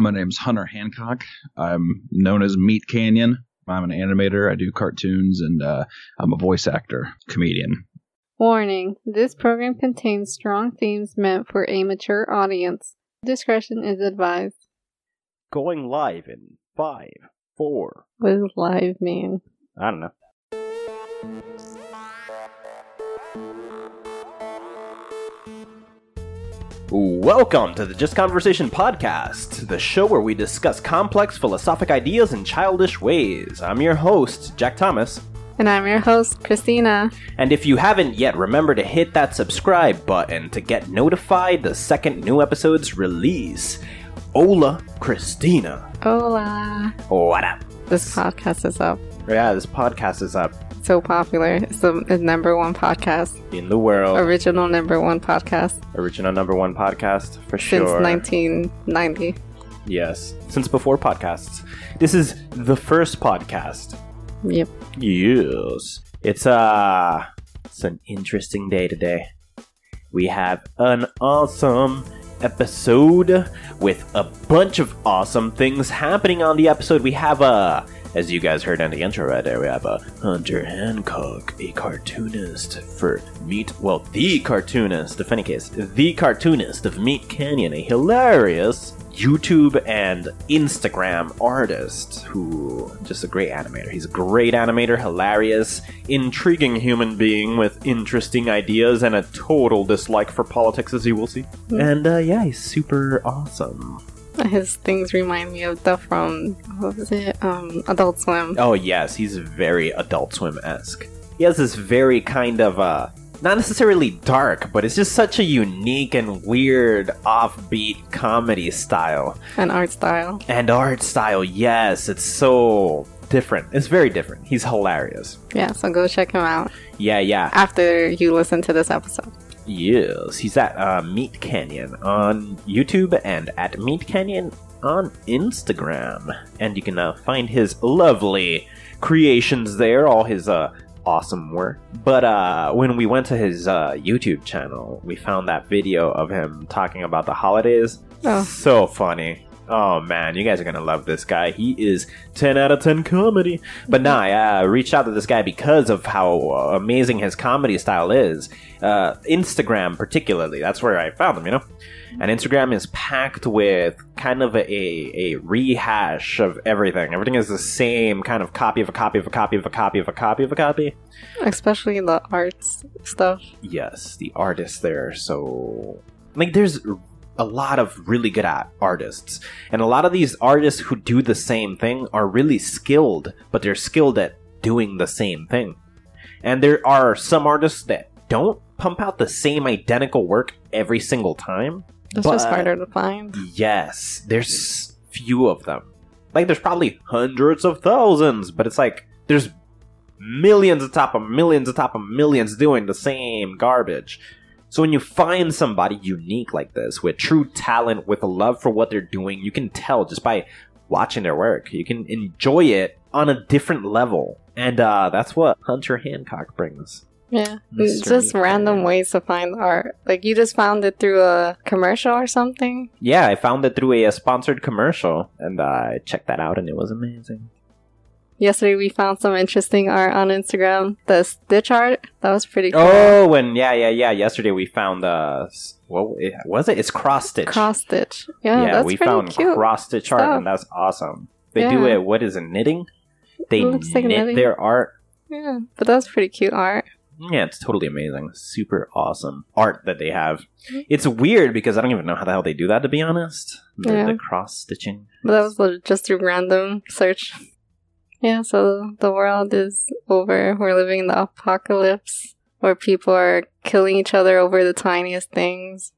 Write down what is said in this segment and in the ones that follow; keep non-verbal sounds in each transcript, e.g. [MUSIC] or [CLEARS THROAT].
My name's Hunter Hancock. I'm known as Meat Canyon. I'm an animator. I do cartoons and uh, I'm a voice actor, comedian. Warning this program contains strong themes meant for a mature audience. Discretion is advised. Going live in five, four. What does live mean? I don't know. Welcome to the Just Conversation podcast, the show where we discuss complex philosophic ideas in childish ways. I'm your host, Jack Thomas. And I'm your host, Christina. And if you haven't yet, remember to hit that subscribe button to get notified the second new episode's release. Hola, Christina. Hola. What up? This podcast is up. Yeah, this podcast is up So popular. It's the it's number one podcast. in the world. Original number one podcast Original number one podcast for sure. since sure. 1990. Yes, since before podcasts. This is the first podcast. Yep. Yes. It's uh it's an interesting day today. We have an awesome episode with a bunch of awesome things happening on the episode. We have a as you guys heard in the intro right there, we have a Hunter Hancock, a cartoonist for Meat well, the cartoonist, if any case, the cartoonist of Meat Canyon, a hilarious YouTube and Instagram artist who just a great animator. He's a great animator, hilarious, intriguing human being with interesting ideas and a total dislike for politics, as you will see. And uh, yeah, he's super awesome. His things remind me of stuff from, what was it? Um, Adult Swim. Oh yes, he's very Adult Swim esque. He has this very kind of uh not necessarily dark, but it's just such a unique and weird offbeat comedy style. And art style. And art style, yes, it's so different. It's very different. He's hilarious. Yeah, so go check him out Yeah, yeah. after you listen to this episode. Yes, he's at uh, Meat Canyon on YouTube and at Meat Canyon on Instagram. And you can uh, find his lovely creations there, all his uh, awesome work. But uh, when we went to his uh, YouTube channel, we found that video of him talking about the holidays. Oh. So funny. Oh man, you guys are gonna love this guy. He is 10 out of 10 comedy. But nah, I uh, reached out to this guy because of how uh, amazing his comedy style is. Uh, Instagram, particularly, that's where I found him, you know? And Instagram is packed with kind of a, a rehash of everything. Everything is the same kind of copy of a copy of a copy of a copy of a copy of a copy. Especially the arts stuff. Yes, the artists there are so. Like, there's a lot of really good at artists. And a lot of these artists who do the same thing are really skilled, but they're skilled at doing the same thing. And there are some artists that don't pump out the same identical work every single time. It's just harder to find. Yes, there's few of them. Like there's probably hundreds of thousands, but it's like there's millions atop of millions atop of millions doing the same garbage. So when you find somebody unique like this with true talent, with a love for what they're doing, you can tell just by watching their work. You can enjoy it on a different level. And uh, that's what Hunter Hancock brings. Yeah, Mystery just random ways to find art. Like you just found it through a commercial or something. Yeah, I found it through a, uh, sponsored commercial, and uh, I checked that out, and it was amazing. Yesterday we found some interesting art on Instagram. The Stitch art that was pretty cool. Oh, and yeah, yeah, yeah. Yesterday we found uh, what was it? It's cross stitch. Cross stitch. Yeah, yeah, that's we pretty found cross stitch art, and that's awesome. They do it. What is it? Knitting. They like knit knitting. their art. yeah, but that's pretty cute art. Yeah, it's totally amazing. Super awesome art that they have. It's weird because I don't even know how the hell they do that. To be honest, the, Yeah. the cross stitching. But that was just through random search. Yeah, so the world is over. We're living in the apocalypse where people are killing each other over the tiniest things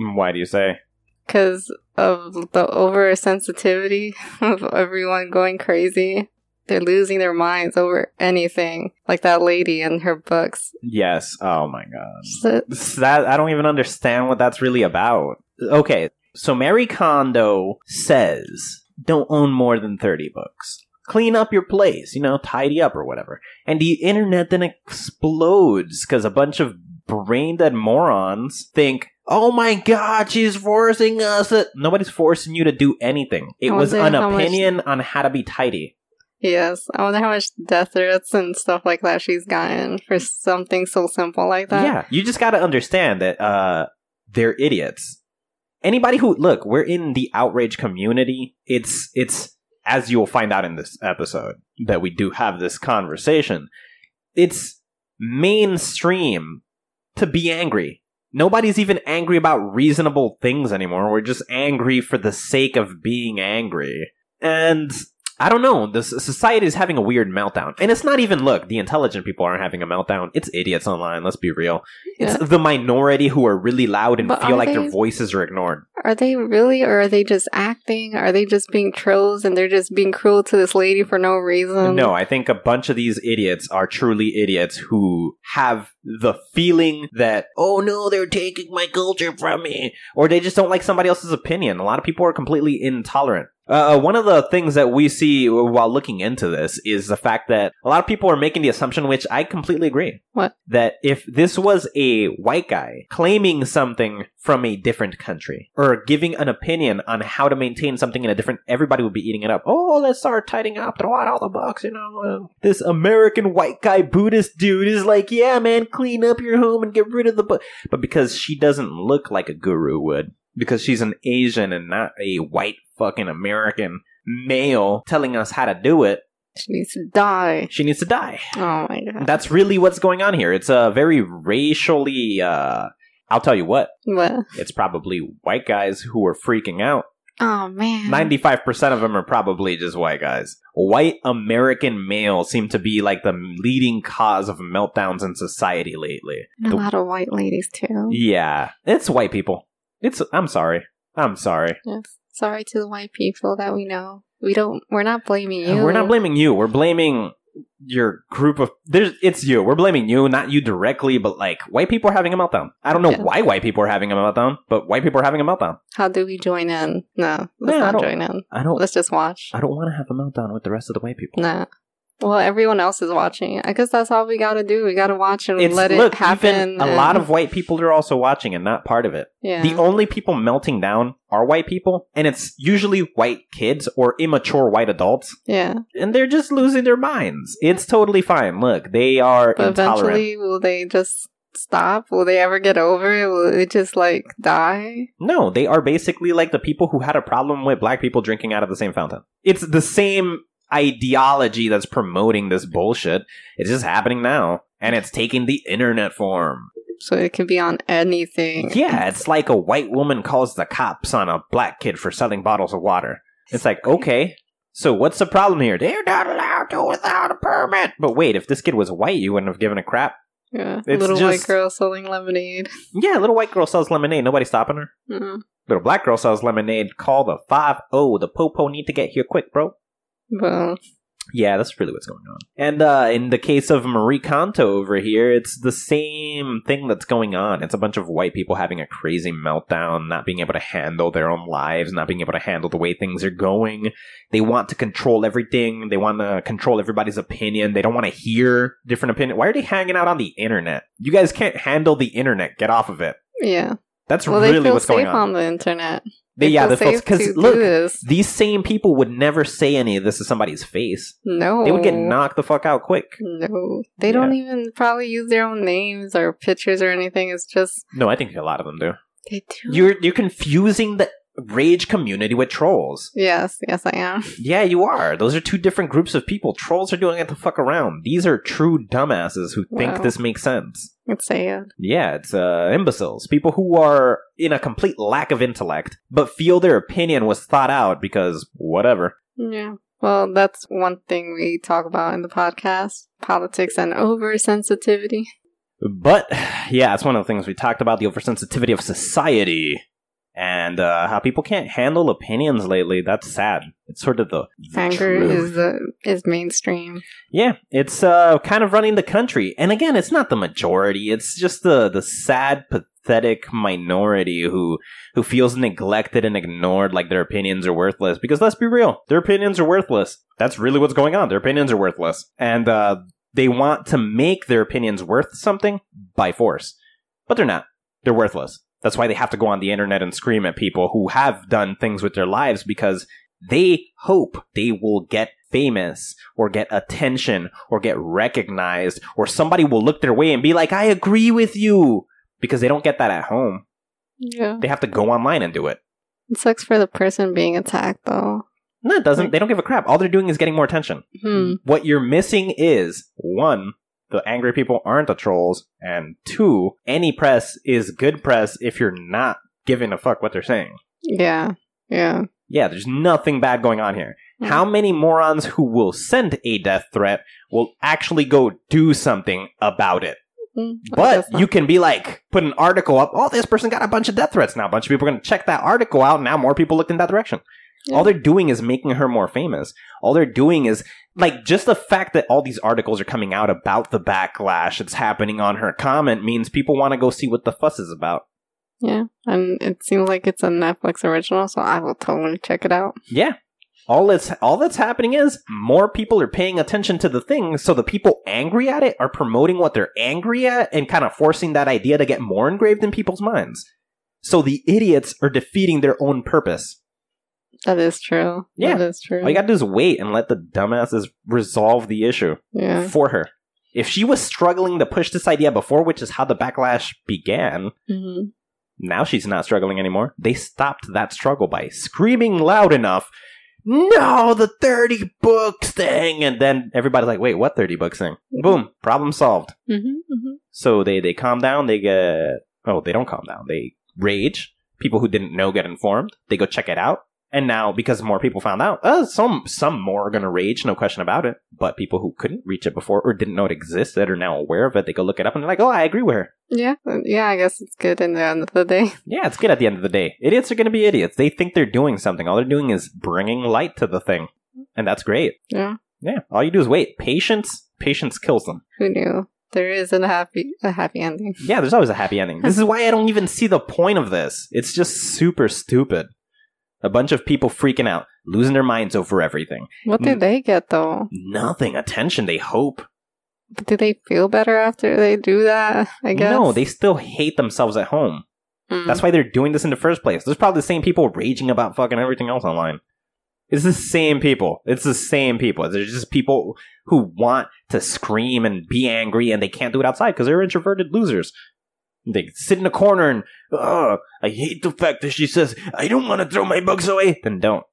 mm, Why do you say? because of the oversensitivity [LAUGHS] of everyone going crazy. They're losing their minds over anything, like that lady and her books. Yes. Oh my god. So- that I don't even understand what that's really about. Okay, so Marie Kondo says don't own more than 30 books. Clean up your place, you know, tidy up or whatever. And the internet then explodes because a bunch of brain dead morons think, Oh my god, she's forcing us. Nobody's forcing you to do anything. It was an how much- opinion on how to be tidy. Yes, I wonder how much death threats and stuff like that she's gotten for something so simple like that. Yeah, you just got to understand that uh, they're idiots. Anybody who look, we're in the outrage community. It's it's as you'll find out in this episode that we do have this conversation. It's mainstream to be angry. Nobody's even angry about reasonable things anymore. We're just angry for the sake of being angry. And I don't know. The society is having a weird meltdown. And it's not even, look, the intelligent people aren't having a meltdown. It's idiots online. Let's be real. Yeah. It's the minority who are really loud and But feel like they- their voices are ignored. Are they really, or are they just acting? Are they just being trolls and they're just being cruel to this lady for no reason? no, I think a bunch of these idiots are truly idiots who have the feeling that, oh no, they're taking my culture from me. Or they just don't like somebody else's opinion. A lot of people are completely intolerant. Uh, one of the things that we see while looking into this is the fact that a lot of people are making the assumption, which I completely agree. What? That if this was a white guy claiming something from a different country or giving an opinion on how to maintain something in a different, everybody would be eating it up. Oh, let's start tidying up, throw out all the books, you know. uh, this American white guy Buddhist dude is like, yeah, man, clean up your home and get rid of the book. But because she doesn't look like a guru would, because she's an Asian and not a white fucking American male telling us how to do it, She needs to die. she needs to die. Oh my god. That's really what's going on here. It's a very racially, uh, I'll tell you what, What? it's probably white guys who are freaking out. Oh man. 95% of them are probably just white guys. White American males seem to be like the leading cause of meltdowns in society lately. And a The- lot of white ladies too. yeah, it's white people. It's, I'm sorry. I'm sorry. Yes. Sorry to the white people that we know. We don't. We're not blaming you. We're not blaming you. We're blaming your group of there's it's you. We're blaming you, not you directly, but like white people are having a meltdown. I don't know Yeah. why white people are having a meltdown, but white people are having a meltdown. How do we join in? No, let's No, I not join in. I don't Let's just watch. I don't want to have a meltdown with the rest of the white people. Nah. Well, everyone else is watching. I guess that's all we gotta do. We gotta watch and It's let it happen. a and- lot of white people are also watching and not part of it. yeah. The only people melting down are white people, and it's usually white kids or immature white adults, yeah. and they're just losing their minds. It's totally fine. Look, they are But intolerant. eventually, will they just stop? Will they ever get over it? Will it just like die? No, they are basically like the people who had a problem with black people drinking out of the same fountain. It's the same ideology that's promoting this bullshit. It's just happening now. And it's taking the internet form. So it can be on anything. Yeah, it's like a white woman calls the cops on a black kid for selling bottles of water. It's like, okay, so what's the problem here? They're not allowed to without a permit. But wait, if this kid was white, you wouldn't have given a crap. Yeah. It's Little white girl selling lemonade. Yeah, little white girl sells lemonade. Nobody stopping her. Mm. Little black girl sells lemonade. Call the 5 0. The popo need to get here quick, bro. Well, Yeah, that's really what's going on. And uh, in the case of Marie Kondo over here, it's the same thing that's going on. It's a bunch of white people having a crazy meltdown, not being able to handle their own lives, not being able to handle the way things are going. They want to control everything. They want to control everybody's opinion. They don't want to hear different opinion. Why are they hanging out on the internet? You guys can't handle the internet. Get off of it. yeah. That's Well, they really feel what's going on. on the internet. They, yeah, feel they feel safe because look, these same people would never say any of this to somebody's face. No. They would get knocked the fuck out quick. No. They don't even probably use their own names or pictures or anything. It's just No, I think a lot of them do. they do. You're you're confusing the rage community with trolls. yes, yes, I am. [LAUGHS] Yeah, you are. Those are two different groups of people. Trolls are doing it to fuck around. These are true dumbasses who think this makes sense. It's sad. Yeah, it's uh, imbeciles. People who are in a complete lack of intellect, but feel their opinion was thought out because whatever. Yeah. Well, that's one thing we talk about in the podcast politics and oversensitivity. But [SIGHS] yeah, it's one of the things we talked about the oversensitivity of society and uh, how people can't handle opinions lately. That's sad. It's sort of the, the Anger truth. is the is mainstream. Yeah, it's uh, kind of running the country. And again, it's not the majority. It's just the the sad, pathetic minority who who feels neglected and ignored, like their opinions are worthless. Because let's be real, their opinions are worthless. That's really what's going on. Their opinions are worthless, and uh, they want to make their opinions worth something by force, but they're not. They're worthless. That's why they have to go on the internet and scream at people who have done things with their lives because they hope they will get famous or get attention or get recognized or somebody will look their way and be like, I agree with you because they don't get that at home. Yeah. They have to go online and do it. It sucks for the person being attacked, though. No, it doesn't. They don't give a crap. All they're doing is getting more attention. Hmm. What you're missing is one, the angry people aren't the trolls, and two, any press is good press if you're not giving a fuck what they're saying. Yeah. Yeah. Yeah, there's nothing bad going on here. Hmm. How many morons who will send a death threat will actually go do something about it? Hmm. But you can be like, put an article up. Oh, this person got a bunch of death threats. Now a bunch of people are going to check that article out. Now more people look in that direction. Yeah. All they're doing is making her more famous. All they're doing is like just the fact that all these articles are coming out about the backlash that's happening on her comment means people want to go see what the fuss is about. Yeah. And it seems like it's a Netflix original, so I will totally check it out. Yeah. All that's all that's happening is more people are paying attention to the thing, so the people angry at it are promoting what they're angry at and kind of forcing that idea to get more engraved in people's minds. So the idiots are defeating their own purpose. That is true. Yeah. That is true. All you gotta do is wait and let the dumbasses resolve the issue yeah. for her. If she was struggling to push this idea before, which is how the backlash began, hmm now she's not struggling anymore. They stopped that struggle by screaming loud enough, no, the 30 books thing. And then everybody's like, wait, what 30 books thing? Boom, problem solved. hmm hmm So they, they calm down, they get, oh, they don't calm down. They rage. People who didn't know get informed. They go check it out. And now, because more people found out, uh, some some more are gonna rage, no question about it. But people who couldn't reach it before or didn't know it existed are now aware of it. They go look it up and they're like, "Oh, I agree with her." Yeah. Yeah, I guess it's good in the end of the day. [LAUGHS] Yeah, it's good at the end of the day. Idiots are gonna be idiots. They think they're doing something. All they're doing is bringing light to the thing, and that's great. Yeah. Yeah, all you do is wait. Patience, patience kills them. Who knew? There is a happy a happy ending. Yeah, there's always a happy ending. This is why I don't even see the point of this. It's just super stupid. A bunch of people freaking out, losing their minds over everything. What do Mm. they get though? Nothing. Attention, they hope. Do they feel better after they do that? I guess. No, they still hate themselves at home. Mm. That's why they're doing this in the first place. There's probably the same people raging about fucking everything else online. It's the same people. It's the same people. There's just people who want to scream and be angry and they can't do it outside because they're introverted losers. They sit in a corner and, oh, I hate the fact that she says, I don't want to throw my books away. Then don't.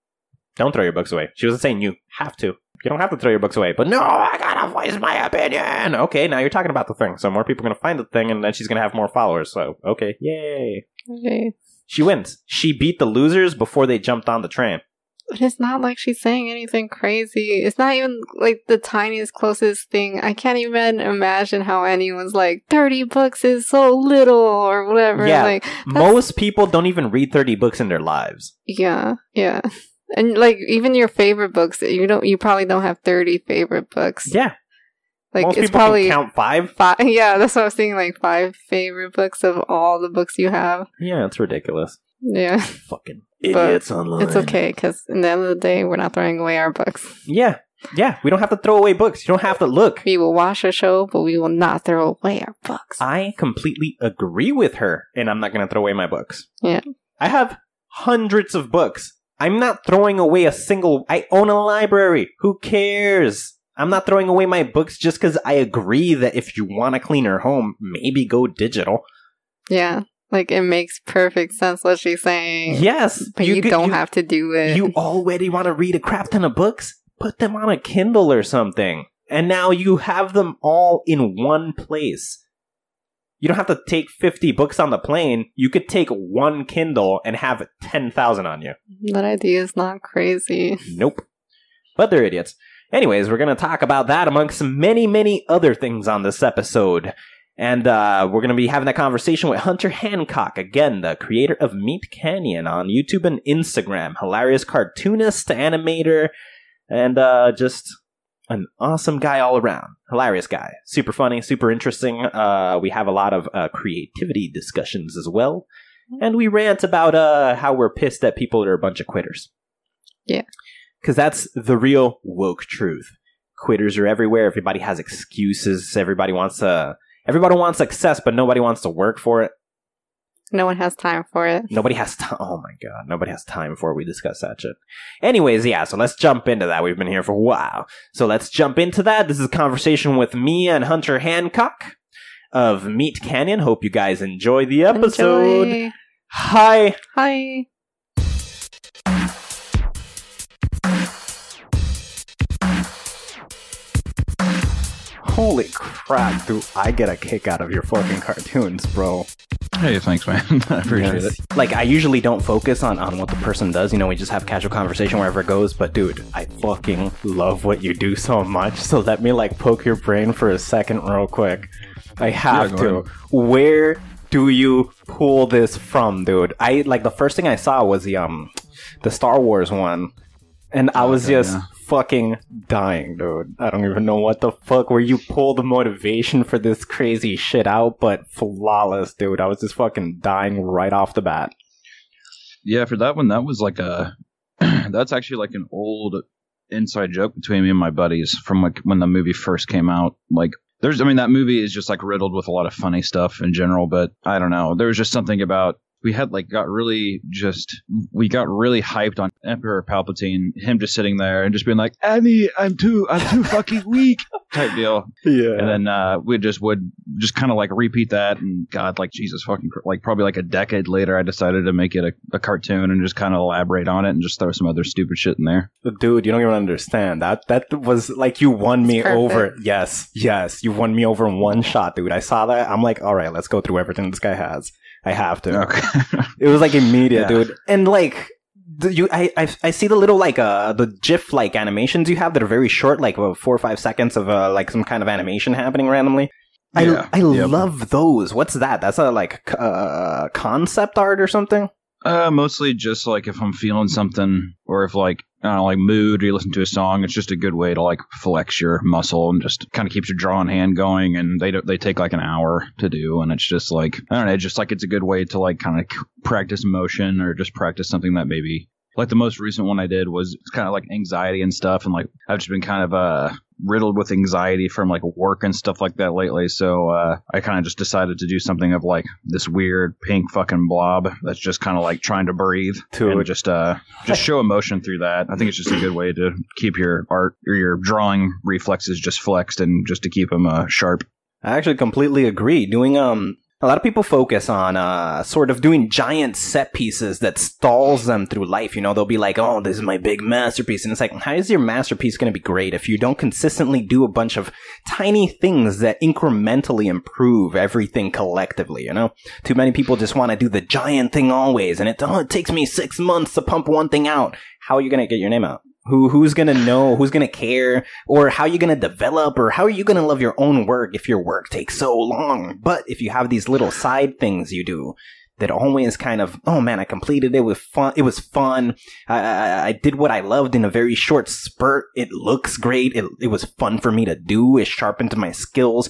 Don't throw your books away. She wasn't saying you have to. You don't have to throw your books away. But no, I gotta voice my opinion. Okay, now you're talking about the thing. So more people are gonna find the thing and then she's gonna have more followers. So, okay, yay. Okay. She wins. She beat the losers before they jumped on the train. But it's not like she's saying anything crazy. It's not even like the tiniest, closest thing. I can't even imagine how anyone's like, 30 books is so little or whatever. Yeah. Like, Most people don't even read 30 books in their lives. yeah, yeah. And like, even your favorite books, you don't, you probably don't have 30 favorite books. Yeah. Like, Most it's people probably can count five. five. [LAUGHS] Yeah, that's what I was thinking. Like, five favorite books of all the books you have. Yeah, it's ridiculous. Yeah. Fucking But idiots online. It's okay because in the end of the day, we're not throwing away our books. Yeah. Yeah, we don't have to throw away books. You don't have to look. We will watch a show, but we will not throw away our books. I completely agree with her, and I'm not going to throw away my books. Yeah. I have hundreds of books. I'm not throwing away a single. I own a library. Who cares? I'm not throwing away my books just because I agree that if you want a cleaner home, maybe go digital. Yeah. Like it makes perfect sense what she's saying. Yes, But you, could- don't have to do it. You already want to read a crap ton of books? Put them on a Kindle or something. And now you have them all in one place. You don't have to take 50 books on the plane. You could take one Kindle and have 10,000 on you. that idea is not crazy. Nope. But they're idiots. Anyways, we're going to talk about that amongst many, many other things on this episode. And uh, we're going to be having that conversation with Hunter Hancock, again, the creator of Meat Canyon on YouTube and Instagram. Hilarious cartoonist, animator, and uh, just an awesome guy all around. Hilarious guy. Super funny, super interesting. Uh, we have a lot of uh, creativity discussions as well. And we rant about uh, how we're pissed that people are a bunch of quitters. Yeah. Because that's the real woke truth. Quitters are everywhere. Everybody has excuses. Everybody wants to. Everybody wants success, but nobody wants to work for it. no one has time for it. Nobody has time. Oh my god, nobody has time for it. we discuss that shit. Anyways, yeah. So let's jump into that. We've been here for a while, so let's jump into that. This is a conversation with me and Hunter Hancock of Meat Canyon. Hope you guys enjoy the episode. Enjoy. Hi. Hi. Holy crap, dude! I get a kick out of your fucking cartoons, bro. Hey, thanks, man. [LAUGHS] I appreciate Yes. it. Like I usually don't focus on on what the person does. You know, we just have casual conversation wherever it goes. But dude, I fucking love what you do so much. So let me like poke your brain for a second, real quick. I have go to. ahead. Where do you pull this from, dude? I like the first thing I saw was the um the Star Wars one, and I was Okay, just yeah. fucking dying, dude. I don't even know what the fuck where you pull the motivation for this crazy shit out, but flawless, dude. I was just fucking dying right off the bat. Yeah, for that one, that was like a. [CLEARS THROAT] that's actually like an old inside joke between me and my buddies from like when the movie first came out. Like, there's, I mean, that movie is just like riddled with a lot of funny stuff in general, but I don't know. There was just something about. We had like got really just we got really hyped on Emperor Palpatine, him just sitting there and just being like, Annie, I'm too I'm too [LAUGHS] fucking weak type deal. Yeah. And then uh, we just would just kind of like repeat that. And God, like Jesus fucking, like probably like a decade later, I decided to make it a, a cartoon and just kind of elaborate on it and just throw some other stupid shit in there. Dude, you don't even understand. That that was like you won me over. Yes, yes, you won me over in one shot, dude. I saw that. I'm like, all right, let's go through everything this guy has. I have to. Okay. [LAUGHS] It was like immediate, Yeah. dude. And like the, you, I, I, I see the little like uh the GIF like animations you have that are very short, like uh, four or five seconds of uh, like some kind of animation happening randomly. Yeah. I I Yep. love those. What's that? That's a like uh, concept art or something. Uh, mostly just like if I'm feeling something or if like, I don't know, like mood or you listen to a song, it's just a good way to like flex your muscle and just kind of keeps your drawing hand going. And they don't, they take like an hour to do. And it's just like, I don't know, just like it's a good way to like kind of practice motion or just practice something that maybe like the most recent one I did was kind of like anxiety and stuff, and like I've just been kind of uh riddled with anxiety from like work and stuff like that lately. So uh, I kind of just decided to do something of like this weird pink fucking blob that's just kind of like trying to breathe To and just uh just show emotion through that. I think it's just a good way to keep your art or your drawing reflexes just flexed and just to keep them uh, sharp. I actually completely agree. Doing um a lot of people focus on uh sort of doing giant set pieces that stalls them through life. You know, they'll be like, "Oh, this is my big masterpiece." And it's like, "How is your masterpiece going to be great if you don't consistently do a bunch of tiny things that incrementally improve everything collectively, you know? Too many people just want to do the giant thing always and it oh, it takes me 6 months to pump one thing out. How are you going to get your name out? Who who's gonna know? Who's gonna care? Or how are you gonna develop? Or how are you gonna love your own work if your work takes so long? But if you have these little side things you do that always kind of, oh man, I completed it with fun. It was fun. I, I, I did what I loved in a very short spurt. It looks great. It, it was fun for me to do. It sharpened my skills,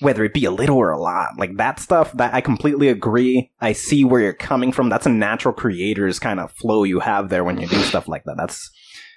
whether it be a little or a lot. Like that stuff, that I completely agree. I see where you're coming from. That's a natural creator's kind of flow you have there when you do stuff like that. That's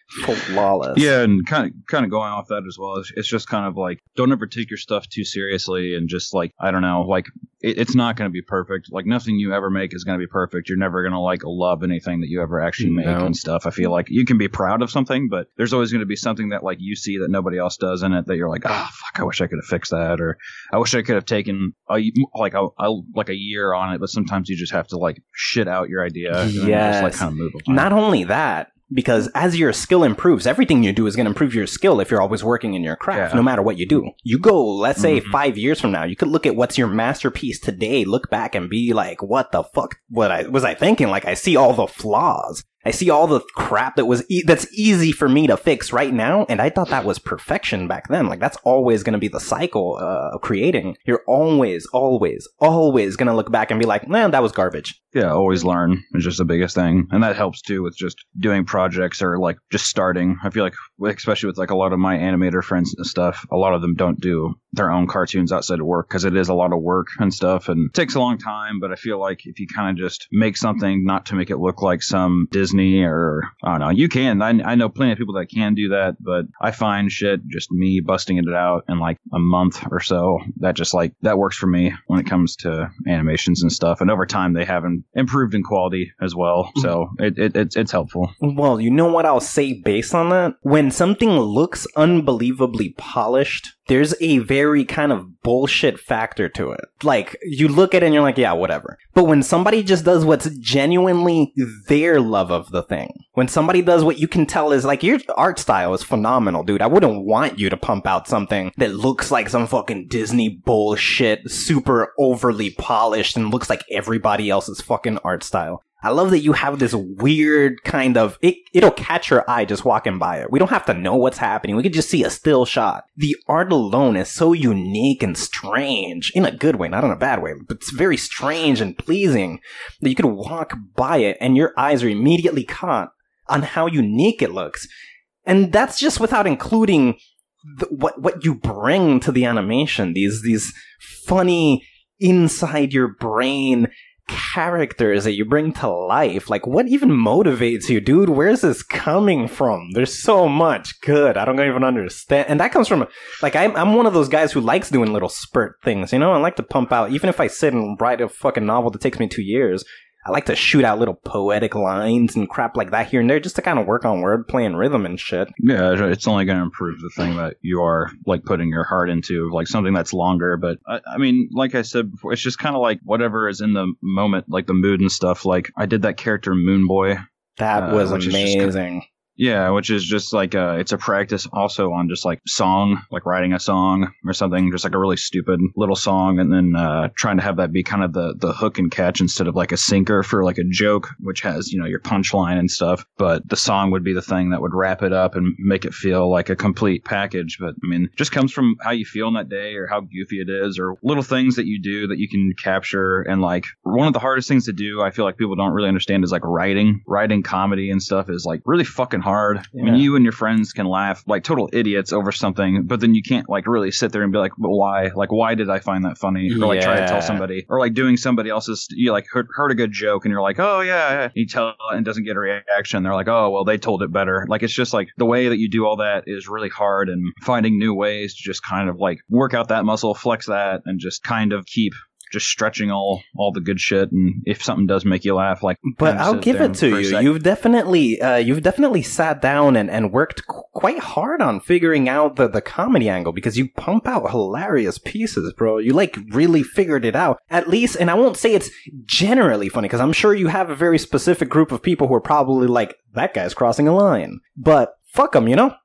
flawless. Yeah, and kind of kind of going off that as well. It's, it's just kind of like don't ever take your stuff too seriously, and just like I don't know, like it, it's not going to be perfect. Like nothing you ever make is going to be perfect. You're never going to like love anything that you ever actually make No. and stuff. I feel like you can be proud of something, but there's always going to be something that like you see that nobody else does in it that you're like, ah, fuck, I wish I could have fixed that, or I wish I could have taken a, like a, a like a year on it. But sometimes you just have to like shit out your idea, and then just like kind of move on. Not only that, because as your skill improves, everything you do is going to improve your skill if you're always working in your craft, Yeah. no matter what you do. You go, let's say Mhm. five years from now, you could look at what's your masterpiece today, look back and be like, what the fuck what I, was I thinking? Like, I see all the flaws. I see all the crap that was e- that's easy for me to fix right now, and I thought that was perfection back then. Like that's always going to be the cycle uh, of creating. You're always, always, always going to look back and be like, "Man, that was garbage." yeah, always learn is just the biggest thing, and that helps too with just doing projects or like just starting. I feel like, especially with like a lot of my animator friends and stuff, a lot of them don't do their own cartoons outside of work because it is a lot of work and stuff and takes a long time. But I feel like if you kind of just make something not to make it look like some Disney or I don't know, you can. I, I know plenty of people that can do that, but I find shit just me busting it out in like a month or so. That just like that works for me when it comes to animations and stuff. And over time, they haven't improved in quality as well, hmm. so it, it it's it's helpful. Well, you know what I'll say based on that? When something looks unbelievably polished, there's a very kind of bullshit factor to it. Like, you look at it and you're like, yeah, whatever. But when somebody just does what's genuinely their love of the thing, when somebody does what you can tell is like, your art style is phenomenal, dude. I wouldn't want you to pump out something that looks like some fucking Disney bullshit, super overly polished and looks like everybody else's fucking art style. I love that you have this weird kind of it it'll catch your eye just walking by it. We don't have to know what's happening. We can just see a still shot. The art alone is so unique and strange in a good way, not in a bad way, but it's very strange and pleasing that you could walk by it and your eyes are immediately caught on how unique it looks. And that's just without including the, what what you bring to the animation. These these funny inside your brain characters that you bring to life. Like, what even motivates you, dude? Where's this coming from? There's so much good. I don't even understand. And that comes from, like, I'm, I'm one of those guys who likes doing little spurt things, you know? I like to pump out, even if I sit and write a fucking novel that takes me two years. I like to shoot out little poetic lines and crap like that here and there just to kind of work on wordplay and rhythm and shit. Yeah, it's only going to improve the thing that you are like putting your heart into, like something that's longer. But I, I mean, like I said before, it's just kind of like whatever is in the moment, like the mood and stuff. Like I did that character Moon Boy. That Uh, was which is just amazing. Yeah, which is just like uh it's a practice also on just like song, like writing a song or something, just like a really stupid little song, and then uh trying to have that be kind of the the hook and catch instead of like a sinker for like a joke, which has you know your punchline and stuff. But the song would be the thing that would wrap it up and make it feel like a complete package. But I mean, just comes from how you feel in that day or how goofy it is or little things that you do that you can capture. And like one of the hardest things to do, I feel like people don't really understand is like writing, writing comedy and stuff is like really fucking hard. I mean, you and your friends can laugh like total idiots over something, but then you can't like really sit there and be like, but why? Like, why did I find that funny? Or like try to tell somebody, or like doing somebody else's, you like heard, heard a good joke and you're like, oh yeah, yeah. you tell and doesn't get a reaction. They're like, oh well, they told it better. Like it's just like the way that you do all that is really hard, and finding new ways to just kind of like work out that muscle, flex that, and just kind of keep. Just stretching all all the good shit, and if something does make you laugh, like But I'll give it to you you've definitely, uh, you've definitely sat down and, and worked qu- quite hard on figuring out the, the comedy angle because you pump out hilarious pieces, bro. You like really figured it out. At least, and I won't say it's generally funny because I'm sure you have a very specific group of people who are probably like, that guy's crossing a line. But fuck them, you know?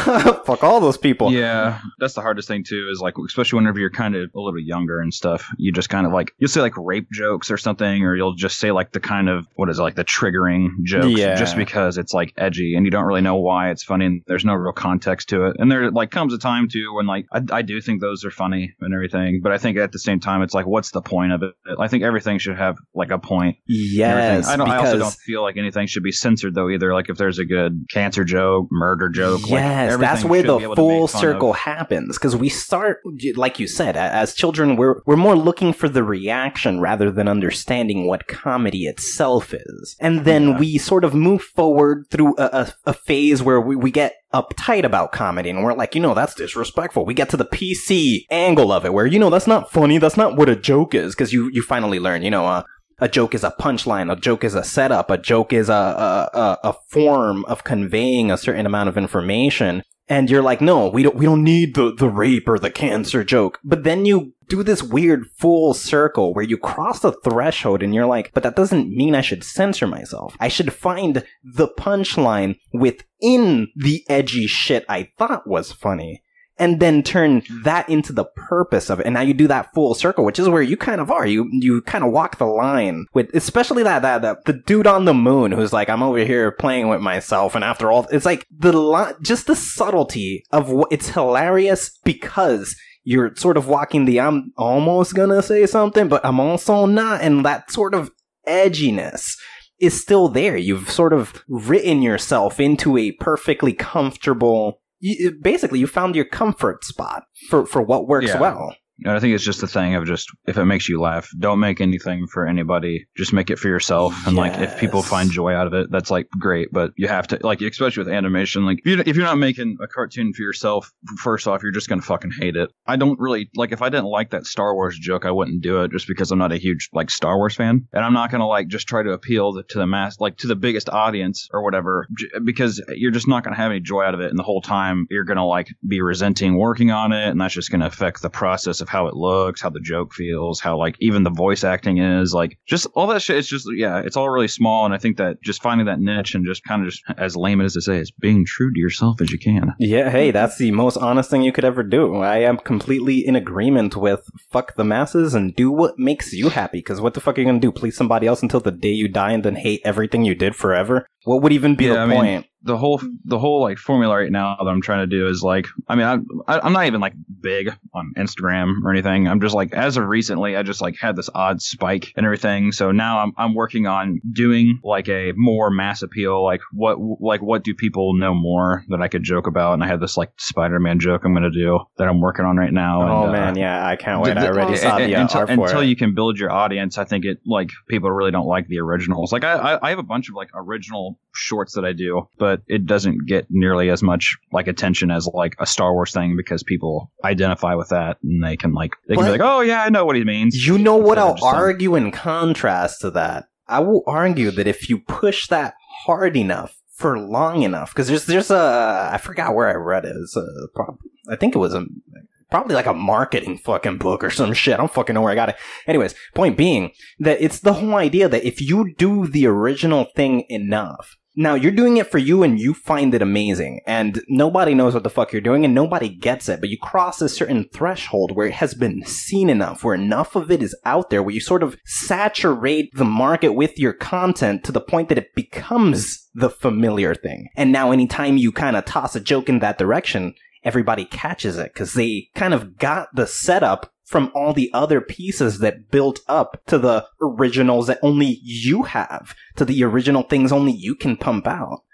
[LAUGHS] fuck all those people. Yeah, that's the hardest thing too. Is like, especially whenever you're kind of a little bit younger and stuff, you just kind of like you'll say like rape jokes or something, or you'll just say like the kind of what is it like the triggering jokes, Yeah. just because it's like edgy and you don't really know why it's funny and there's no real context to it. And there like comes a time too when like I, I do think those are funny and everything, but I think at the same time it's like, what's the point of it? I think everything should have like a point. Yes, I don't. I also don't feel like anything should be censored though either. Like if there's a good cancer joke, murder joke, like, Yes, that's where the be able to full circle of. happens because we start, like you said, as children, we're we're more looking for the reaction rather than understanding what comedy itself is, and then Yeah. we sort of move forward through a, a, a phase where we, we get uptight about comedy and we're like, you know, that's disrespectful. We get to the PC angle of it where you know that's not funny, that's not what a joke is because you you finally learn, you know, uh, a joke is a punchline. A joke is a setup. A joke is a, a, a, form of conveying a certain amount of information. And you're like, no, we don't, we don't need the, the rape or the cancer joke. But then you do this weird full circle where you cross the threshold and you're like, but that doesn't mean I should censor myself. I should find the punchline within the edgy shit I thought was funny and then turn that into the purpose of it. And now you do that full circle, which is where you kind of are. You you kind of walk the line with, especially that that, that the dude on the moon who's like, I'm over here playing with myself, and after all, it's like the just the subtlety of what it's hilarious because. You're sort of walking the I'm almost gonna say something, but I'm also not, and that sort of edginess is still there. You've sort of written yourself into a perfectly comfortable you, basically you found your comfort spot for for what works Yeah. well. And I think it's just a thing of just if it makes you laugh, don't make anything for anybody. Just make it for yourself. And like if people find joy out of it, that's like great. But you have to like especially with animation, like if you if you're not making a cartoon for yourself, first off, you're just gonna fucking hate it. I don't really like if I didn't like that Star Wars joke, I wouldn't do it just because I'm not a huge like Star Wars fan, and I'm not gonna like just try to appeal to the mass like to the biggest audience or whatever j- because you're just not gonna have any joy out of it, and the whole time you're gonna like be resenting working on it, and that's just gonna affect the process of how it looks, how the joke feels, how like even the voice acting is, like just all that shit. It's just yeah, it's all really small, and I think that just finding that niche and just kind of just as lame as to say, is being true to yourself as you can. Yeah, hey, that's the most honest thing you could ever do. I am completely in agreement with fuck the masses and do what makes you happy. Because what the fuck are you gonna do? Please somebody else until the day you die and then hate everything you did forever? What would even be Yeah, the I mean, point? The whole the whole like formula right now that I'm trying to do is like I mean I, I I'm not even like big on Instagram or anything. I'm just like as of recently I just like had this odd spike and everything. So now I'm I'm working on doing like a more mass appeal. Like what like what do people know more that I could joke about? And I have this like Spider-Man joke I'm gonna do that I'm working on right now. oh and, uh, man, yeah, I can't wait. the- I already saw the uh, until, until you can build your audience. I think it like people really don't like the originals. Like I, I, I have a bunch of like original shorts that I do, but it doesn't get nearly as much like attention as like a Star Wars thing because people identify with that and they can like they can be like, oh yeah, I know what he means. You know what I'll argue in contrast to that? I will argue that if you push that hard enough for long enough, because there's there's a I forgot where I read it. It's I think it was a probably like a marketing fucking book or some shit. I don't fucking know where I got it. Anyways, point being that it's the whole idea that if you do the original thing enough. Now you're doing it for you and you find it amazing and nobody knows what the fuck you're doing and nobody gets it, but you cross a certain threshold where it has been seen enough, where enough of it is out there, where you sort of saturate the market with your content to the point that it becomes the familiar thing. And now anytime you kind of toss a joke in that direction, everybody catches it because they kind of got the setup from all the other pieces that built up to the originals that only you have, to the original things only you can pump out.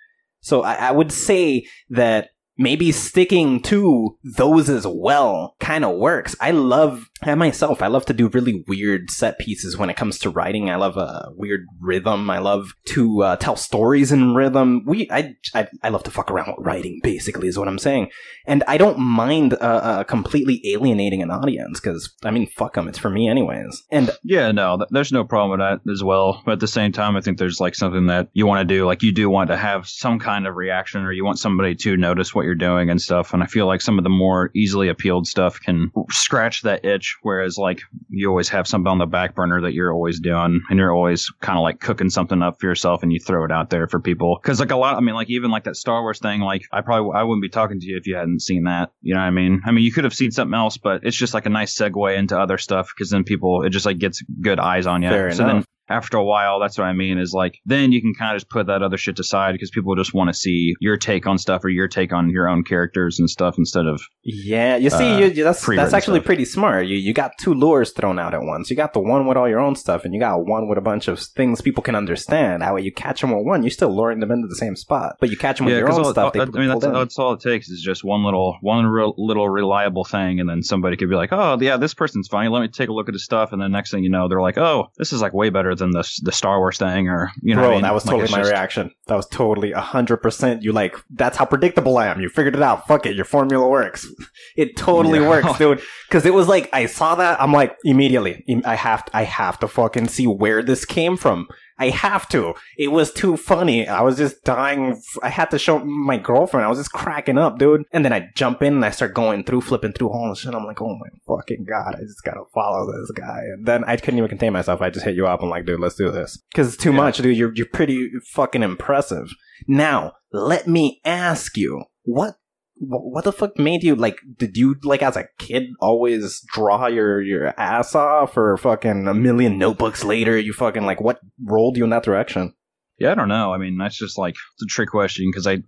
So I, I would say that maybe sticking to those as well kind of works. I love, I myself, I love to do really weird set pieces when it comes to writing. I love a weird rhythm. I love to uh, tell stories in rhythm. We, I, I, I love to fuck around with writing, basically, is what I'm saying. And I don't mind uh, uh, completely alienating an audience because, I mean, fuck them. It's for me, anyways. And Yeah, no, th- there's no problem with that as well. But at the same time, I think there's like something that you want to do. Like you do want to have some kind of reaction, or you want somebody to notice what you're doing and stuff. And I feel like some of the more easily appealed stuff can scratch that itch, whereas like you always have something on the back burner that you're always doing, and you're always kind of like cooking something up for yourself, and you throw it out there for people. Because like a lot, I mean, like even like that Star Wars thing, like I probably I wouldn't be talking to you if you hadn't seen that. You know what I mean? I mean, you could have seen something else, but it's just like a nice segue into other stuff because then people it just like gets good eyes on you. Fair so enough. then after a while, that's what I mean is like then you can kind of just put that other shit aside because people just want to see your take on stuff or your take on your own characters and stuff instead of Yeah, you see, uh, you, that's that's actually stuff. pretty smart. You you got two lures thrown out at once. You got the one with all your own stuff, and you got one with a bunch of things people can understand. That way, you catch them with one, you're still luring them into the same spot. But you catch them with your own all- stuff. They I mean, that's, that's all it takes is just one little, one real, little reliable thing, and then somebody could be like, "Oh, yeah, this person's funny. Let me take a look at his stuff." And then next thing you know, they're like, "Oh, this is like way better than the the Star Wars thing," or you know, Bro, I mean? that was totally it's my just- reaction. That was totally hundred percent. You like that's how predictable I am. You figured it out. Fuck it, your formula works. [LAUGHS] It totally Yeah. works, dude. [LAUGHS] Because it was like I saw that. I'm like immediately. I have I have to fucking see where this came from. I have to. It was too funny. I was just dying. I had to show my girlfriend. I was just cracking up, dude. And then I jump in and I start going through, flipping through all the shit. I'm like, oh my fucking god, I just gotta follow this guy. And then I couldn't even contain myself. I just hit you up. I'm like, dude, let's do this. Because it's too Yeah. much, dude. You're you're pretty fucking impressive. Now, let me ask you, what wh- what the fuck made you like did you like as a kid always draw your your ass off or fucking a million notebooks later you fucking like what rolled you in that direction Yeah, I don't know. I mean, that's just like it's a trick question because I,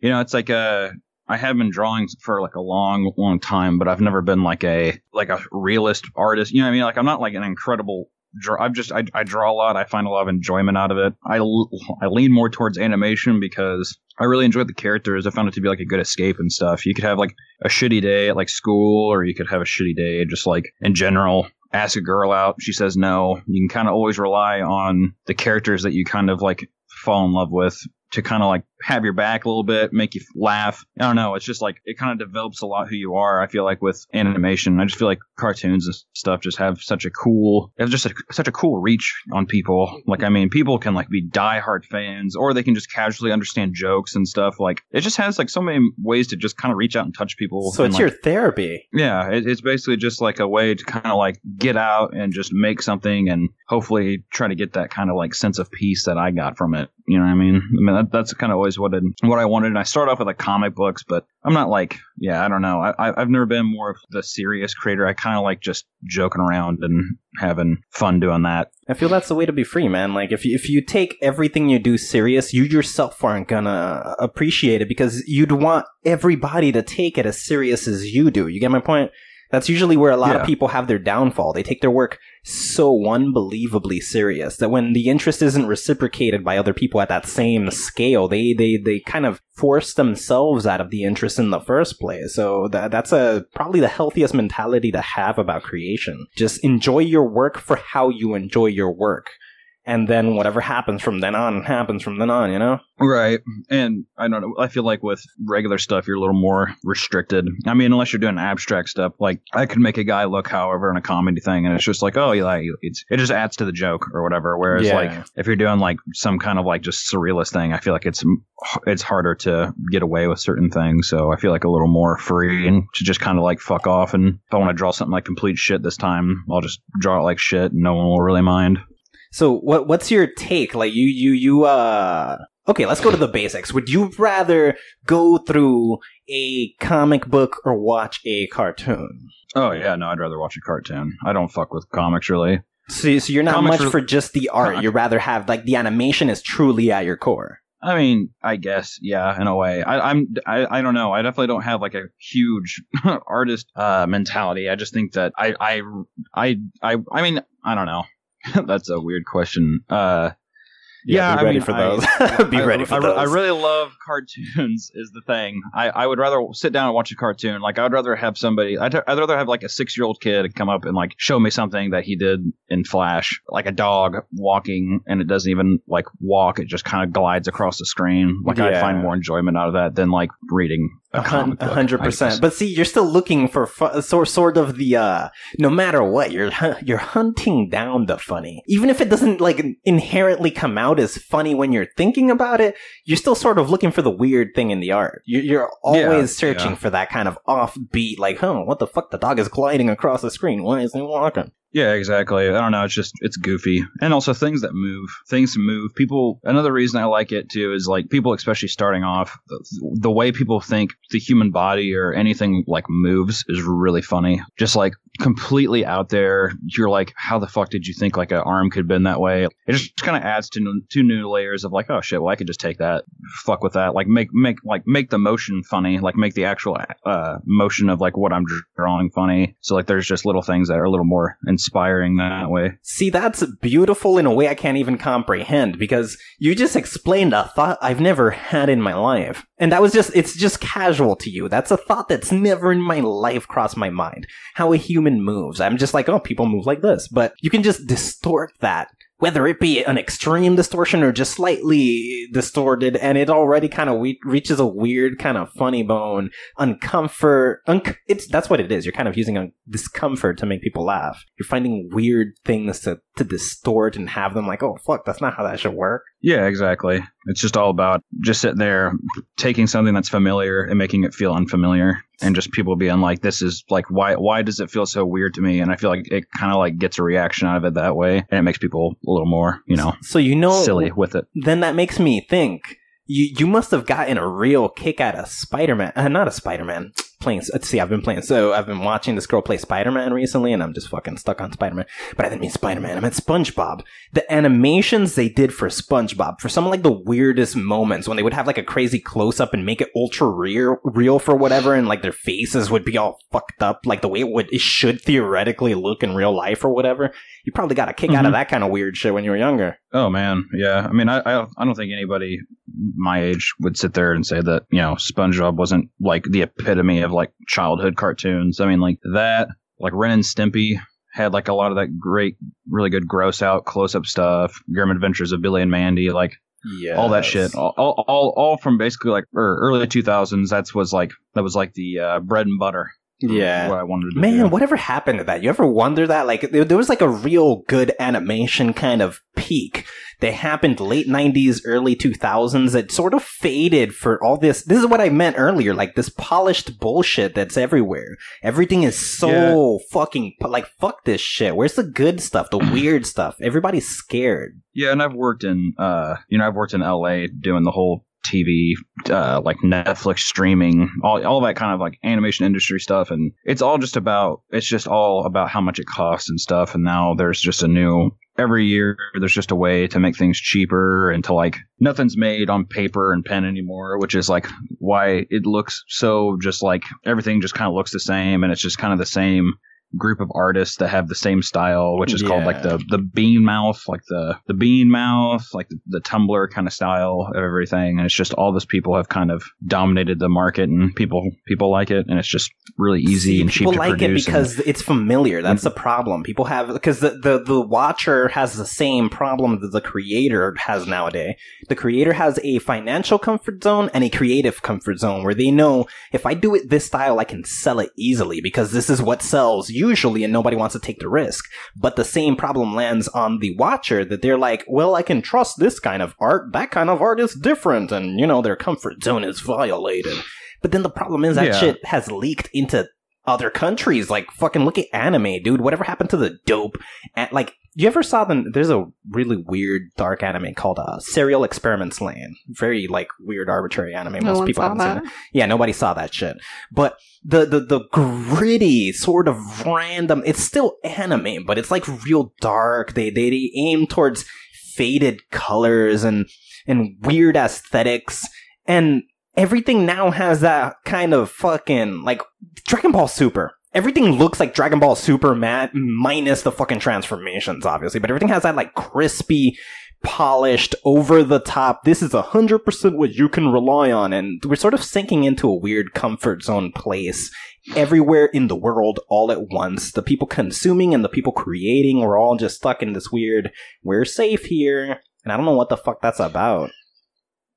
you know, it's like uh I have been drawing for like a long, long time, but I've never been like a like a realist artist. You know what I mean? Like I'm not like an incredible draw. I'm just I, I draw a lot. I find a lot of enjoyment out of it. I, I lean more towards animation because I really enjoyed the characters. I found it to be like a good escape and stuff. You could have like a shitty day at like school, or you could have a shitty day just like in general. Ask a girl out, she says no. You can kind of always rely on the characters that you kind of like fall in love with to kind of like have your back a little bit, make you laugh. I don't know. It's just like it kind of develops a lot who you are. I feel like with animation, I just feel like cartoons and stuff just have such a cool, have just a, such a cool reach on people. Like, I mean, people can like be diehard fans, or they can just casually understand jokes and stuff. Like, it just has like so many ways to just kind of reach out and touch people. So and, it's like, your therapy. yeah, it, it's basically just like a way to kind of like get out and just make something and hopefully try to get that kind of like sense of peace that I got from it. You know what I mean? I mean, that, that's kind of always what it, what I wanted. And I started off with like comic books, but I'm not like, yeah, I don't know. I, I, I've never been more of the serious creator. I kind of like just joking around and having fun doing that. I feel that's the way to be free, man. Like if you, if you take everything you do serious, you yourself aren't gonna appreciate it because you'd want everybody to take it as serious as you do. You get my point? That's usually where a lot Yeah. of people have their downfall. They take their work so unbelievably serious that when the interest isn't reciprocated by other people at that same scale, they they they kind of force themselves out of the interest in the first place. So that that's a probably the healthiest mentality to have about creation. Just enjoy your work for how you enjoy your work. And then whatever happens from then on happens from then on, you know? Right. And I don't know. I feel like with regular stuff, you're a little more restricted. I mean, unless you're doing abstract stuff, like I could make a guy look however in a comedy thing, and it's just like, oh, yeah, it's it just adds to the joke or whatever. Whereas, Yeah. like, if you're doing like some kind of like just surrealist thing, I feel like it's it's harder to get away with certain things. So I feel like a little more free and to just kind of like fuck off. And if I want to draw something like complete shit this time, I'll just draw it like shit, and no one will really mind. So what what's your take? Like you you you uh Okay, let's go to the basics. Would you rather go through a comic book or watch a cartoon? Oh yeah, no, I'd rather watch a cartoon. I don't fuck with comics really. So, so you're not Comics much are- for just the art. You'd rather have like the animation is truly at your core. I mean, I guess, yeah, in a way. I, I'm, I, I don't know. I definitely don't have like a huge [LAUGHS] artist uh, mentality. I just think that I, I, I, I, I mean, I don't know. [LAUGHS] That's a weird question. Uh, Yeah, be I ready mean, for I- those. [LAUGHS] [LAUGHS] be ready for I, those. I really love cartoons. Is the thing. I, I would rather sit down and watch a cartoon. Like I would rather have somebody. I'd, I'd rather have like a six year old kid come up and like show me something that he did in Flash, like a dog walking, and it doesn't even like walk. It just kind of glides across the screen. Like I'd find more enjoyment out of that than like reading a A hun- comic a book, hundred percent. But see, you're still looking for fu- sort sort of the uh, no matter what, you're you're hunting down the funny, even if it doesn't like inherently come out as funny when you're thinking about it. You're still sort of looking for the weird thing in the art. You're, you're always Yeah, searching yeah. for that kind of offbeat, like, huh, what the fuck? The dog is gliding across the screen. Why isn't he walking? Yeah, exactly. I don't know. It's just it's goofy, and also things that move, things move. People. Another reason I like it too is like people, especially starting off, the, the way people think the human body or anything like moves is really funny. Just like completely out there. You're like, how the fuck did you think like an arm could bend that way? It just kind of adds to two new layers of like, oh shit, well I could just take that, fuck with that, like make make like make the motion funny, like make the actual uh motion of like what I'm drawing funny. So like there's just little things that are a little more inspiring that way. See, that's beautiful in a way I can't even comprehend because you just explained a thought I've never had in my life. And that was just, it's just casual to you. That's a thought that's never in my life crossed my mind. How a human moves. I'm just like, oh, people move like this. But you can just distort that. Whether it be an extreme distortion or just slightly distorted, and it already kind of we- reaches a weird kind of funny bone, uncomfort. Unc- it's that's what it is. You're kind of using discomfort to make people laugh. You're finding weird things to to distort and have them like, oh fuck, that's not how that should work. Yeah, exactly. It's just all about just sitting there, taking something that's familiar and making it feel unfamiliar, and just people being like, "This is like why why does it feel so weird to me?" And I feel like it kind of like gets a reaction out of it that way, and it makes people a little more, you know, So you know, silly with it. then that makes me think you you must have gotten a real kick out of Spider-Man. Uh, not a Spider-Man. Playing. Let's see. I've been playing. So I've been watching this girl play Spider-Man recently, and I'm just fucking stuck on Spider-Man. But I didn't mean Spider-Man. I meant SpongeBob. The animations they did for SpongeBob for some of like the weirdest moments when they would have like a crazy close-up and make it ultra real, real for whatever, and like their faces would be all fucked up, like the way it would it should theoretically look in real life or whatever. You probably got a kick out of Mhm. that kind of weird shit when you were younger. Oh man, yeah. I mean, I, I I don't think anybody my age would sit there and say that you know SpongeBob wasn't like the epitome of like childhood cartoons. I mean, like that, like Ren and Stimpy had like a lot of that great, really good gross out close up stuff. Grim Adventures of Billy and Mandy, like Yeah, all that shit, all, all all all from basically like early two thousands. That's was like that was like the uh, bread and butter. Yeah. what I wanted Man, do. whatever happened to that? You ever wonder that? Like, there, there was like a real good animation kind of peak that happened late 90s, early 2000s. It sort of faded for all this. This is what I meant earlier. Like, this polished bullshit that's everywhere. Everything is so fucking, like, fuck this shit. Where's the good stuff? The [CLEARS THROAT] weird stuff? Everybody's scared. Yeah, and I've worked in, uh, you know, I've worked in LA doing the whole TV, uh, like Netflix streaming, all, all that kind of like animation industry stuff. And it's all just about, it's just all about how much it costs and stuff. And now there's just a new, every year there's just a way to make things cheaper and to like, nothing's made on paper and pen anymore, which is like why it looks so just like everything just kind of looks the same. And it's just kind of the same group of artists that have the same style, which is called like the the bean mouth, like the the bean mouth, like the, the Tumblr kind of style of everything. And it's just all those people have kind of dominated the market, and people people like it, and it's just really easy See, and cheap people to like it produce. and- because it's familiar. That's the problem. People have because the, the the watcher has the same problem that the creator has nowadays. The creator has a financial comfort zone and a creative comfort zone where they know if I do it this style, I can sell it easily because this is what sells usually, and nobody wants to take the risk. But the same problem lands on the watcher that they're like, well, I can trust this kind of art. That kind of art is different, and you know their comfort zone is violated. But then the problem is that Yeah. shit has leaked into other countries. Like fucking look at anime, dude. Whatever happened to the dope? And like, you ever saw them? There's a really weird dark anime called uh, Serial Experiments Lain. Very like weird, arbitrary anime. No Most people haven't seen it. Yeah, nobody saw that shit. But the the the gritty sort of random. It's still anime, but it's like real dark. They they, they aim towards faded colors and and weird aesthetics and everything now has that kind of fucking like Dragon Ball Super. Everything looks like Dragon Ball Super mat minus the fucking transformations, obviously, but everything has that like crispy, polished, over the top. This is a hundred percent what you can rely on, and we're sort of sinking into a weird comfort zone place everywhere in the world all at once. The people consuming and the people creating, we're all just stuck in this weird, we're safe here. And I don't know what the fuck that's about.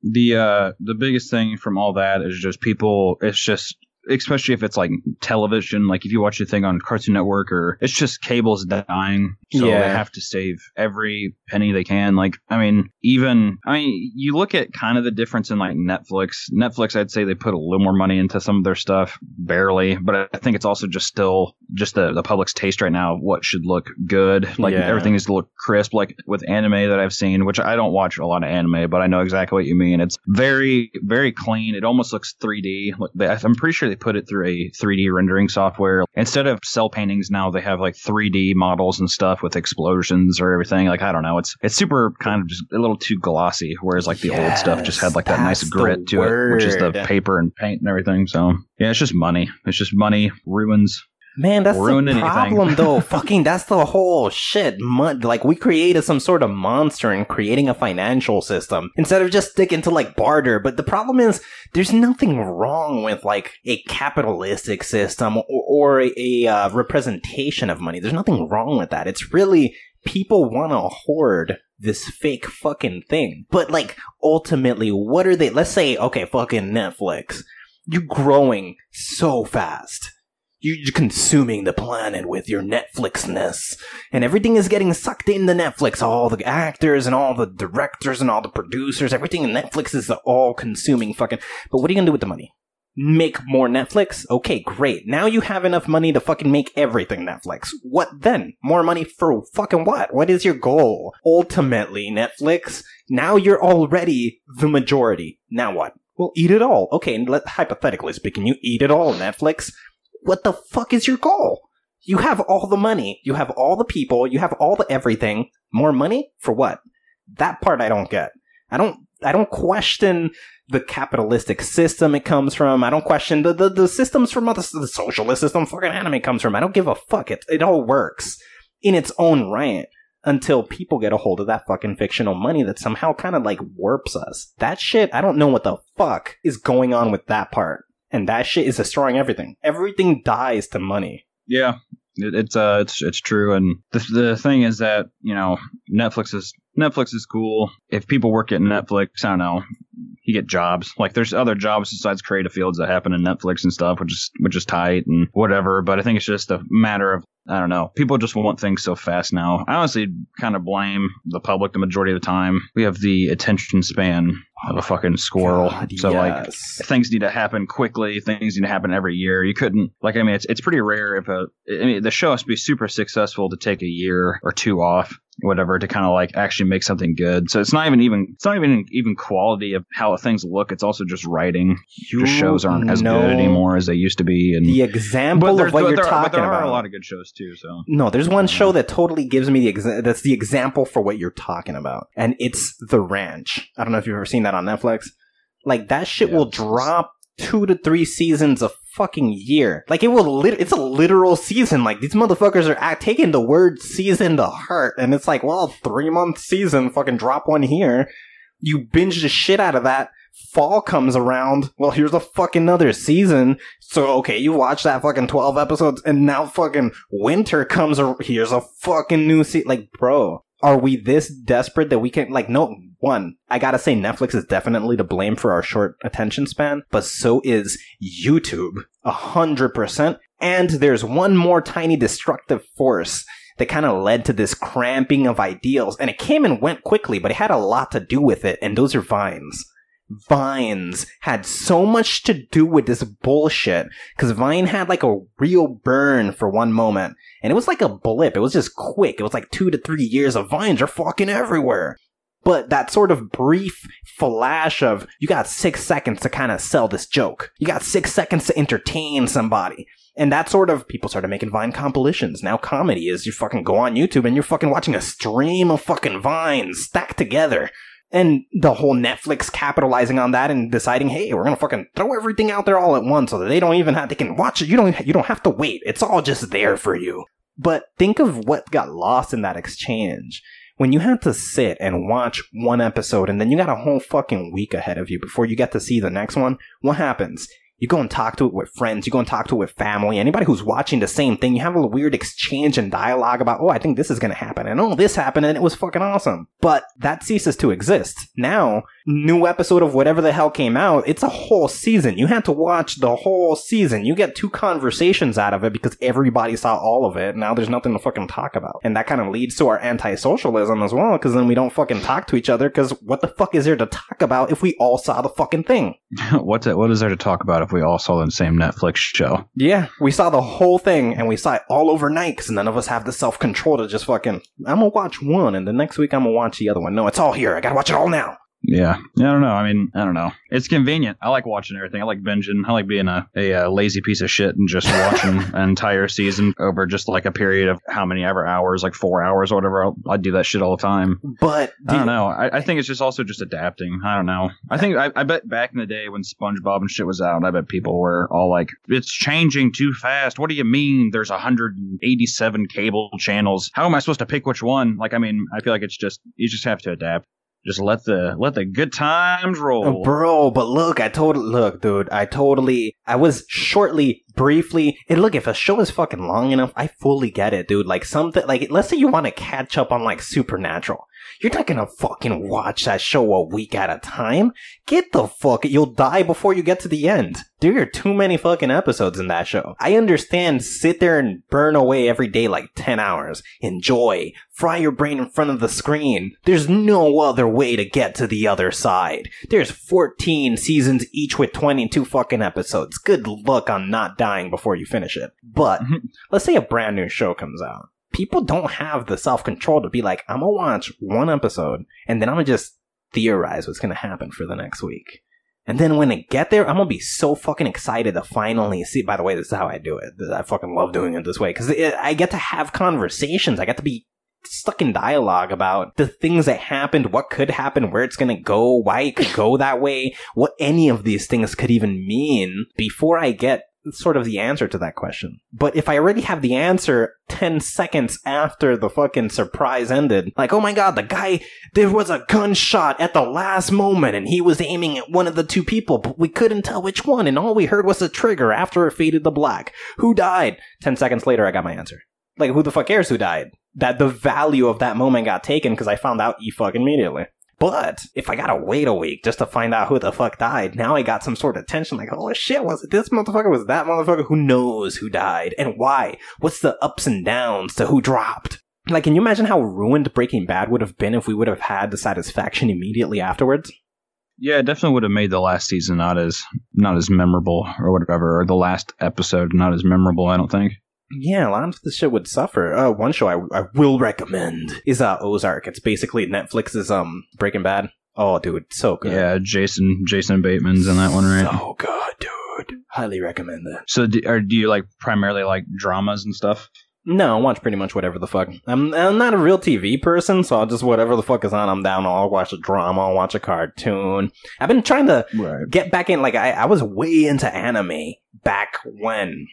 The uh the biggest thing from all that is just people it's just especially if it's like television like if you watch a thing on cartoon network or it's just cables dying so Yeah. they have to save every penny they can like i mean even i mean you look at kind of the difference in like netflix. Netflix i'd say they put a little more money into some of their stuff barely but i think it's also just still just the, the public's taste right now of what should look good. Like Yeah. everything needs to look crisp like with anime that i've seen which i don't watch a lot of anime but i know exactly what you mean. It's very very clean. It almost looks 3d Like, they- i'm pretty sure they put it through a 3d rendering software. Instead of cel paintings now they have like 3d models and stuff with explosions or everything. Like i don't know. It's it's super kind of just a little too glossy whereas like the old stuff just had like that nice grit to the it which is the word. paper and paint and everything. So yeah it's just money. It's just money ruins Man, that's Ruin the problem, [LAUGHS] though. Fucking, that's the whole shit. Mon- like, we created some sort of monster in creating a financial system instead of just sticking to like barter. But the problem is, there's nothing wrong with like a capitalistic system or, or a, a uh, representation of money. There's nothing wrong with that. It's really people want to hoard this fake fucking thing. But like, ultimately, what are they? Let's say, okay, fucking Netflix. You're growing so fast you're consuming the planet with your Netflixness, and everything is getting sucked into Netflix. All the actors and all the directors and all the producers, everything in Netflix is the all-consuming fucking. But what are you gonna do with the money? Make more Netflix? Okay, great. Now you have enough money to fucking make everything Netflix. What then? More money for fucking what? What is your goal? Ultimately, Netflix, now you're already the majority. Now what? Well, eat it all. Okay, let, hypothetically speaking, you eat it all, Netflix what the fuck is your goal? You have all the money, you have all the people, you have all the everything. More money for what? That part I don't get. I don't I don't question the capitalistic system it comes from. I don't question the the, the systems from other the socialist system fucking anime comes from. I don't give a fuck. It it all works. in its own right until people get a hold of that fucking fictional money that somehow kind of like warps us. That shit, I don't know what the fuck is going on with that part. And that shit is destroying everything. Everything dies to money. Yeah, it, it's uh, it's it's true. And the the thing is that you know Netflix is Netflix is cool. If people work at Netflix, I don't know, you get jobs. Like there's other jobs besides creative fields that happen in Netflix and stuff, which is which is tight and whatever. But I think it's just a matter of I don't know. People just want things so fast now. I honestly kind of blame the public the majority of the time. We have the attention span of a fucking squirrel. God, so like things need to happen quickly. Things need to happen every year. You couldn't like I mean it's it's pretty rare if a I mean the show has to be super successful to take a year or two off whatever to kind of like actually make something good. So it's not even even it's not even even quality of how things look. It's also just writing. You The shows aren't as good anymore as they used to be. And The example of what you're there, talking but there about. are a lot of good shows too. So No, there's one show that totally gives me the exa- that's the example for what you're talking about, and it's The Ranch. I don't know if you've ever seen that on Netflix. Like that shit Yeah, will drop two to three seasons a fucking year. Like it will. Lit- it's a literal season. Like these motherfuckers are act- taking the word season to heart, and it's like, well, three month season, fucking drop one here. You binge the shit out of that. Fall comes around. Well, here's a fucking another season. So okay, you watch that fucking twelve episodes, and now fucking winter comes. Ar- here's a fucking new season. Like, bro, are we this desperate that we can't like? No, one. I gotta say, Netflix is definitely to blame for our short attention span, but so is YouTube, a hundred percent. And there's one more tiny destructive force that kind of led to this cramping of ideals, and it came and went quickly, but it had a lot to do with it, and those are vines. Vines had so much to do with this bullshit because Vine had like a real burn for one moment, and it was like a blip. It was just quick. It was like two to three years of Vines are fucking everywhere. But that sort of brief flash of you got six seconds to kind of sell this joke. You got six seconds to entertain somebody. And that sort of people started making Vine compilations. Now comedy is you fucking go on YouTube and you're fucking watching a stream of fucking vines stacked together. And the whole Netflix capitalizing on that and deciding, hey, we're gonna fucking throw everything out there all at once so that they don't even have they can watch it. You don't you don't have to wait. It's all just there for you. But think of what got lost in that exchange. When you had to sit and watch one episode and then you got a whole fucking week ahead of you before you get to see the next one, what happens? You go and talk to it with friends, you go and talk to it with family, anybody who's watching the same thing, you have a little weird exchange and dialogue about, oh, I think this is gonna happen, and oh, this happened, and it was fucking awesome. But that ceases to exist. Now, new episode of whatever the hell came out, it's a whole season. You had to watch the whole season. You get two conversations out of it because everybody saw all of it. Now there's nothing to fucking talk about. And that kind of leads to our anti-socialism as well, because then we don't fucking talk to each other, because what the fuck is there to talk about if we all saw the fucking thing? [LAUGHS] what's it? What is there to talk about if we all saw the same Netflix show? Yeah, we saw the whole thing and we saw it all overnight because none of us have the self control to just fucking. I'm gonna watch one and the next week I'm gonna watch the other one. No, it's all here. I gotta watch it all now. Yeah. I don't know. I mean, I don't know. It's convenient. I like watching everything. I like binging. I like being a, a, uh lazy piece of shit and just watching [LAUGHS] an entire season over just like a period of how many ever hours, like four hours or whatever. I'll, I do that shit all the time. But I don't know. I, I think it's just also just adapting. I don't know. I think I, I bet back in the day when SpongeBob and shit was out, I bet people were all like, "It's changing too fast." What do you mean? There's 187 cable channels. How am I supposed to pick which one? Like, I mean, I feel like it's just you just have to adapt. Just let the let the good times roll. Uh, bro, but look, I totally look, dude. I totally, I was shortly, briefly. And look, if a show is fucking long enough, I fully get it, dude. Like something, like let's say you want to catch up on like Supernatural. You're not gonna fucking watch that show a week at a time. Get the fuck, you'll die before you get to the end. There are too many fucking episodes in that show. I understand, sit there and burn away every day like 10 hours. Enjoy. Fry your brain in front of the screen. There's no other way to get to the other side. There's 14 seasons each with 22 fucking episodes. Good luck on not dying before you finish it. But, Mhm. let's say a brand new show comes out. People don't have the self control to be like, I'm gonna watch one episode and then I'm gonna just theorize what's gonna happen for the next week. And then when I get there, I'm gonna be so fucking excited to finally see. By the way, this is how I do it. I fucking love doing it this way because I get to have conversations. I get to be stuck in dialogue about the things that happened, what could happen, where it's gonna go, why it could go that way, what any of these things could even mean before I get sort of the answer to that question. But if I already have the answer 10 seconds after the fucking surprise ended, like, oh my god, the guy, there was a gunshot at the last moment and he was aiming at one of the two people, but we couldn't tell which one, and all we heard was a trigger after it faded to black. Who died? 10 seconds later, I got my answer. Like, who the fuck cares who died? That the value of that moment got taken because I found out e fuck immediately. But if I gotta wait a week just to find out who the fuck died, now I got some sort of tension like, oh shit, was it this motherfucker? Was that motherfucker? Who knows who died and why? What's the ups and downs to who dropped? Like, can you imagine how ruined Breaking Bad would have been if we would have had the satisfaction immediately afterwards? Yeah, it definitely would have made the last season not as not as memorable or whatever, or the last episode not as memorable. I don't think. Yeah, a lot of the shit would suffer. Uh, one show I, I will recommend is uh, Ozark. It's basically Netflix's um Breaking Bad. Oh, dude, so good. Yeah, Jason Jason Bateman's in that one, right? So good, dude. Highly recommend that. So, do, or do you like primarily like dramas and stuff? No, I watch pretty much whatever the fuck. I'm, I'm not a real TV person, so I'll just whatever the fuck is on, I'm down. I'll watch a drama, I'll watch a cartoon. I've been trying to Right. get back in, like, I, I was way into anime back when.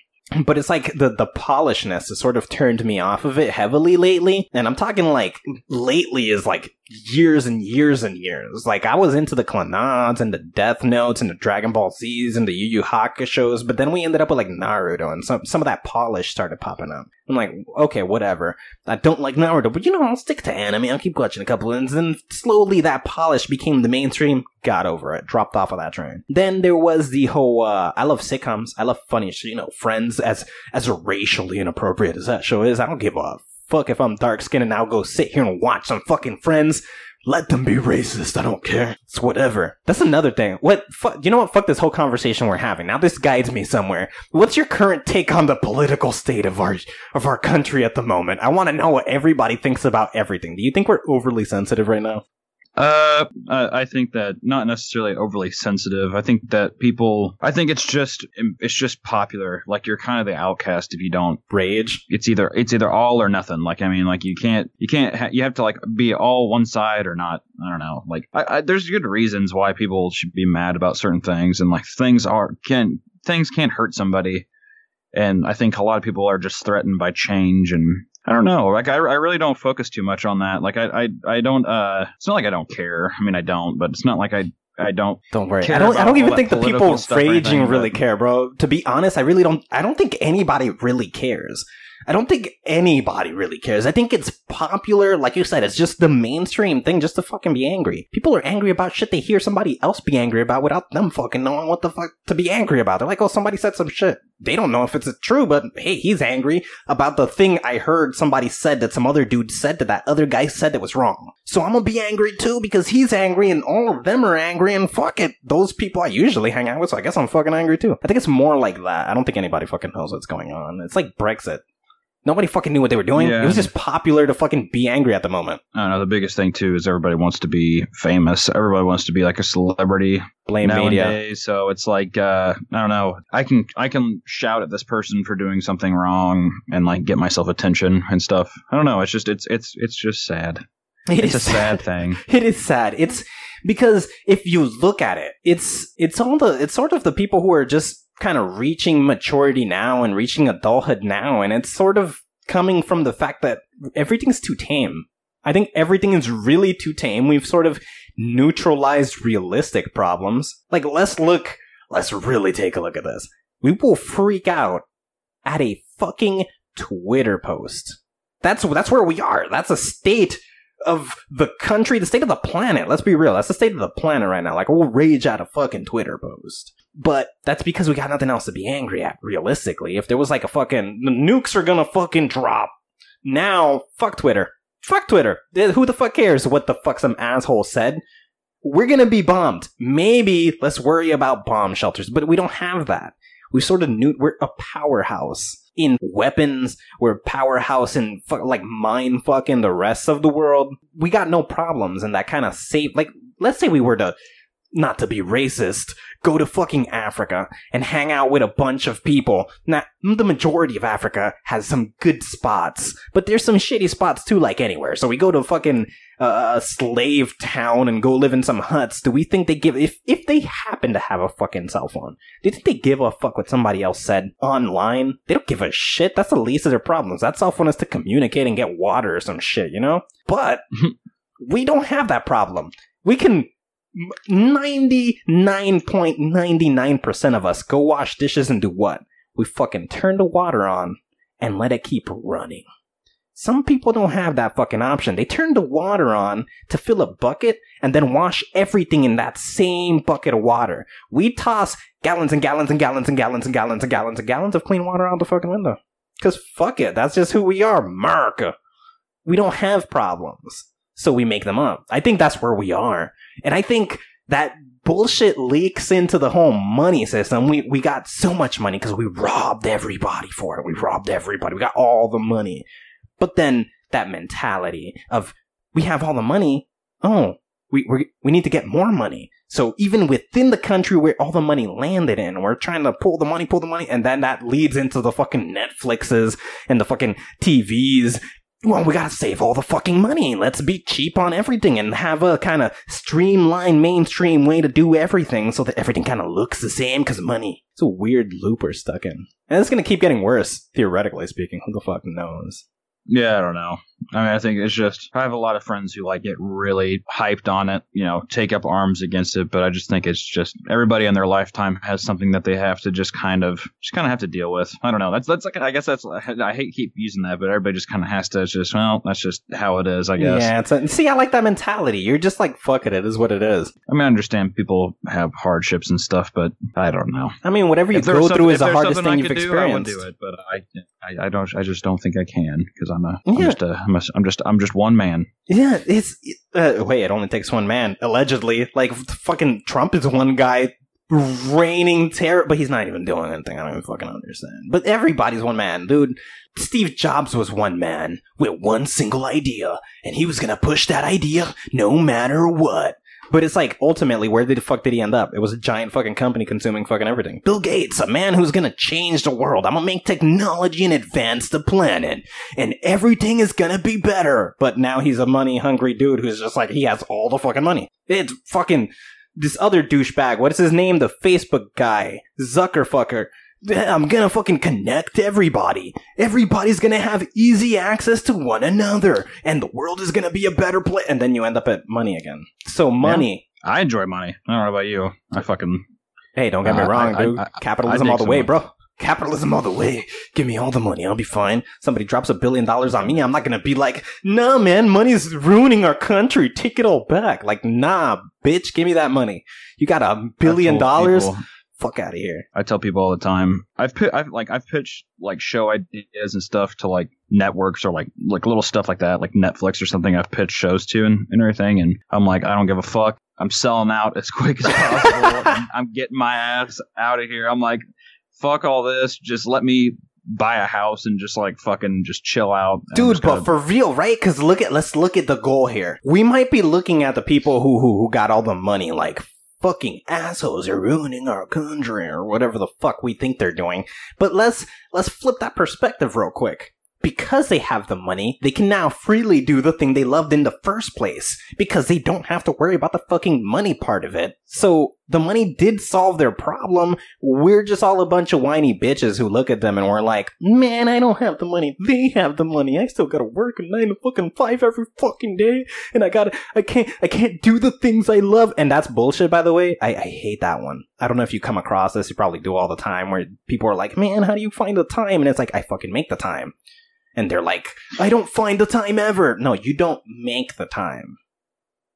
But it's like the, the polishness has sort of turned me off of it heavily lately. And I'm talking like lately is like years and years and years. Like I was into the Clannads and the Death Notes and the Dragon Ball Z's and the Yu Yu Hakusho's, but then we ended up with like Naruto and some some of that polish started popping up. I'm like, okay, whatever. I don't like Naruto, but you know, I'll stick to anime. I'll keep watching a couple, and then slowly that polish became the mainstream. Got over it, dropped off of that train. Then there was the whole. Uh, I love sitcoms. I love funny. You know, Friends. As as racially inappropriate as that show is, I don't give a fuck if I'm dark skinned and I'll go sit here and watch some fucking Friends. Let them be racist. I don't care. It's whatever. That's another thing. What? Fuck. You know what? Fuck this whole conversation we're having. Now this guides me somewhere. What's your current take on the political state of our of our country at the moment? I want to know what everybody thinks about everything. Do you think we're overly sensitive right now? Uh, I think that not necessarily overly sensitive. I think that people. I think it's just it's just popular. Like you're kind of the outcast if you don't. Rage. It's either it's either all or nothing. Like I mean, like you can't you can't ha- you have to like be all one side or not. I don't know. Like I, I, there's good reasons why people should be mad about certain things, and like things are can things can't hurt somebody. And I think a lot of people are just threatened by change and I don't know. Like I, I really don't focus too much on that. Like I, I, I don't. Uh, it's not like I don't care. I mean, I don't, but it's not like I, I don't. Don't worry. I don't. I don't even think the people political stuff or raging anything, really but- care, bro. To be honest, I really don't. I don't think anybody really cares. I don't think anybody really cares. I think it's popular, like you said, it's just the mainstream thing just to fucking be angry. People are angry about shit they hear somebody else be angry about without them fucking knowing what the fuck to be angry about. They're like, oh, somebody said some shit. They don't know if it's true, but hey, he's angry about the thing I heard somebody said that some other dude said that that other guy said that was wrong. So I'm gonna be angry too because he's angry and all of them are angry and fuck it. Those people I usually hang out with, so I guess I'm fucking angry too. I think it's more like that. I don't think anybody fucking knows what's going on. It's like Brexit. Nobody fucking knew what they were doing. Yeah. It was just popular to fucking be angry at the moment. I don't know. The biggest thing too is everybody wants to be famous. Everybody wants to be like a celebrity Blame media. So it's like uh, I don't know. I can I can shout at this person for doing something wrong and like get myself attention and stuff. I don't know. It's just it's it's it's just sad. [LAUGHS] It it's a sad thing. [LAUGHS] It is sad. It's because if you look at it, it's it's all the it's sort of the people who are just kind of reaching maturity now and reaching adulthood now, and it's sort of coming from the fact that everything's too tame. I think everything is really too tame. We've sort of neutralized realistic problems. Like let's look, let's really take a look at this. We will freak out at a fucking Twitter post. That's that's where we are. That's a state of the country, the state of the planet. Let's be real. That's the state of the planet right now. Like, we'll rage at a fucking Twitter post. But that's because we got nothing else to be angry at, realistically. If there was like a fucking, the nukes are gonna fucking drop. Now, fuck Twitter. Fuck Twitter. Who the fuck cares what the fuck some asshole said? We're gonna be bombed. Maybe let's worry about bomb shelters, but we don't have that. We sort of knew we're a powerhouse in weapons. We're a powerhouse in like mind fucking the rest of the world. We got no problems in that kind of safe. Like, let's say we were to not to be racist, go to fucking Africa and hang out with a bunch of people. Now, the majority of Africa has some good spots, but there's some shitty spots too, like anywhere. So we go to fucking uh, a slave town and go live in some huts. Do we think they give, if, if they happen to have a fucking cell phone, do you think they give a fuck what somebody else said online? They don't give a shit. That's the least of their problems. That cell phone is to communicate and get water or some shit, you know? But [LAUGHS] we don't have that problem. We can 99.99% of us go wash dishes and do what? We fucking turn the water on and let it keep running. Some people don't have that fucking option. They turn the water on to fill a bucket and then wash everything in that same bucket of water. We toss gallons and gallons and gallons and gallons and gallons and gallons and gallons of clean water out the fucking window. Cause fuck it, that's just who we are, America. We don't have problems, so we make them up. I think that's where we are. And I think that bullshit leaks into the whole money system. We we got so much money because we robbed everybody for it. We robbed everybody. We got all the money. But then that mentality of we have all the money. Oh, we we we need to get more money. So even within the country where all the money landed in, we're trying to pull the money, pull the money, and then that leads into the fucking Netflixes and the fucking TVs well, we gotta save all the fucking money. Let's be cheap on everything and have a kind of streamlined mainstream way to do everything so that everything kind of looks the same because money. It's a weird loop we're stuck in. And it's gonna keep getting worse, theoretically speaking. Who the fuck knows? Yeah, I don't know. I mean, I think it's just I have a lot of friends who like get really hyped on it, you know, take up arms against it. But I just think it's just everybody in their lifetime has something that they have to just kind of just kind of have to deal with. I don't know. That's that's like I guess that's I hate keep using that, but everybody just kind of has to just well, that's just how it is. I guess. Yeah. It's a, see, I like that mentality. You're just like fuck it. It is what it is. I mean, I understand people have hardships and stuff, but I don't know. I mean, whatever you go through is the hardest thing I you've do, I would experienced. do it, but I, I, I don't. I just don't think I can because I'm a. I'm just a. I'm, a, I'm just. I'm just one man. Yeah, it's uh, wait. It only takes one man, allegedly. Like fucking Trump is one guy reigning terror, but he's not even doing anything. I don't even fucking understand. But everybody's one man, dude. Steve Jobs was one man with one single idea, and he was gonna push that idea no matter what. But it's like ultimately, where the fuck did he end up? It was a giant fucking company consuming fucking everything. Bill Gates, a man who's gonna change the world. I'm gonna make technology and advance the planet, and everything is gonna be better. But now he's a money hungry dude who's just like he has all the fucking money. It's fucking this other douchebag. What is his name? The Facebook guy, Zuckerfucker. I'm gonna fucking connect everybody. Everybody's gonna have easy access to one another, and the world is gonna be a better place. And then you end up at money again. So money. I enjoy money. I don't know about you. I fucking. Hey, don't get me Uh, wrong, I- dude. I- I- Capitalism all the way, some bro. Capitalism all the way. Give me all the money. I'll be fine. Somebody drops a billion dollars on me. I'm not gonna be like, nah, man, money's ruining our country. Take it all back. Like, nah, bitch, give me that money. You got a billion dollars? people- Fuck out of here. I tell people all the time. I've put. I've like. I've pitched like show ideas and stuff to like networks or like like little stuff like that, like Netflix or something. I've pitched shows to and, and everything, and I'm like, I don't give a fuck. I'm selling out as [LAUGHS] quick as possible. I'm, I'm getting my ass out of here. I'm like, fuck all this. Just let me buy a house and just like fucking just chill out. Dude, but for real, right? Because look at let's look at the goal here. We might be looking at the people who who, who got all the money, like fucking assholes are ruining our country or whatever the fuck we think they're doing. But let's let's flip that perspective real quick. Because they have the money, they can now freely do the thing they loved in the first place. Because they don't have to worry about the fucking money part of it. So the money did solve their problem. We're just all a bunch of whiny bitches who look at them and we're like, man, I don't have the money. They have the money. I still gotta work a nine to fucking five every fucking day. And I gotta, I can't, I can't do the things I love. And that's bullshit, by the way. I, I hate that one. I don't know if you come across this. You probably do all the time where people are like, man, how do you find the time? And it's like, I fucking make the time. And they're like, I don't find the time ever. No, you don't make the time.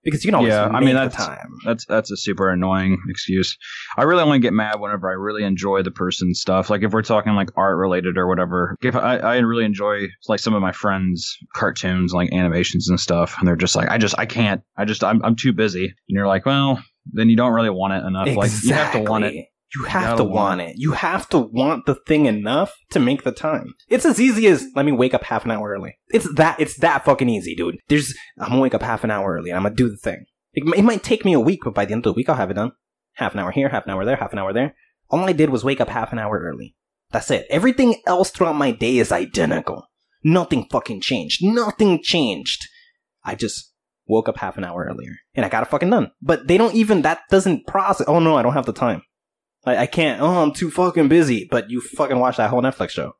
Because you can always Yeah, I mean, the that's- time. That's that's a super annoying excuse. I really only get mad whenever I really enjoy the person's stuff. Like if we're talking like art related or whatever. If I, I really enjoy like some of my friends' cartoons, like animations and stuff, and they're just like, I just I can't. I just I'm I'm too busy. And you're like, well, then you don't really want it enough. Like you have to want it. You have gotta want it. You have to want the thing enough to make the time. It's as easy as let me wake up half an hour early. It's that it's that fucking easy, dude. There's I'm gonna wake up half an hour early and I'm gonna do the thing. It, it might take me a week, but by the end of the week, I'll have it done. Half an hour here, half an hour there, half an hour there. All I did was wake up half an hour early. That's it. Everything else throughout my day is identical. Nothing fucking changed. Nothing changed. I just woke up half an hour earlier and I got it fucking done. But they don't even, that doesn't process. Oh no, I don't have the time. I, I can't. Oh, I'm too fucking busy. But you fucking watch that whole Netflix show.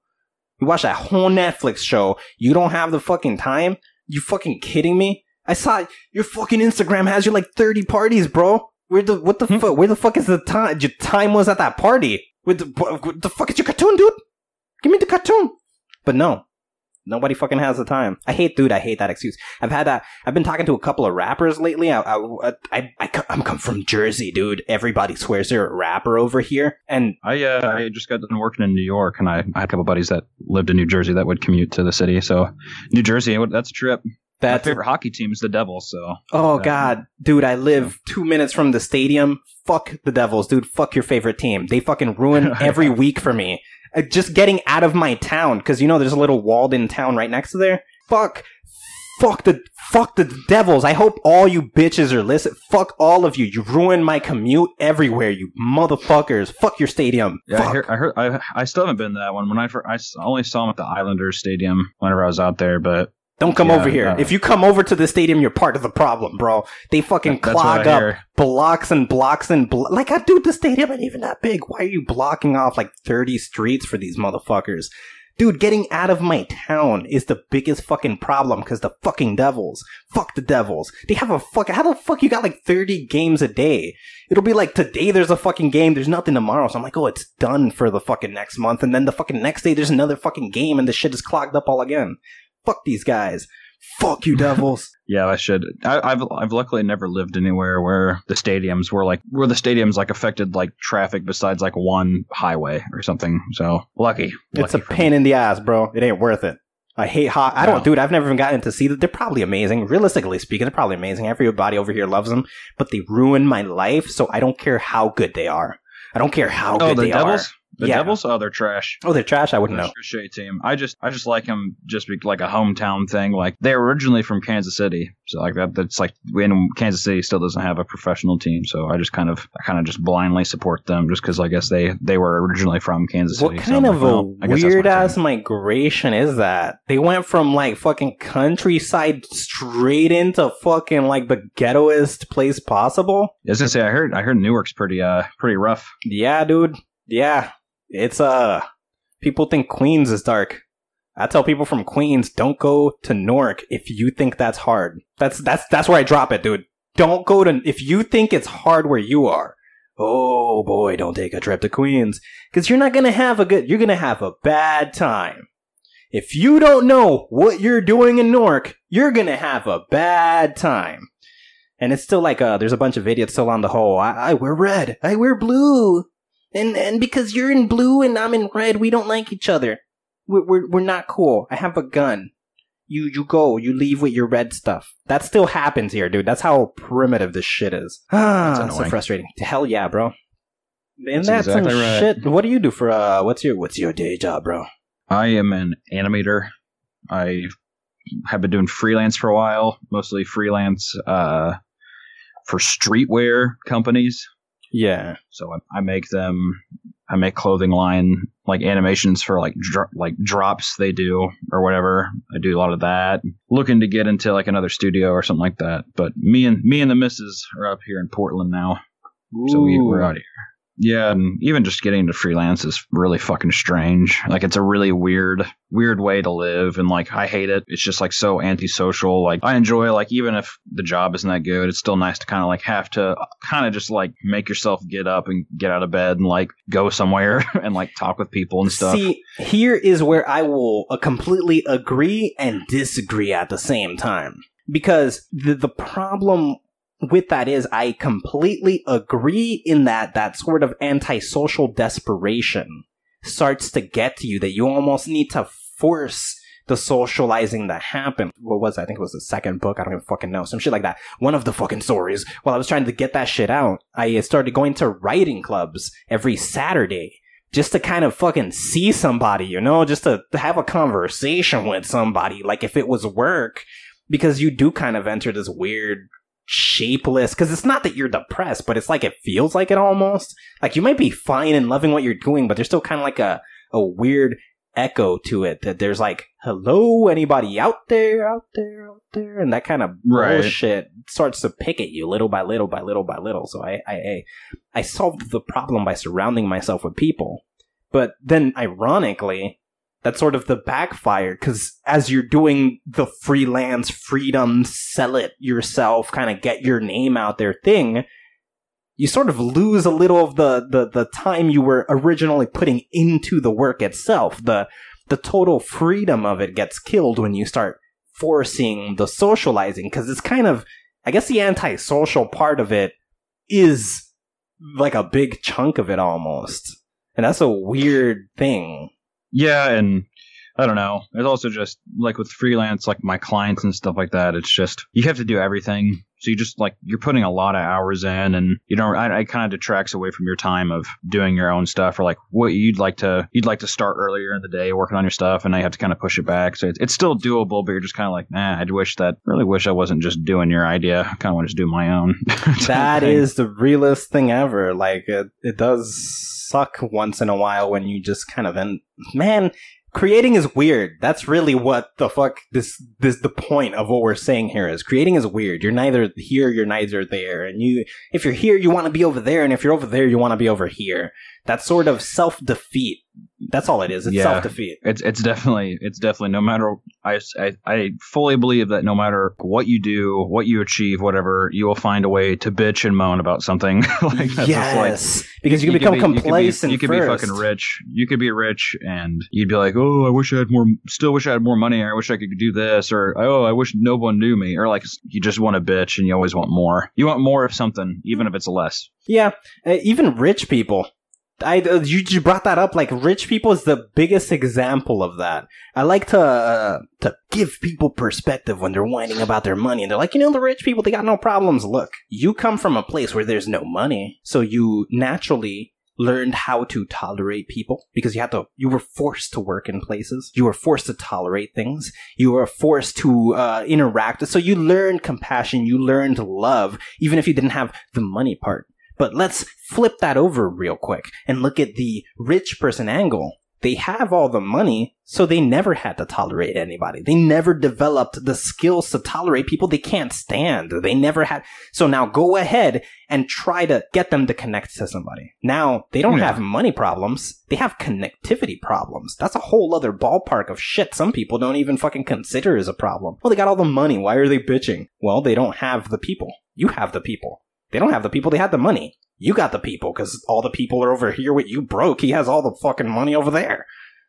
You watch that whole Netflix show. You don't have the fucking time? You fucking kidding me? I saw your fucking Instagram has you like 30 parties, bro. Where the, what the hmm. fuck, where the fuck is the time? Your time was at that party. With the, what the fuck is your cartoon, dude? Give me the cartoon. But no, Nobody fucking has the time. I hate, dude. I hate that excuse. I've had that. I've been talking to a couple of rappers lately. I, I, I, I, am come from Jersey, dude. Everybody swears they're a rapper over here, and I uh, I just got done working in New York, and I, I had a couple buddies that lived in New Jersey that would commute to the city. So New Jersey, that's a trip. that's My favorite hockey team is the Devils. So Oh Yeah. god, dude, I live two minutes from the stadium. Fuck the Devils, dude. Fuck your favorite team. They fucking ruin [LAUGHS] every week for me. Uh, just getting out of my town because you know there's a little walled-in town right next to there. Fuck, fuck the fuck the Devils. I hope all you bitches are listening. Fuck all of you. You ruin my commute everywhere. You motherfuckers. Fuck your stadium. yeah, Fuck. I, hear, I heard. I, I still haven't been to that one. When I, I only saw them at the Islanders Stadium whenever I was out there, but Don't come Yeah, over here. uh, if you come over to the stadium, you're part of the problem, bro. They fucking That- clog up hear. blocks and blocks and blo- like, I dude, the stadium ain't even that big. Why are you blocking off like 30 streets for these motherfuckers? Dude, getting out of my town is the biggest fucking problem because the fucking Devils. Fuck the Devils. They have a fuck. How the fuck you got like 30 games a day? It'll be like today there's a fucking game, there's nothing tomorrow. So I'm like, oh, it's done for the fucking next month. And then the fucking next day there's another fucking game and the shit is clogged up all again. Fuck these guys. Fuck you, Devils. [LAUGHS] yeah, I should. I, I've I've luckily never lived anywhere where the stadiums were like where the stadiums like affected like traffic besides like one highway or something. So lucky. It's a lucky for pain in the ass, bro. It ain't worth it. I hate hot. I don't, No. dude. I've never even gotten to see that. They're probably amazing. Realistically speaking, they're probably amazing. Everybody over here loves them, but they ruin my life. So I don't care how good they are. I don't care how Oh, good the they Devils. are. The Yeah. Devils. Oh, they're trash. Oh, they're trash. I wouldn't know. They're a shitty team. I just I just like them just be like a hometown thing. Like they're originally from Kansas City, so like that. That's like when Kansas City still doesn't have a professional team. So I just kind of I kind of just blindly support them just because I guess they they were originally from Kansas City. What kind I'm of like, a well, I guess that's my weird ass migration is that? They went from like fucking countryside straight into fucking like the ghettoest place possible. I was gonna say I heard I heard Newark's pretty uh pretty rough. Yeah, dude. Yeah. It's uh people think Queens is dark. I tell people from Queens, don't go to Newark if you think that's hard. That's that's that's where I drop it, dude. Don't go to if you think it's hard where you are. Oh boy, don't take a trip to Queens cuz you're not going to have a good you're going to have a bad time. If you don't know what you're doing in Newark, you're going to have a bad time. And it's still like uh there's a bunch of idiots still on the whole. I, I wear red. I wear blue and and because you're in blue and I'm in red, we don't like each other. We're we're, we're not cool. I have a gun. You you go. You leave with your red stuff. That still happens here, dude. That's how primitive this shit is. [SIGHS] Ah, so frustrating. Hell yeah, bro. And That's that's, some exactly right. shit. What do you do for uh? What's your what's your day job, bro? I am an animator. I have been doing freelance for a while, mostly freelance uh, for streetwear companies. Yeah. So I, I make them. I make clothing line like animations for like dro- like drops they do or whatever. I do a lot of that. Looking to get into like another studio or something like that. But me and me and the missus are up here in Portland now, so we, we're out here. Yeah, and even just getting into freelance is really fucking strange. Like it's a really weird, weird way to live, and like I hate it. It's just like so antisocial. Like I enjoy like even if the job isn't that good, it's still nice to kind of like have to kind of just like make yourself get up and get out of bed and like go somewhere [LAUGHS] and like talk with people and stuff. See, here is where I will uh, completely agree and disagree at the same time. Because the, the problem with that is I completely agree in that that sort of antisocial desperation starts to get to you that you almost need to force the socializing to happen. What was it? I think it was the second book. I don't even fucking know. Some shit like that. One of the fucking stories. While I was trying to get that shit out, I started going to writing clubs every Saturday just to kind of fucking see somebody, you know, just to have a conversation with somebody, like if it was work, because you do kind of enter this weird shapeless because it's not that you're depressed, but it's like it feels like it almost. Like you might be fine and loving what you're doing, but there's still kind of like a a weird echo to it that there's like, hello, anybody out there, out there, out there, and that kind of Right. bullshit starts to pick at you little by little by little by little. So I, I, I, I solved the problem by surrounding myself with people, but then ironically, that's sort of the backfire because as you're doing the freelance freedom, sell it yourself, kind of get your name out there thing, you sort of lose a little of the, the, the time you were originally putting into the work itself. The, the total freedom of it gets killed when you start forcing the socializing because it's kind of, I guess the antisocial part of it is like a big chunk of it almost. And that's a weird thing. Yeah, and I don't know. It's also just like with freelance, like my clients and stuff like that. It's just you have to do everything. So you just like you're putting a lot of hours in, and you know, I, I kind of detracts away from your time of doing your own stuff, or like what you'd like to you'd like to start earlier in the day working on your stuff, and you have to kind of push it back. So it's, it's still doable, but you're just kind of like, nah. I'd wish that really wish I wasn't just doing your idea. I kind of want to just do my own. [LAUGHS] that is the realest thing ever. Like it, it does suck once in a while when you just kind of and man, creating is weird. That's really what the fuck this this the point of what we're saying here is. Creating is weird. You're neither here, you're neither there. And you if you're here, you want to be over there, and if you're over there, you want to be over here. That's sort of self defeat. That's all it is. It's Yeah. self defeat. It's it's definitely it's definitely no matter I, I I fully believe that no matter what you do, what you achieve, whatever, you will find a way to bitch and moan about something. [LAUGHS] like that's just like yes, because you, can become be- complacent. You could, be, you could be fucking rich. You could be rich, and you'd be like, "Oh, I wish I had more. Still wish I had more money. Or I wish I could do this." Or, "Oh, I wish no one knew me." Or like, you just want a bitch, and you always want more. You want more of something, even if it's less. Yeah, uh, even rich people. I uh, you, you brought that up. Like rich people is the biggest example of that. I like to uh, to give people perspective when they're whining about their money, and they're like, you know, the rich people they got no problems. Look, you come from a place where there's no money, so you naturally learned how to tolerate people because you had to you were forced to work in places you were forced to tolerate things you were forced to uh, interact so you learned compassion you learned love even if you didn't have the money part but let's flip that over real quick and look at the rich person angle. They have all the money, so they never had to tolerate anybody. They never developed the skills to tolerate people they can't stand. They never had. So now go ahead and try to get them to connect to somebody. Now they don't Yeah. have money problems. They have connectivity problems. That's a whole other ballpark of shit some people don't even fucking consider as a problem. Well, they got all the money. Why are they bitching? Well, they don't have the people. You have the people. They don't have the people. They had the money. You got the people because all the people are over here with you broke. He has all the fucking money over there.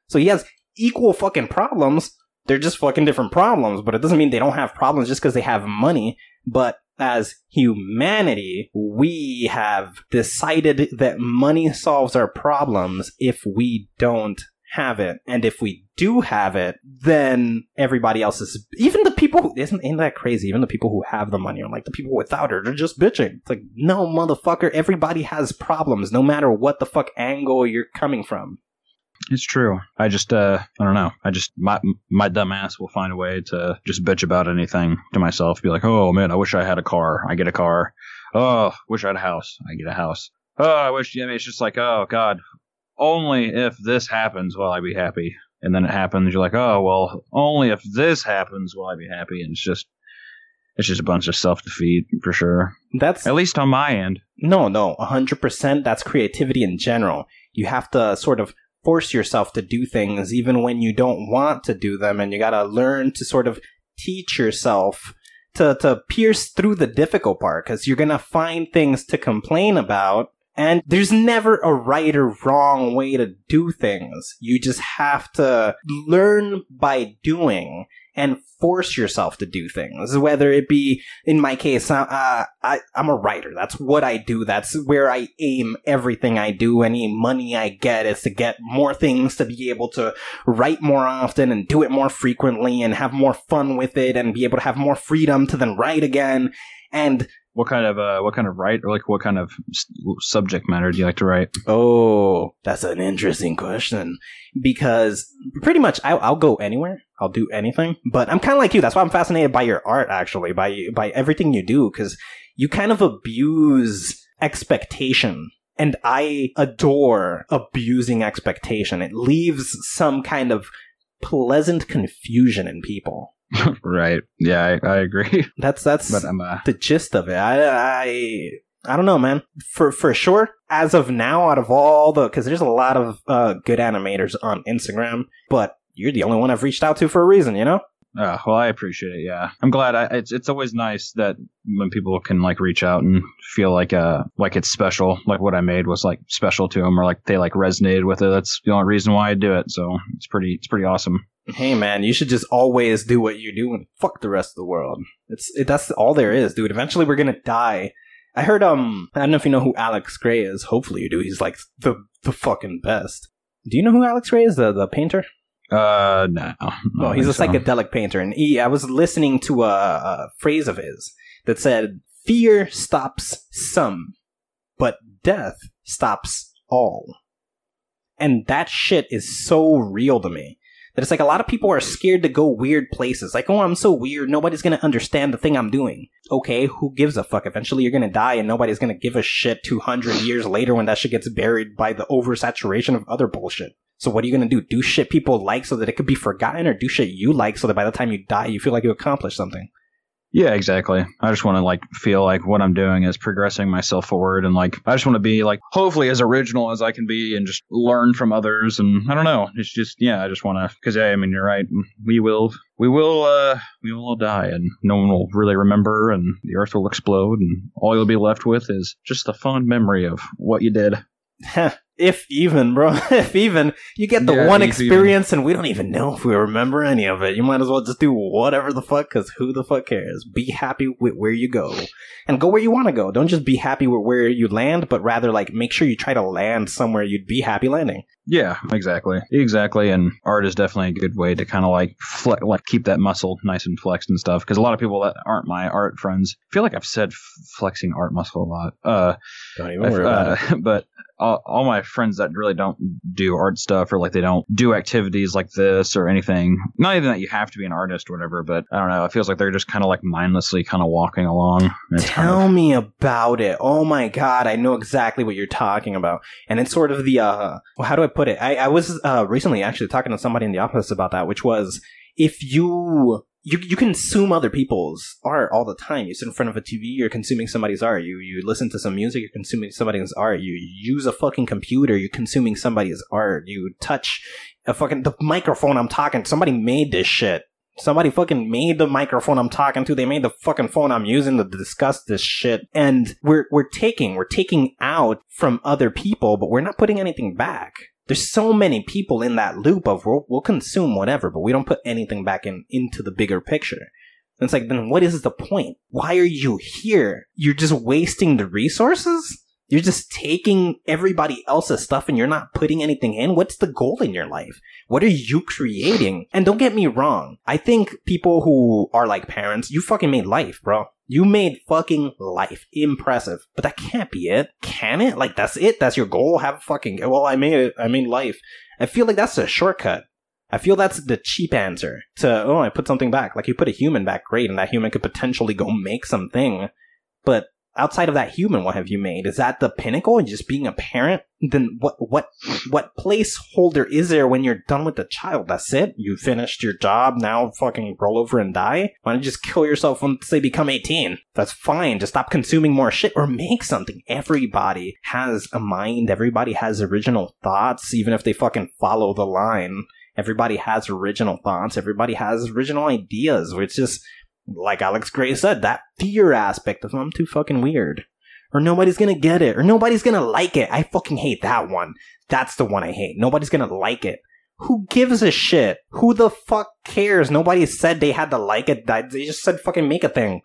So he has equal fucking problems. They're just fucking different problems, but it doesn't mean they don't have problems just because they have money. But as humanity, we have decided that money solves our problems if we don't have it. And if we do have it, then everybody else is, even the people who, isn't, ain't that crazy? Even the people who have the money are like the people without it are just bitching. It's like, no, motherfucker, everybody has problems no matter what the fuck angle you're coming from. It's true. I just, uh, I don't know. I just, my my dumb ass will find a way to just bitch about anything to myself. Be like, oh man, I wish I had a car. I get a car. Oh, wish I had a house. I get a house. Oh, I wish. I mean, it's just like, oh god, only if this happens will I be happy. And then it happens. You're like, oh well, only if this happens will I be happy. And it's just, it's just a bunch of self defeat for sure. That's At least on my end. No, no, 100% that's creativity in general. You have to sort of force yourself to do things even when you don't want to do them, and you gotta learn to sort of teach yourself to, to pierce through the difficult part, because you're gonna find things to complain about, and there's never a right or wrong way to do things. You just have to learn by doing and force yourself to do things, whether it be in my case, uh, uh, I, I'm a writer. That's what I do. That's where I aim everything I do. Any money I get is to get more things to be able to write more often and do it more frequently and have more fun with it and be able to have more freedom to then write again. And What kind of uh, what kind of write or like what kind of subject matter do you like to write? Oh, that's an interesting question because pretty much I, I'll go anywhere. I'll do anything, but I'm kind of like you. That's why I'm fascinated by your art, actually, by by everything you do, because you kind of abuse expectation. And I adore abusing expectation. It leaves some kind of pleasant confusion in people. [LAUGHS] right. Yeah, I, I agree. [LAUGHS] That's that's But I'm uh, the gist of it. I, I, I don't know, man. For for sure, as of now, out of all the, because there's a lot of uh, good animators on Instagram, but you're the only one I've reached out to for a reason, you know. uh, well, I appreciate it. Yeah, I'm glad. I, it's it's always nice that when people can like reach out and feel like uh like it's special, like what I made was like special to them, or like they like resonated with it. That's the only reason why I do it. So it's pretty it's pretty awesome. Hey, man, you should just always do what you do and fuck the rest of the world. It's it, that's all there is, dude. Eventually, we're gonna die. I heard um, I don't know if you know who Alex Grey is. Hopefully, you do. He's like the the fucking best. Do you know who Alex Grey is? The the painter. Uh, no. No, he's a psychedelic painter, and he, I was listening to a, a phrase of his that said, "Fear stops some, but death stops all." And that shit is so real to me that it's like a lot of people are scared to go weird places. Like, oh, I'm so weird, nobody's gonna understand the thing I'm doing. Okay, who gives a fuck? Eventually, you're gonna die, and nobody's gonna give a shit 200 years later when that shit gets buried by the oversaturation of other bullshit. So what are you gonna do? Do shit people like so that it could be forgotten, or do shit you like so that by the time you die, you feel like you accomplished something? Yeah, exactly. I just want to like feel like what I'm doing is progressing myself forward, and like I just want to be like hopefully as original as I can be, and just learn from others. And I don't know, it's just yeah, I just want to because yeah, I mean you're right. We will, we will, uh, we will all die, and no one will really remember, and the earth will explode, and all you'll be left with is just the fond memory of what you did. [LAUGHS] if even, bro. [LAUGHS] if even. You get the Yeah, one experience and we don't even know if we remember any of it. You might as well just do whatever the fuck, because who the fuck cares? Be happy with where you go. And go where you want to go. Don't just be happy with where you land, but rather, like, make sure you try to land somewhere you'd be happy landing. Yeah, exactly, exactly. And art is definitely a good way to kind of like fle- like keep that muscle nice and flexed and stuff. Because a lot of people that aren't my art friends feel like I've said f- flexing art muscle a lot. Uh, Don't even worry about it. uh, [LAUGHS] but all, all my friends that really don't do art stuff or like they don't do activities like this or anything. Not even that you have to be an artist or whatever, but I don't know. It feels like they're just kind of like mindlessly kind of walking along. And it's kind Tell of- me about it. Oh my god, I know exactly what you're talking about. And it's sort of the uh well, how do I put it? I, I was uh recently actually talking to somebody in the office about that, which was if you you you consume other people's art all the time. You sit in front of a TV, you're consuming somebody's art. You you listen to some music, you're consuming somebody's art. You use a fucking computer, you're consuming somebody's art. You touch a fucking the microphone I'm talking. Somebody made this shit. Somebody fucking made the microphone I'm talking to. They made the fucking phone I'm using to discuss this shit. And we're we're taking we're taking out from other people, but we're not putting anything back. There's so many people in that loop of we'll, we'll consume whatever, but we don't put anything back in into the bigger picture. And it's like, then what is the point? Why are you here? You're just wasting the resources? You're just taking everybody else's stuff and you're not putting anything in? What's the goal in your life? What are you creating? And don't get me wrong. I think people who are like parents, you fucking made life, bro. You made fucking life. Impressive. But that can't be it. Can it? Like, that's it? That's your goal? Have a fucking, well, I made it. I made life. I feel like that's a shortcut. I feel that's the cheap answer to, oh, I put something back. Like, you put a human back, great, and that human could potentially go make something. But outside of that human, what have you made? Is that the pinnacle? And just being a parent? Then what, what, what placeholder is there when you're done with the child? That's it? You finished your job, now fucking roll over and die? Why don't you just kill yourself once they become 18? That's fine. Just stop consuming more shit or make something. Everybody has a mind. Everybody has original thoughts, even if they fucking follow the line. Everybody has original thoughts. Everybody has original ideas, which is, like Alex Grey said, that fear aspect of I'm too fucking weird. Or nobody's gonna get it. Or nobody's gonna like it. I fucking hate that one. That's the one I hate. Nobody's gonna like it. Who gives a shit? Who the fuck cares? Nobody said they had to like it. They just said fucking make a thing.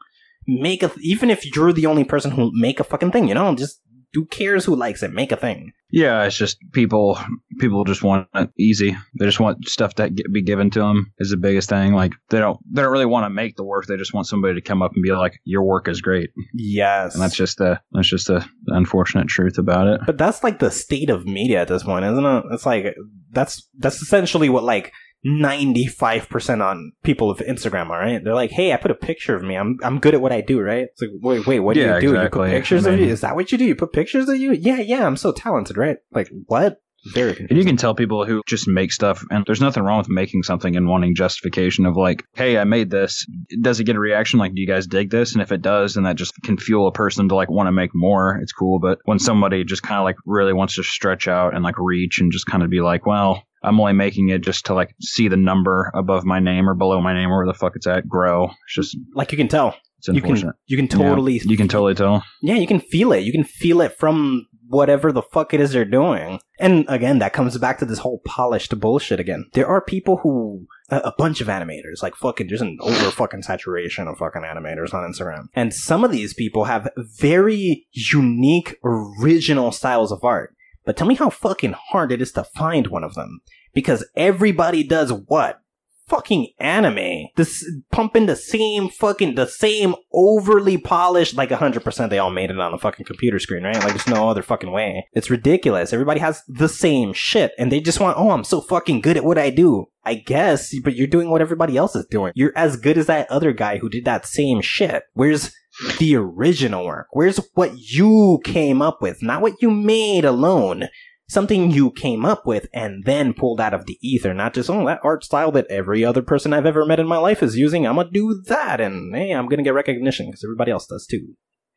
Make a, even if you're the only person who make a fucking thing, you know, just who cares who likes it? Make a thing. Yeah, it's just people. People just want it easy. They just want stuff to get, be given to them. Is the biggest thing. Like they don't. They don't really want to make the work. They just want somebody to come up and be like, "Your work is great." Yes, And that's just the. That's just the unfortunate truth about it. But that's like the state of media at this point, isn't it? It's like that's that's essentially what like ninety five percent on people of Instagram all right? They're like, "Hey, I put a picture of me. I'm I'm good at what I do, right?" It's like, wait, wait, what do Yeah, you do? You exactly. put pictures I of mean- you? Is that what you do? You put pictures of you? Yeah, yeah. I'm so talented, right? Like what? Very And you can tell people who just make stuff, and there's nothing wrong with making something and wanting justification of like, hey, I made this. Does it get a reaction? Like, do you guys dig this? And if it does, then that just can fuel a person to like want to make more. It's cool. But when somebody just kind of like really wants to stretch out and like reach and just kind of be like, well, I'm only making it just to like see the number above my name or below my name or where the fuck it's at grow. It's just, like you can tell. it's You unfortunate. can you can totally Yeah, you can totally tell. Yeah, you can feel it. You can feel it from whatever the fuck it is they're doing. And again, that comes back to this whole polished bullshit again. There are people who, a, a bunch of animators, like fucking, there's an over fucking saturation of fucking animators on Instagram. And some of these people have very unique, original styles of art. But tell me how fucking hard it is to find one of them. Because everybody does what? fucking anime. This pumping the same fucking the same overly polished like 100% they all made it on a fucking computer screen, right? Like there's no other fucking way. It's ridiculous. Everybody has the same shit and they just want, "Oh, I'm so fucking good at what I do." I guess, but you're doing what everybody else is doing. You're as good as that other guy who did that same shit. Where's the original work? Where's what you came up with, not what you made alone? something you came up with and then pulled out of the ether, not just, oh, that art style that every other person I've ever met in my life is using. I'm gonna do that, and hey, I'm gonna get recognition because everybody else does too.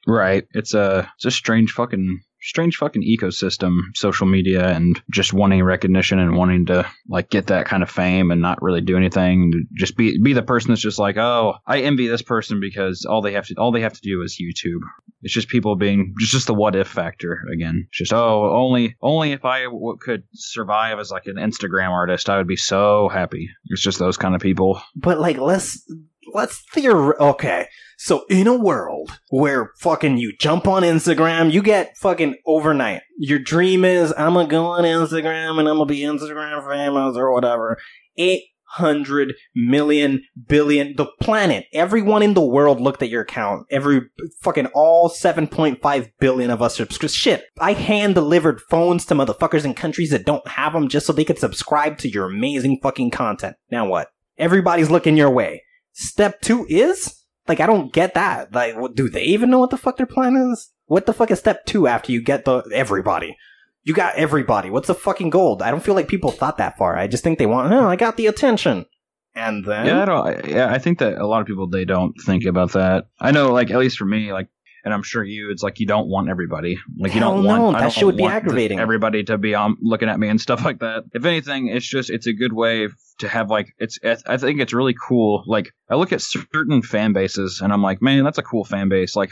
Right. It's a it's a strange fucking strange fucking ecosystem, social media and just wanting recognition and wanting to like get that kind of fame and not really do anything. Just be be the person that's just like, "Oh, I envy this person because all they have to all they have to do is YouTube." It's just people being just just the what if factor again. It's just, "Oh, only only if I w- could survive as like an Instagram artist, I would be so happy." It's just those kind of people. But like, let's let's theor. Okay, so in a world where fucking you jump on Instagram, you get fucking overnight. Your dream is I'm gonna go on Instagram and I'm gonna be Instagram famous or whatever. Eight hundred million billion the planet everyone in the world looked at your account. Every fucking all 7.5 billion of us subscribe shit. I hand delivered phones to motherfuckers in countries that don't have them just so they could subscribe to your amazing fucking content. Now what? Everybody's looking your way. Step two is like i don't get that like what, do they even know what the fuck their plan is what the fuck is step two after you get the everybody you got everybody. What's the fucking gold? I don't feel like people thought that far. I just think they want, oh, I got the attention. And then, Yeah, I don't. Yeah, I think that a lot of people they don't think about that. I know, like at least for me, like, and I'm sure you, it's like you don't want everybody. Like you Hell don't no, want I that don't shit would be aggravating. Everybody to be um looking at me and stuff like that. If anything, it's just it's a good way to have like it's. it's I think it's really cool. Like I look at certain fan bases and I'm like, man, that's a cool fan base. Like.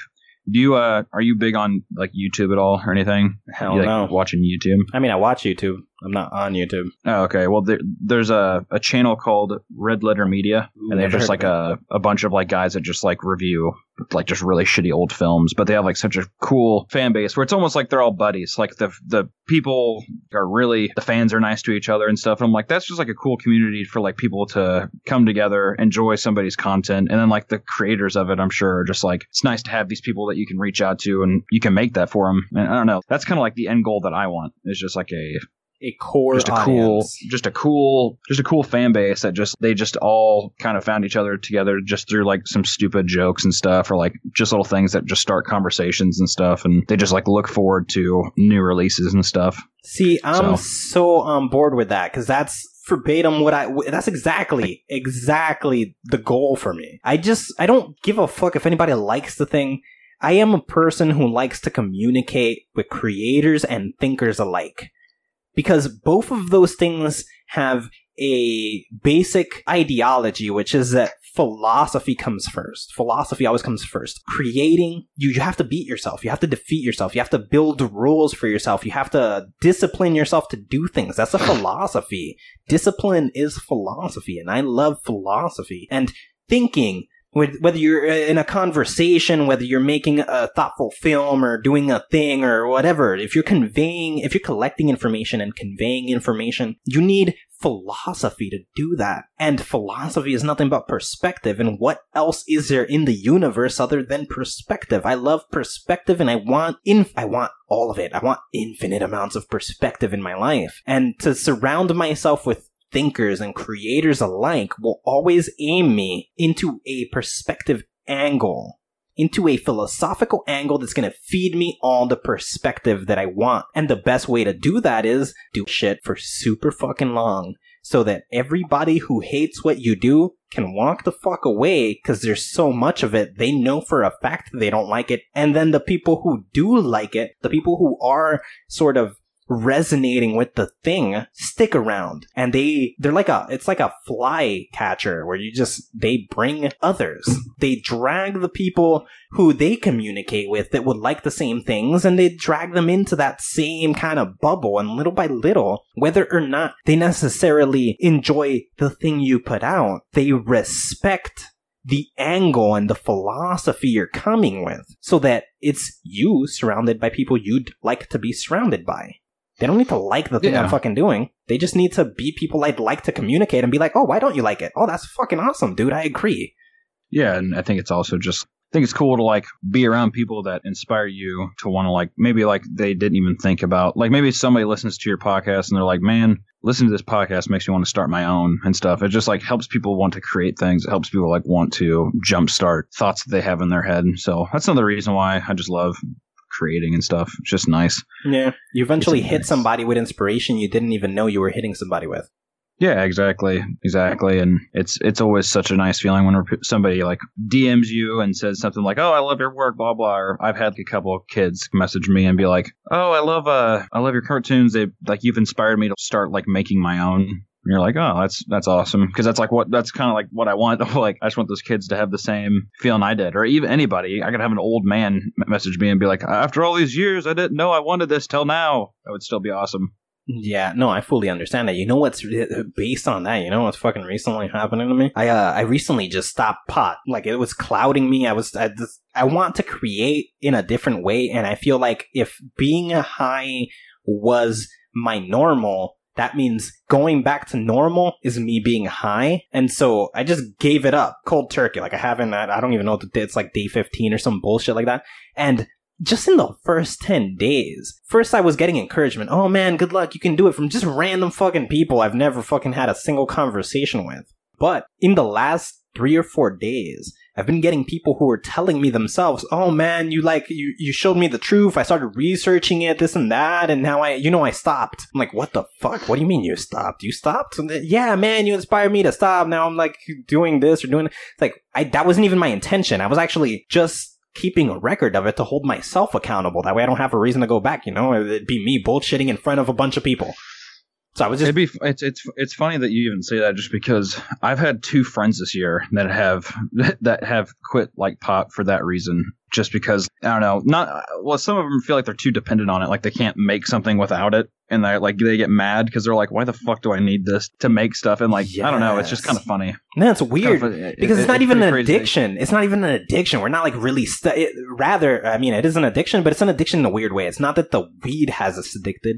Do you uh are you big on like YouTube at all or anything? hell you like no. watching YouTube? I mean, I watch YouTube. I'm not on YouTube. Oh, okay. Well, there, there's a, a channel called Red Letter Media, Ooh, and they have never just like a, a bunch of like guys that just like review like just really shitty old films, but they have like such a cool fan base where it's almost like they're all buddies. Like the the people are really the fans are nice to each other and stuff. And I'm like, that's just like a cool community for like people to come together, enjoy somebody's content, and then like the creators of it, I'm sure are just like it's nice to have these people that you can reach out to and you can make that for them. And I don't know, that's kind of like the end goal that I want. Is just like a A core just a cool just a cool just a cool fan base that just they just all kind of found each other together just through like some stupid jokes and stuff or like just little things that just start conversations and stuff and they just like look forward to new releases and stuff See, I'm So- so on board with that because that's verbatim what I. That's exactly, exactly the goal for me. I just, I don't give a fuck if anybody likes the thing. I am a person who likes to communicate with creators and thinkers alike because both of those things have a basic ideology, which is that philosophy comes first. Philosophy always comes first. Creating, you, you have to beat yourself. You have to defeat yourself. You have to build rules for yourself. You have to discipline yourself to do things. That's a philosophy. Discipline is philosophy, and I love philosophy. And thinking Whether you're uh, in a conversation, whether you're making a thoughtful film or doing a thing or whatever, if you're conveying, if you're collecting information and conveying information, you need philosophy to do that. And philosophy is nothing but perspective. And what else is there in the universe other than perspective? I love perspective and I want in, I want all of it. I want infinite amounts of perspective in my life. And to surround myself with thinkers and creators alike will always aim me into a perspective angle. Into a philosophical angle that's gonna feed me all the perspective that I want. And the best way to do that is do shit for super fucking long so that everybody who hates what you do can walk the fuck away because there's so much of it. They know for a fact they don't like it. And then the people who do like it, the people who are sort of resonating with the thing stick around. And they they're like a it's like a fly catcher where you just they bring others. They drag the people who they communicate with that would like the same things and they drag them into that same kind of bubble. And little by little whether or not they necessarily enjoy the thing you put out they respect the angle and the philosophy you're coming with so that it's you surrounded by people you'd like to be surrounded by they don't need to like the thing Yeah. I'm fucking doing. They just need to be people I'd like to communicate and be like, oh, why don't you like it? Oh, that's fucking awesome, dude. I agree. Yeah, and I think it's also just I think it's cool to like be around people that inspire you to want to like maybe like they didn't even think about like maybe somebody listens to your podcast and they're like, man, listening to this podcast makes me want to start my own and stuff. It just like helps people want to create things. It helps people like want to jumpstart thoughts that they have in their head. So that's another reason why I just love creating and stuff. It's just nice. Yeah. You eventually hit nice. somebody with inspiration you didn't even know you were hitting somebody with. Yeah, exactly, exactly, and it's it's always such a nice feeling when somebody like DMs you and says something like, "Oh, I love your work," blah blah. Or I've had a couple of kids message me and be like, "Oh, I love uh, I love your cartoons. They like you've inspired me to start like making my own." And you're like, "Oh, that's that's awesome," because that's like what that's kind of like what I want. [LAUGHS] like I just want those kids to have the same feeling I did, or even anybody. I could have an old man message me and be like, "After all these years, I didn't know I wanted this till now." That would still be awesome. Yeah, no, I fully understand that. You know what's based on that? You know what's fucking recently happening to me? I uh, I recently just stopped pot. Like it was clouding me. I was I just I want to create in a different way, and I feel like if being a high was my normal, that means going back to normal is me being high. And so I just gave it up cold turkey. Like I haven't, I don't even know what the, it's like day 15 or some bullshit like that. And just in the first 10 days, first I was getting encouragement. Oh man, good luck. You can do it from just random fucking people I've never fucking had a single conversation with. But in the last three or four days, I've been getting people who are telling me themselves, "Oh man, you like you you showed me the truth. I started researching it, this and that, and now I you know I stopped." I'm like, "What the fuck? What do you mean you stopped? You stopped?" Then, yeah, man, you inspired me to stop. Now I'm like doing this or doing it's like I that wasn't even my intention. I was actually just keeping a record of it to hold myself accountable. That way I don't have a reason to go back, you know? It'd be me bullshitting in front of a bunch of people. So I was just It'd be it's it's it's funny that you even say that just because I've had two friends this year that have [LAUGHS] that have quit like pop for that reason. Just because I don't know, not well, some of them feel like they're too dependent on it, like they can't make something without it, and they like they get mad because they're like, why the fuck do I need this to make stuff? And like I don't know, it's just kind of funny. Man, it's weird. Kind of funny. because It- it's not it's even pretty an crazy. addiction. It's not even an addiction. We're not like really stu- it, rather. I mean, it is an addiction, but it's an addiction in a weird way. It's not that the weed has us addicted.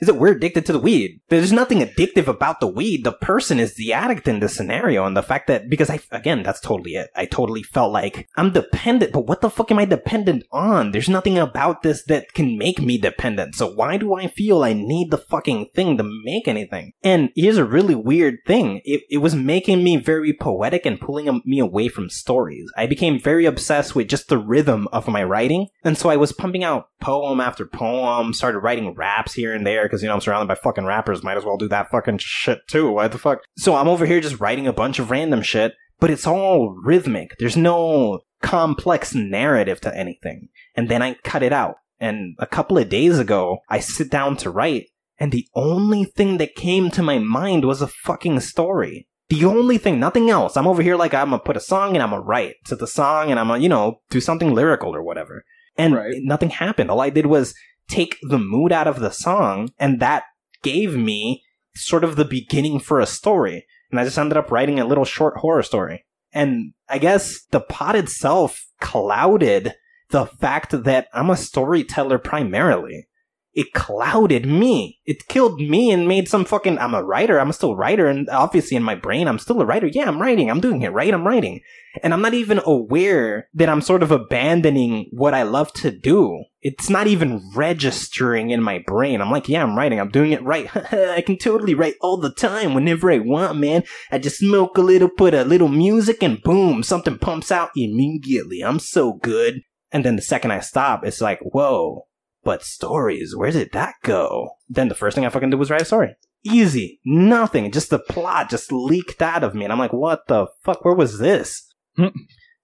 Is that we're addicted to the weed? There's nothing addictive about the weed. The person is the addict in this scenario, and the fact that because I again, that's totally it. I totally felt like I'm dependent, but what the fuck am I dependent on? There's nothing about this that can make me dependent. So why do I feel I need the fucking thing to make anything? And here's a really weird thing. It, it was making me very poetic and pulling me away from stories. I became very obsessed with just the rhythm of my writing. And so I was pumping out poem after poem, started writing raps here and there because, you know, I'm surrounded by fucking rappers. Might as well do that fucking shit too. Why the fuck? So I'm over here just writing a bunch of random shit, but it's all rhythmic. There's no complex narrative to anything. And then I cut it out. And a couple of days ago, I sit down to write, and the only thing that came to my mind was a fucking story. The only thing, nothing else. I'm over here like I'm gonna put a song and I'm gonna write to the song and I'm gonna, you know, do something lyrical or whatever. And Right. nothing happened. All I did was take the mood out of the song, and that gave me sort of the beginning for a story. And I just ended up writing a little short horror story. And I guess the pot itself clouded the fact that I'm a storyteller primarily. It clouded me. It killed me and made some fucking. I'm a writer. I'm still a writer, and obviously in my brain, I'm still a writer. Yeah, I'm writing. I'm doing it right. I'm writing, and I'm not even aware that I'm sort of abandoning what I love to do. It's not even registering in my brain. I'm like, yeah, I'm writing. I'm doing it right. [LAUGHS] I can totally write all the time whenever I want, man. I just smoke a little, put a little music, and boom, something pumps out immediately. I'm so good. And then the second I stop, it's like, whoa, but stories, where did that go? Then the first thing I fucking did was write a story. Easy. Nothing. Just the plot just leaked out of me. And I'm like, what the fuck? Where was this? Hmm.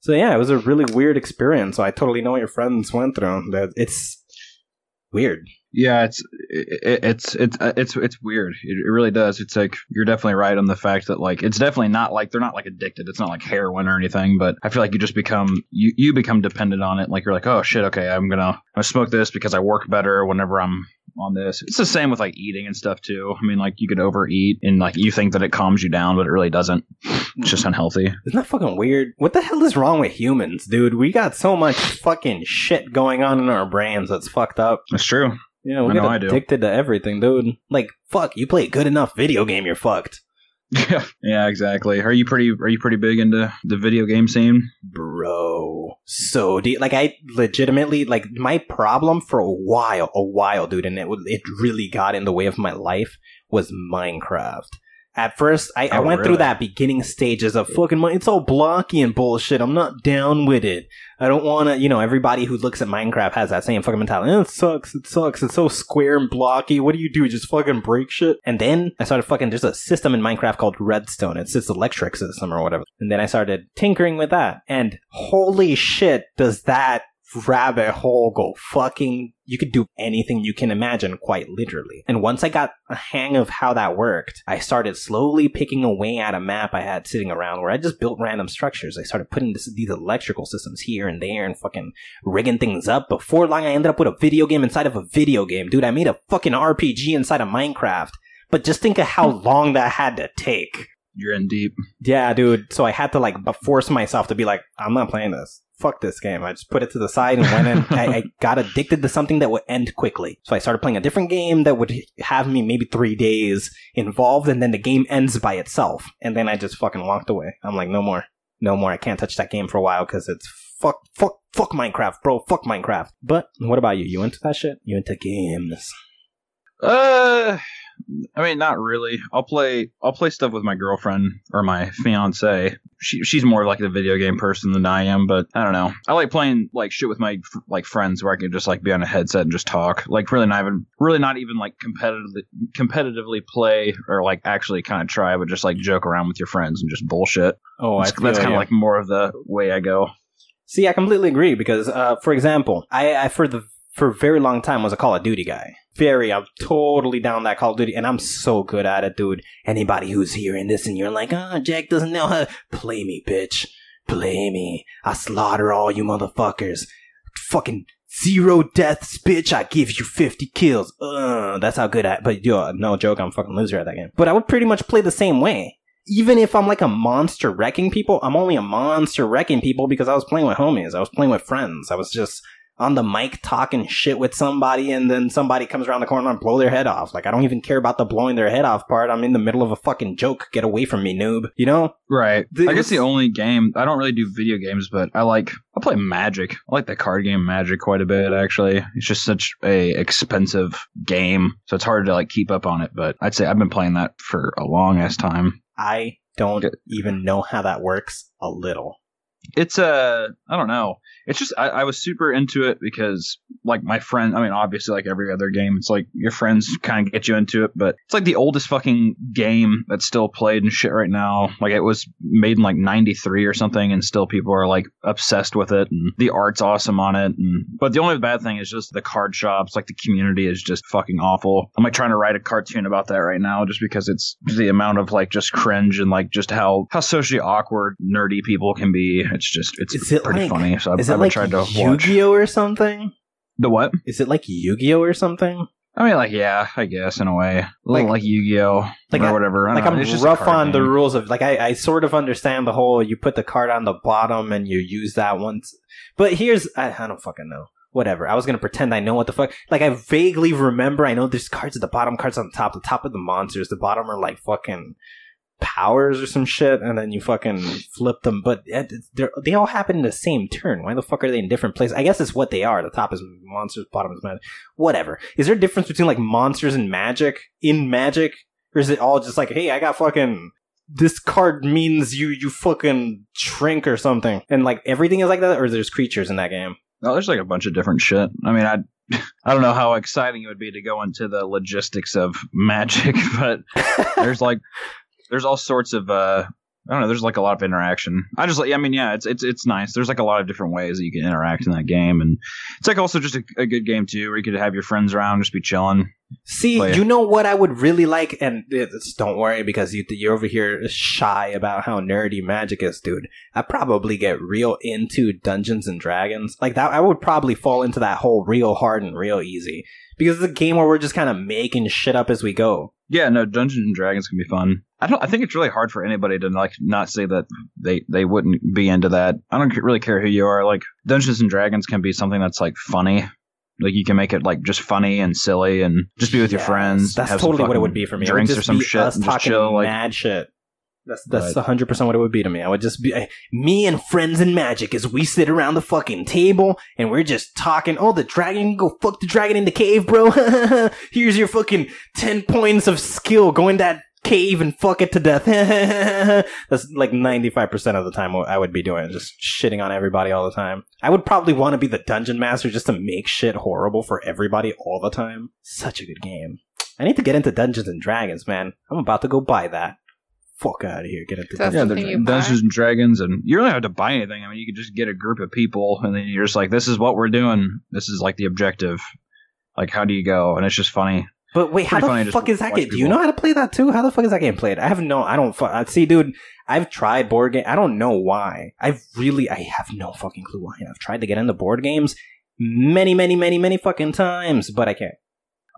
So yeah, it was a really weird experience. So I totally know what your friends went through. That It's weird. Yeah, it's it, it's it's uh, it's it's weird. It, really does. It's like you're definitely right on the fact that like it's definitely not like they're not like addicted. It's not like heroin or anything. But I feel like you just become you you become dependent on it. Like you're like, oh shit, okay, I'm gonna gonna smoke this because I work better whenever I'm on this. It's the same with like eating and stuff too. I mean, like you could overeat and like you think that it calms you down, but it really doesn't. It's just unhealthy. Isn't that fucking weird? What the hell is wrong with humans, dude? We got so much fucking shit going on in our brains that's fucked up. That's true. Yeah, we I get know I do. addicted to everything, dude. Like, fuck, you play a good enough video game, you're fucked. Yeah, [LAUGHS] yeah, exactly. Are you pretty Are you pretty big into the video game scene? Bro, so deep. Like, I legitimately, like, my problem for a while, a while, dude, and it, it really got in the way of my life was Minecraft. At first, I, I Oh, went through that beginning stages of fucking, it's all blocky and bullshit. I'm not down with it. I don't want to, you know, everybody who looks at Minecraft has that same fucking mentality. "Eh, it sucks, it sucks, it's so square and blocky. What do you do? Just fucking break shit? And then I started fucking, there's a system in Minecraft called Redstone. It's this electric system or whatever. And then I started tinkering with that. And holy shit, does that rabbit hole go fucking you could do anything you can imagine quite literally. And once i got a hang of how that worked i started slowly picking away at a map i had sitting around where i just built random structures. I started putting this, these electrical systems here and there and fucking rigging things up. Before long i ended up with a video game inside of a video game dude. I made a fucking rpg inside of minecraft. But just think of how [LAUGHS] long that had to take You're in deep. yeah, dude. So I had to like force myself to be like, I'm not playing this. Fuck this game. I just put it to the side and went in. [LAUGHS] I, I got addicted to something that would end quickly. So I started playing a different game that would have me maybe three days involved, and then the game ends by itself. And then I just fucking walked away. I'm like, no more, no more. I can't touch that game for a while because it's fuck, fuck, fuck Minecraft, bro. Fuck Minecraft. But what about you? You into that shit? You into games? Uh, I mean, not really. I'll play. I'll play stuff with my girlfriend or my fiance. She she's more like the video game person than I am, but I don't know. I like playing like shit with my f- like friends where I can just like be on a headset and just talk. Like really not even really not even like competitively competitively play or like actually kind of try, but just like joke around with your friends and just bullshit. Oh, that's that's kind of like more of the way I go. See, I completely agree because, uh, for example, I, I for the for a very long time was a Call of Duty guy. Very, I'm totally down that Call of Duty, and I'm so good at it, dude. Anybody who's hearing this and you're like, ah, Jack doesn't know how, play me, bitch, play me. I slaughter all you motherfuckers. Fucking zero deaths, bitch. I give you 50 kills. Uh, that's how good I. But yo, no joke, I'm fucking loser at that game. But I would pretty much play the same way even if I'm like a monster wrecking people, I'm only a monster wrecking people because I was playing with homies. I was playing with friends. I was just on the mic talking shit with somebody and then somebody comes around the corner and blow their head off. Like I don't even care about the blowing their head off part. I'm in the middle of a fucking joke. Get away from me, noob. You know? Right. The- I guess the only game I don't really do video games, but I like I play Magic. I like the card game Magic quite a bit. Actually, it's just such a expensive game, so it's hard to like keep up on it. But I'd say I've been playing that for a long ass time. I don't even know how that works a little. It's uh, I don't know. It's just I, I was super into it because like my friend. I mean, obviously, like every other game, it's like your friends kind of get you into it. But it's like the oldest fucking game that's still played and shit right now. Like it was made in like '93 or something, and still people are like obsessed with it. And the art's awesome on it. And but the only bad thing is just the card shops. Like the community is just fucking awful. I'm like trying to write a cartoon about that right now, just because it's the amount of like just cringe and like just how how socially awkward nerdy people can be. It's just it's it pretty like- funny. So I've, Is it I've like tried to Yu-Gi-Oh or something? the what? Is it like Yu-Gi-Oh or something? I mean, like, yeah, I guess in a way, a little like, Yu-Gi-Oh, like or whatever. I like. I'm just rough on the rules of like I, I sort of understand the whole you put the card on the bottom and you use that once. But here's I, I don't fucking know. Whatever. I was gonna pretend I know what the fuck. Like I vaguely remember. I know there's cards at the bottom, cards on the top. The top of the monsters. The bottom are like fucking powers or some shit, and then you fucking flip them. But they all happen in the same turn. Why the fuck are they in different places? I guess it's what they are. The top is monsters, bottom is magic. Whatever. Is there a difference between like monsters and magic in magic? Or is it all just like, hey, I got fucking this card means you you fucking shrink or something, and like everything is like that, or there's creatures in that game? No, there's like a bunch of different shit. I mean, I [LAUGHS] I don't know how exciting it would be to go into the logistics of magic, [LAUGHS] but there's like there's all sorts of uh I don't know. There's like a lot of interaction. I just like. I mean, yeah, it's it's it's nice. There's like a lot of different ways that you can interact in that game, and it's like also just a, a good game too, where you could have your friends around, just be chilling. See, Play. you know what I would really like, and it's, don't worry because you, you're over here shy about how nerdy magic is, dude. I probably get real into Dungeons and Dragons. Like that, I would probably fall into that whole real hard and real easy because it's a game where we're just kind of making shit up as we go. Yeah, no, Dungeons and Dragons can be fun. I don't. I think it's really hard for anybody to like not say that they they wouldn't be into that. I don't really care who you are. Like Dungeons and Dragons can be something that's like funny. Like you can make it like just funny and silly and just be with your friends. That's totally what it would be for me. Drinks or some shit. Us talking chill. Like mad shit. That's that's hundred percent what it would be to me. I would just be eh, me and friends and magic as we sit around the fucking table and we're just talking. Oh, the dragon, go fuck the dragon in the cave, bro. [LAUGHS] Here's your fucking ten points of skill. Go in that cave and fuck it to death. [LAUGHS] That's like ninety five percent of the time what I would be doing, just shitting on everybody all the time. I would probably want to be the dungeon master just to make shit horrible for everybody all the time. Such a good game. I need to get into Dungeons and Dragons, man. I'm about to go buy that. Fuck out of here. Get into That's yeah, Dungeons. the something you buy? Dungeons and Dragons, and you don't have to buy anything. I mean, you could just get a group of people, and then you're just like, "This is what we're doing. This is like the objective. Like, how do you go?" And it's just funny. But wait, how the fuck is that game? Do you know how to play that too? How the fuck is that game played? I have no, I don't, fu- I see, dude, I've tried board game. I don't know why. I've really, I have no fucking clue why. I've tried to get into board games many, many, many, many fucking times, but I can't.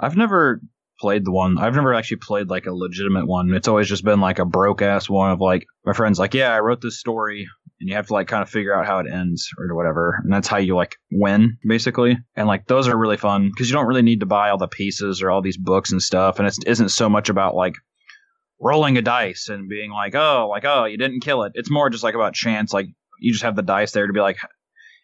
I've never played the one. I've never actually played like a legitimate one. It's always just been like a broke ass one of like my friends like, yeah, I wrote this story and you have to like kind of figure out how it ends or whatever. And that's how you like win basically. And like those are really fun because you don't really need to buy all the pieces or all these books and stuff. And it isn't so much about like rolling a dice and being like, oh, like, oh, you didn't kill it. It's more just like about chance. Like you just have the dice there to be like,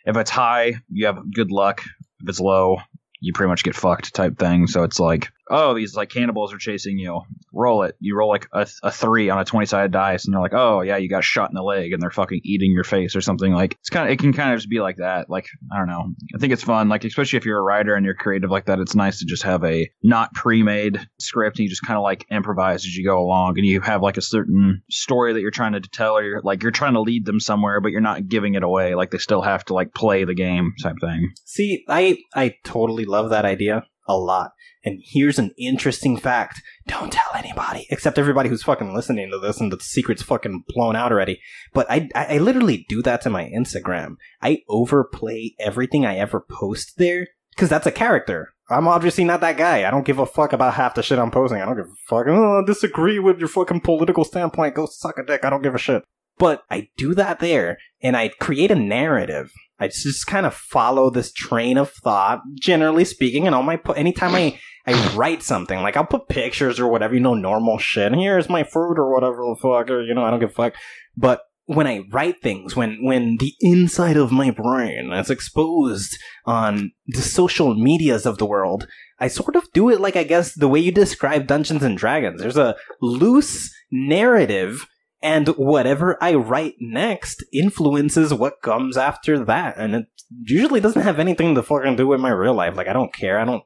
if it's high, you have good luck. If it's low, you pretty much get fucked type thing. So it's like, oh, these like cannibals are chasing you. Roll it. You roll like a, a three on a 20 sided dice, and they're like, oh, yeah, you got shot in the leg, and they're fucking eating your face or something. Like, it's kind of, it can kind of just be like that. Like, I don't know. I think it's fun. Like, especially if you're a writer and you're creative like that, it's nice to just have a not pre made script and you just kind of like improvise as you go along, and you have like a certain story that you're trying to tell, or you're like, you're trying to lead them somewhere, but you're not giving it away. Like, they still have to like play the game type thing. See, I, I totally love that idea a lot. And here's an interesting fact. Don't tell anybody, except everybody who's fucking listening to this and the secret's fucking blown out already. But I, I I literally do that to my Instagram. I overplay everything I ever post there because that's a character. I'm obviously not that guy. I don't give a fuck about half the shit I'm posting. I don't give a fuck. Oh, I disagree with your fucking political standpoint. Go suck a dick. I don't give a shit. But I do that there and I create a narrative. I just kind of follow this train of thought, generally speaking, and all my, anytime I, I write something, like I'll put pictures or whatever, you know, normal shit. Here's my fruit or whatever the fuck, or, you know, I don't give a fuck. But when I write things, when, when the inside of my brain is exposed on the social medias of the world, I sort of do it like, I guess, the way you describe Dungeons and Dragons. There's a loose narrative and whatever I write next influences what comes after that. And it usually doesn't have anything to fucking do with my real life. Like, I don't care. I don't,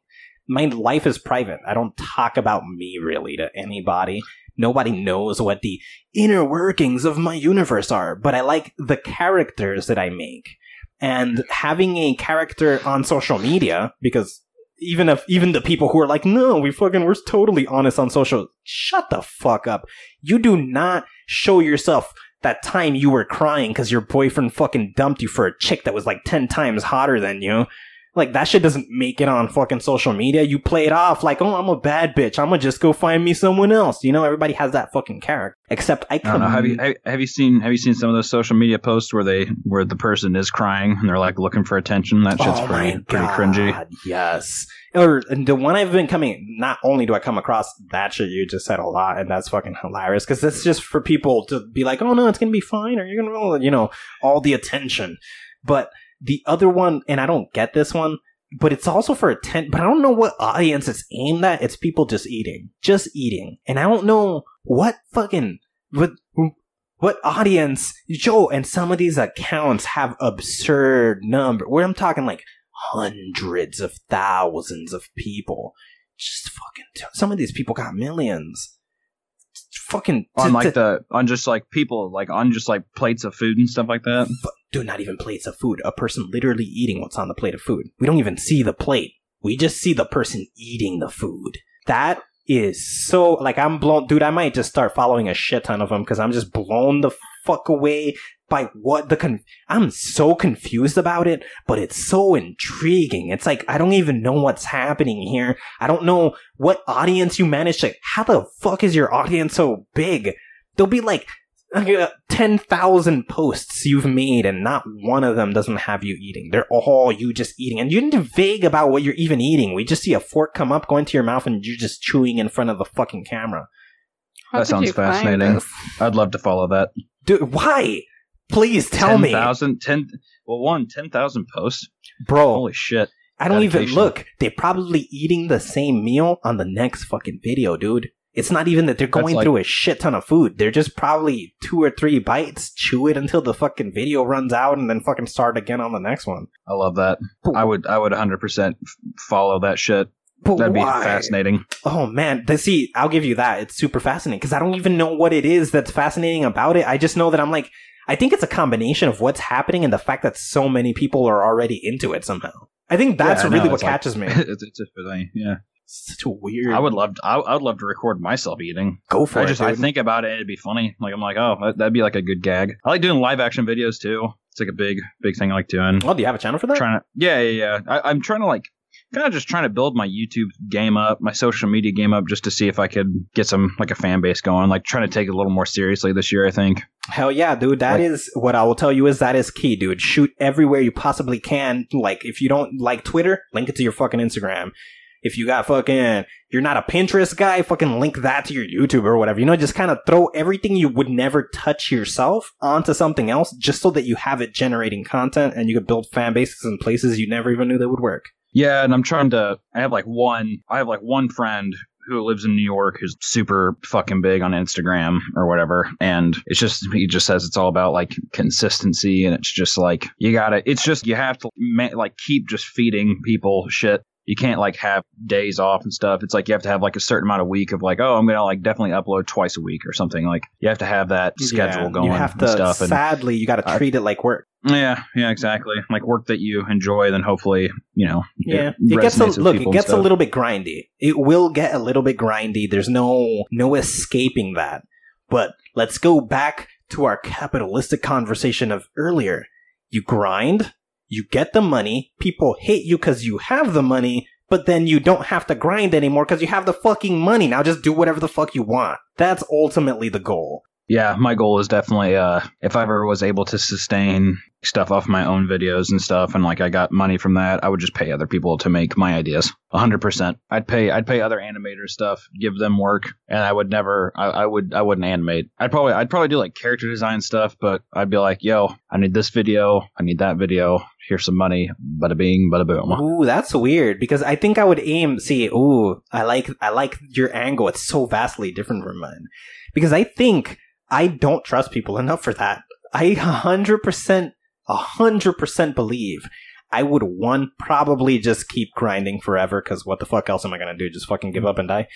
my life is private. I don't talk about me really to anybody. Nobody knows what the inner workings of my universe are, but I like the characters that I make. And having a character on social media, because even if even the people who are like, no, we fucking we're totally honest on social, shut the fuck up. You do not show yourself that time you were crying because your boyfriend fucking dumped you for a chick that was like ten times hotter than you. Like that shit doesn't make it on fucking social media. You play it off like, oh, I'm a bad bitch. I'm gonna just go find me someone else. You know, everybody has that fucking character. Except I I don't know. Have you have, you seen have you seen some of those social media posts where they where the person is crying and they're like looking for attention? That shit's oh pretty pretty cringy. Yes. Or the one I've been coming. Not only do I come across that shit you just said a lot, and that's fucking hilarious because it's just for people to be like, oh no, it's gonna be fine, or you're gonna, you know, all the attention. But the other one, and I don't get this one, but it's also for a tent. But I don't know what audience it's aimed at. It's people just eating, just eating, and I don't know what fucking what what audience Joe and some of these accounts have absurd number. Where I'm talking like hundreds of thousands of people. Just fucking. Some of these people got millions. Fucking on like the on just like people like on just like plates of food and stuff like that. dude, not even plates of food. A person literally eating what's on the plate of food. We don't even see the plate. We just see the person eating the food. That is so like I'm blown, dude. I might just start following a shit ton of them because I'm just blown the fuck away by what the con. I'm so confused about it, but it's so intriguing. It's like I don't even know what's happening here. I don't know what audience you managed to. How the fuck is your audience so big? There'll be like uh, 10,000 posts you've made and not one of them doesn't have you eating. They're all you just eating. And you didn't vague about what you're even eating. We just see a fork come up, go into your mouth, and you're just chewing in front of the fucking camera. How That sounds fascinating. I'd love to follow that. Dude, why? Please tell me. 10,000 10 well one 10,000 posts. Bro, Holy shit. I don't even look. They're probably eating the same meal on the next fucking video, dude. It's not even that they're going like- through a shit ton of food. They're just probably two or three bites, chew it until the fucking video runs out, and then fucking start again on the next one. I love that. I would I would 100% follow that shit. That'd be why? fascinating. Oh man, the, see, I'll give you that. It's super fascinating because I don't even know what it is that's fascinating about it. I just know that I'm like, I think it's a combination of what's happening and the fact that so many people are already into it somehow. I think that's Yeah, really what like- catches me. [LAUGHS] it's, it's a thing. Yeah. Such a weird. I would love to, I, I would love to record myself eating. go for I it. just I think about it it'd be funny. Like I'm like, oh, that, that'd be like a good gag. I like doing live action videos too. It's like a big big thing I like doing. oh, do you have a channel for that? trying to yeah yeah yeah. I, I'm trying to like kind of just trying to build my YouTube game up, my social media game up, just to see if I could get some like a fan base going. Like trying to take it a little more seriously this year. I think. Hell yeah, dude. That Like- is what I will tell you is that is key, dude. Shoot everywhere you possibly can. Like, if you don't like Twitter, link it to your fucking Instagram. If you got fucking, you're not a Pinterest guy, fucking link that to your YouTube or whatever. You know, just kind of throw everything you would never touch yourself onto something else just so that you have it generating content and you could build fan bases in places you never even knew that would work. Yeah, and I'm trying to. I have like one. I have like one friend who lives in New York who's super fucking big on Instagram or whatever, and it's just he just says it's all about like consistency, and it's just like you gotta. It's just you have to ma- like keep just feeding people shit. You can't like have days off and stuff. It's like you have to have like a certain amount of week of like, oh, I'm gonna like definitely upload twice a week or something. Like you have to have that schedule Yeah, going. You have and to, stuff. And sadly, you got to treat it like work. yeah, yeah, exactly. Like work that you enjoy, then hopefully you know. Yeah, it gets a look. It gets a little bit grindy. It will get a little bit grindy. There's no no escaping that. But let's go back to our capitalistic conversation of earlier. You grind, you get the money. People hate you because you have the money, but then you don't have to grind anymore because you have the fucking money. Now just do whatever the fuck you want. That's ultimately the goal. Yeah, my goal is definitely uh if I ever was able to sustain stuff off my own videos and stuff and like I got money from that, I would just pay other people to make my ideas. A hundred percent. I'd pay I'd pay other animators stuff, give them work, and I would never I, I would I wouldn't animate. I'd probably I'd probably do like character design stuff, but I'd be like, yo, I need this video, I need that video, here's some money, bada bing, bada boom. Ooh, that's weird because I think I would aim. See, ooh, I like I like your angle. It's so vastly different from mine because I think I don't trust people enough for that. I hundred percent, hundred percent believe I would one probably just keep grinding forever because what the fuck else am I gonna do? Just fucking give up and die.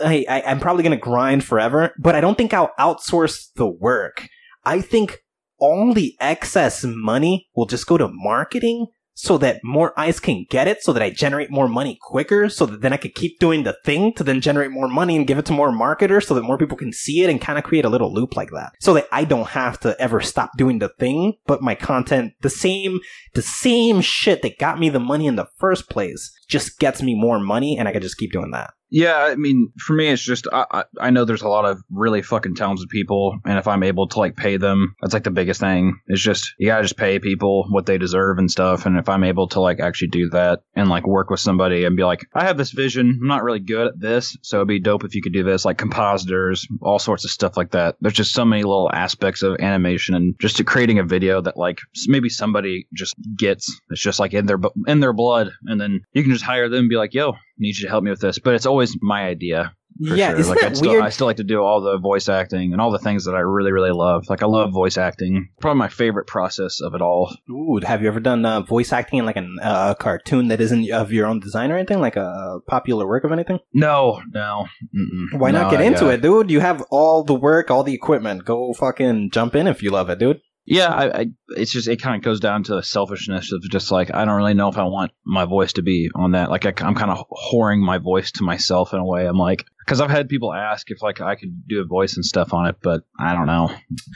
I, I I'm probably gonna grind forever, but I don't think I'll outsource the work. I think all the excess money will just go to marketing so that more eyes can get it so that I generate more money quicker so that then I could keep doing the thing to then generate more money and give it to more marketers so that more people can see it and kind of create a little loop like that. So that I don't have to ever stop doing the thing, but my content, the same, the same shit that got me the money in the first place just gets me more money and I can just keep doing that. Yeah, I mean, for me, it's just I, I know there's a lot of really fucking talented people, and if I'm able to like pay them, that's like the biggest thing. It's just you gotta just pay people what they deserve and stuff. And if I'm able to like actually do that and like work with somebody and be like, I have this vision, I'm not really good at this, so it'd be dope if you could do this, like compositors, all sorts of stuff like that. There's just so many little aspects of animation and just to creating a video that like maybe somebody just gets. It's just like in their in their blood, and then you can just hire them and be like, Yo, need you to help me with this. But it's always my idea. yeah, sure. isn't like that still, weird? I still like to do all the voice acting and all the things that I really, really love. Like I love voice acting. Probably my favorite process of it all. Ooh, have you ever done uh, voice acting in like a uh, cartoon that isn't of your own design or anything, like a popular work of anything? No, no. Mm-mm. Why not get into it, dude? You have all the work, all the equipment. Go fucking jump in if you love it, dude. Yeah, I, I, it's just it kind of goes down to the selfishness of just like I don't really know if I want my voice to be on that. Like I, am kind of whoring my voice to myself in a way. I'm like because I've had people ask if like I could do a voice and stuff on it, but I don't know.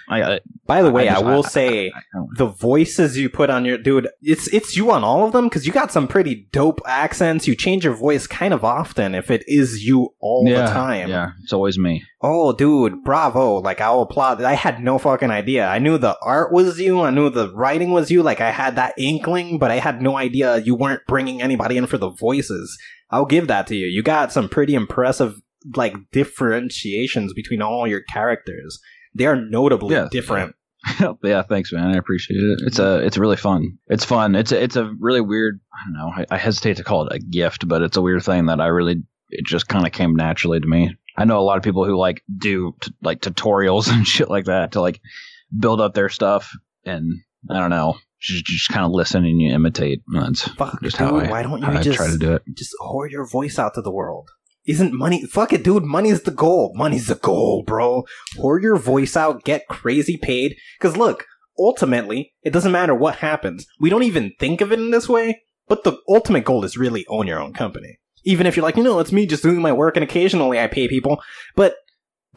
I, I, By the way, I, just- will I- say I don't- the voices you put on your dude, it's it's you on all of them because you got some pretty dope accents. You change your voice kind of often if it is you all yeah, the time. Yeah, it's always me. Oh, dude, bravo! Like I'll applaud. I had no fucking idea. I knew the art was you. I knew the writing was you. Like I had that inkling, but I had no idea you weren't bringing anybody in for the voices. I'll give that to you. You got some pretty impressive like differentiations between all your characters. They are notably Yeah, different. [LAUGHS] yeah, thanks, man. I appreciate it. It's a, it's really fun. It's fun. It's a, it's a really weird. I don't know. I, I hesitate to call it a gift, but it's a weird thing that I really. It just kind of came naturally to me. I know a lot of people who like do t- like tutorials [LAUGHS] and shit like that to like build up their stuff, and I don't know. Just, just kind of listen and you imitate. That's Fuck, just dude, how I, why don't you just try to do it. just whore your voice out to the world? Isn't money? Fuck it, dude. Money's the goal. Money's the goal, bro. pour your voice out. Get crazy paid. Because look, ultimately, it doesn't matter what happens. We don't even think of it in this way, but the ultimate goal is really own your own company. Even if you're like, you know, it's me just doing my work and occasionally I pay people, but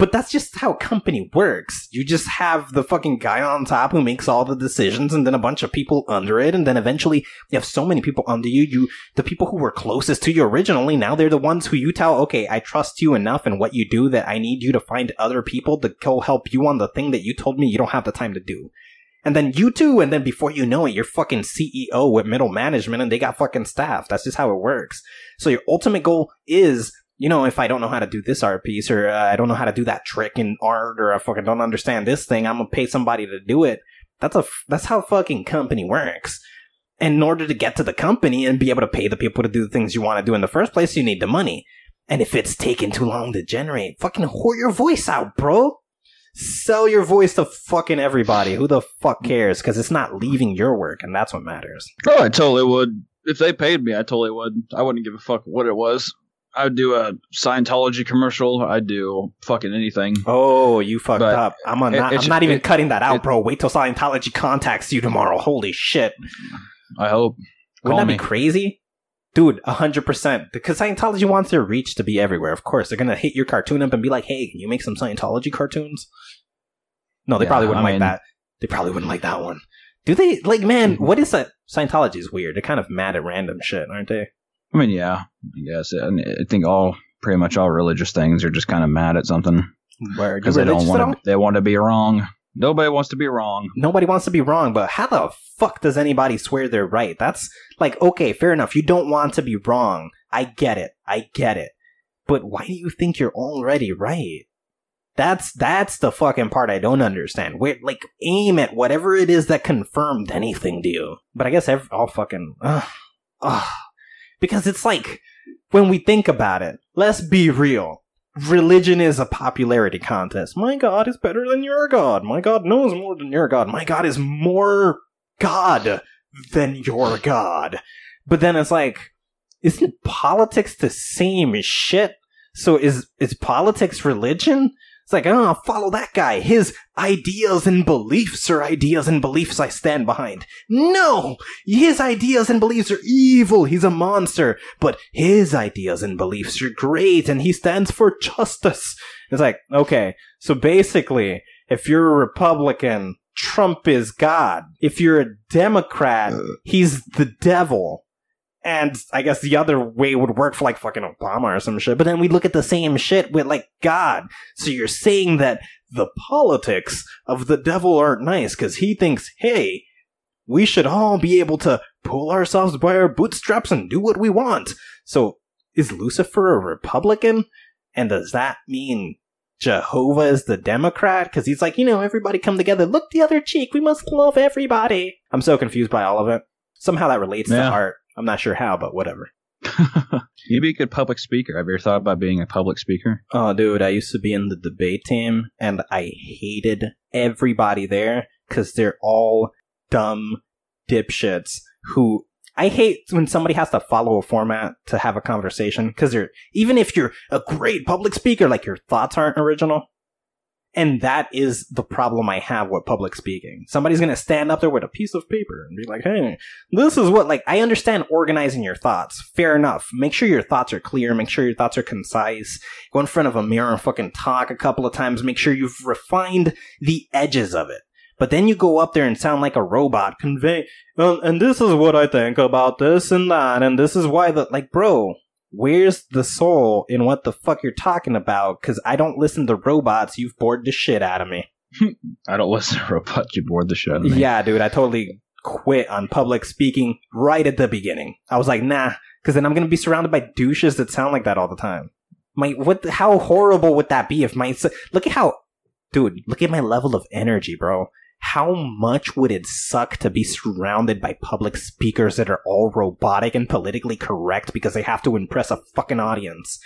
but that's just how a company works. You just have the fucking guy on top who makes all the decisions and then a bunch of people under it and then eventually you have so many people under you, you the people who were closest to you originally, now they're the ones who you tell, okay, I trust you enough in what you do that I need you to find other people to go help you on the thing that you told me you don't have the time to do. And then you too, and then before you know it, you're fucking CEO with middle management and they got fucking staff. That's just how it works. So your ultimate goal is, you know, if I don't know how to do this art piece or uh, I don't know how to do that trick in art or I fucking don't understand this thing, I'm gonna pay somebody to do it. That's a, that's how fucking company works. And in order to get to the company and be able to pay the people to do the things you want to do in the first place, you need the money. And if it's taking too long to generate, fucking whore your voice out, bro. Sell your voice to fucking everybody. Who the fuck cares? Because it's not leaving your work, and that's what matters. Oh, I totally would. If they paid me, I totally would. I wouldn't give a fuck what it was. I'd do a Scientology commercial. I'd do fucking anything. Oh, you fucked But up. I'm, it- not, I'm not even it- cutting that out, it- bro. Wait till Scientology contacts you tomorrow. Holy shit. I hope. Wouldn't Call that me. be crazy? Dude, 100%. Because Scientology wants their reach to be everywhere. Of course, they're going to hit your cartoon up and be like, hey, can you make some Scientology cartoons? No, they Yeah, probably wouldn't I like mean- that. They probably wouldn't like that one. Do they? Like, man, Mm-hmm. what is that? Scientology is weird. They're kind of mad at random shit, aren't they? I mean, yeah, I guess. And I think all pretty much all religious things are just kind of mad at something because they don't want to. They want to be wrong. Nobody wants to be wrong. Nobody wants to be wrong, but how the fuck does anybody swear they're right? That's like, okay, fair enough. You don't want to be wrong. I get it. I get it. But why do you think you're already right? That's that's the fucking part I don't understand. Where like aim at whatever it is that confirmed anything to you. But I guess every, all fucking ugh, ugh. Because it's like when we think about it. Let's be real. Religion is a popularity contest. My God is better than your God. My God knows more than your God. My God is more God than your God. But then it's like, isn't politics the same as shit? So is is politics religion? It's like, oh, follow that guy. His ideas and beliefs are ideas and beliefs I stand behind. No! His ideas and beliefs are evil. He's a monster. But his ideas and beliefs are great and he stands for justice. It's like, okay, so basically, if you're a Republican, Trump is God. If you're a Democrat, uh. he's the devil. And I guess the other way would work for like fucking Obama or some shit. But then we look at the same shit with like God. So you're saying that the politics of the devil aren't nice because he thinks, hey, we should all be able to pull ourselves by our bootstraps and do what we want. So is Lucifer a Republican? And does that mean Jehovah is the Democrat? Because he's like, you know, everybody come together. Look the other cheek. We must love everybody. I'm so confused by all of it. Somehow that relates to art. I'm not sure how, but whatever. [LAUGHS] You'd be a good public speaker. Have you ever thought about being a public speaker? Oh, dude, I used to be in the debate team, and I hated everybody there because they're all dumb dipshits who. I hate when somebody has to follow a format to have a conversation because they're even if you're a great public speaker, like your thoughts aren't original. And that is the problem I have with public speaking. Somebody's gonna stand up there with a piece of paper and be like, hey, this is what, like, I understand organizing your thoughts. Fair enough. Make sure your thoughts are clear. Make sure your thoughts are concise. Go in front of a mirror and fucking talk a couple of times. Make sure you've refined the edges of it. But then you go up there and sound like a robot, convey, well, and this is what I think about this and that, and this is why the, like, bro, where's the soul in what the fuck you're talking about? Cause I don't listen to robots. You've bored the shit out of me. [LAUGHS] I don't listen to robots. You bored the shit out of me. Yeah, dude, I totally quit on public speaking right at the beginning. I was like, nah, because then I'm gonna be surrounded by douches that sound like that all the time. My what? the- How horrible would that be if my look at how, dude, look at my level of energy, bro. How much would it suck to be surrounded by public speakers that are all robotic and politically correct because they have to impress a fucking audience?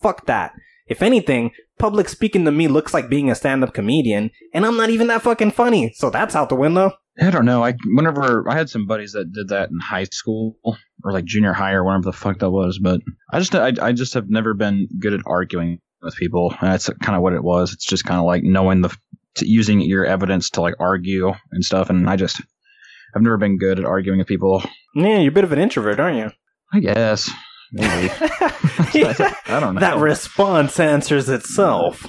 Fuck that. If anything, public speaking to me looks like being a stand-up comedian, and I'm not even that fucking funny, so that's out the window. I don't know. I whenever I had some buddies that did that in high school or like junior high or whatever the fuck that was, but I just I, I just have never been good at arguing with people. And that's kind of what it was. It's just kind of like knowing the using your evidence to like argue and stuff. And I just I've never been good at arguing with people. Yeah, you're a bit of an introvert, aren't you? I guess maybe [LAUGHS] [LAUGHS] I don't know. That response answers itself.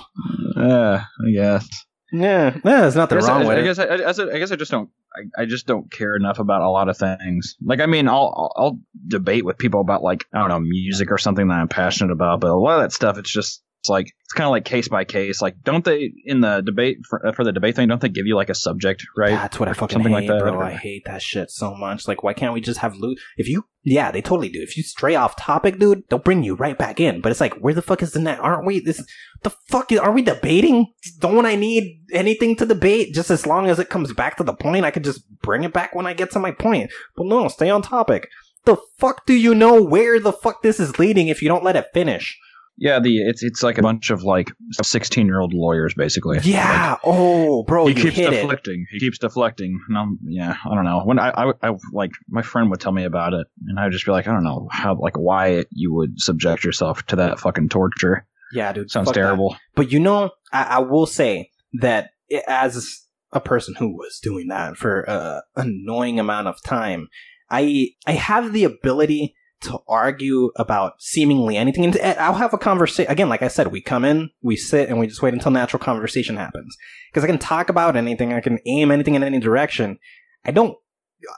Yeah, I guess. Yeah, yeah it's not guess, wrong I, with I guess I, I, guess I, guess I just don't. I, I just don't care enough about a lot of things. Like, I mean, I'll, I'll I'll debate with people about like I don't know music or something that I'm passionate about, but a lot of that stuff, it's just it's like it's kind of like case by case. Like, don't they in the debate for, uh, for the debate thing? Don't they give you like a subject, right? That's what I fucking Something hate, like that. bro. I hate that shit so much. Like, why can't we just have loot? If you, yeah, they totally do. If you stray off topic, dude, they'll bring you right back in. But it's like, where the fuck is the net? Aren't we? This, the fuck is, are we debating? Don't I need anything to debate? Just as long as it comes back to the point, I could just bring it back when I get to my point. But no, stay on topic. The fuck do you know where the fuck this is leading if you don't let it finish? Yeah, the it's it's like a bunch of like sixteen year old lawyers basically. Yeah. Oh, bro, he you keeps hit it. deflecting. He keeps deflecting. And I'm, yeah, I don't know. When I, I, I, like, my friend would tell me about it, and I would just be like, I don't know how, like, why you would subject yourself to that fucking torture. Yeah, dude. Sounds fuck that. terrible. But you know, I, I will say that as a person who was doing that for a annoying amount of time, I I have the ability to argue about seemingly anything. And I'll have a conversation again. Like I said, we come in, we sit, and we just wait until natural conversation happens. Because I can talk about anything, I can aim anything in any direction. I don't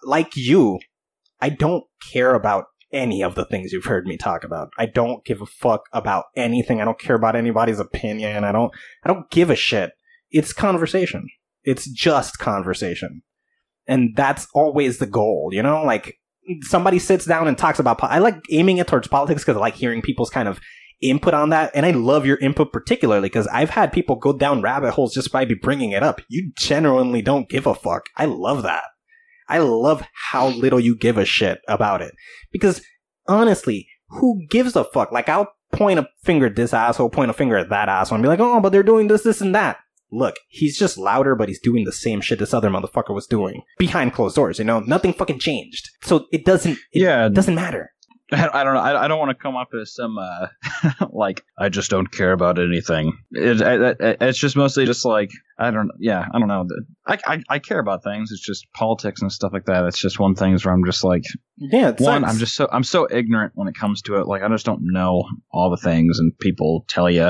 like you. I don't care about any of the things you've heard me talk about. I don't give a fuck about anything. I don't care about anybody's opinion. I don't I don't give a shit. It's conversation. It's just conversation. And that's always the goal, you know? Like somebody sits down and talks about po- I like aiming it towards politics cuz I like hearing people's kind of input on that and I love your input particularly cuz I've had people go down rabbit holes just by me bringing it up. You genuinely don't give a fuck. I love that. I love how little you give a shit about it. Because honestly, who gives a fuck? Like I'll point a finger at this asshole, point a finger at that asshole, and be like, oh, but they're doing this, this, and that. Look, he's just louder, but he's doing the same shit this other motherfucker was doing behind closed doors. You know, nothing fucking changed, so it doesn't. It Yeah, doesn't matter. I, don't know. I, I don't want to come off as some uh, [LAUGHS] like I just don't care about anything. It, it, it- it's just mostly just like I don't. Yeah, I don't know. I, I I care about things. It's just politics and stuff like that. It's just one things where I'm just like Yeah, one. sucks. I'm just so I'm so ignorant when it comes to it. Like I just don't know all the things, and people tell you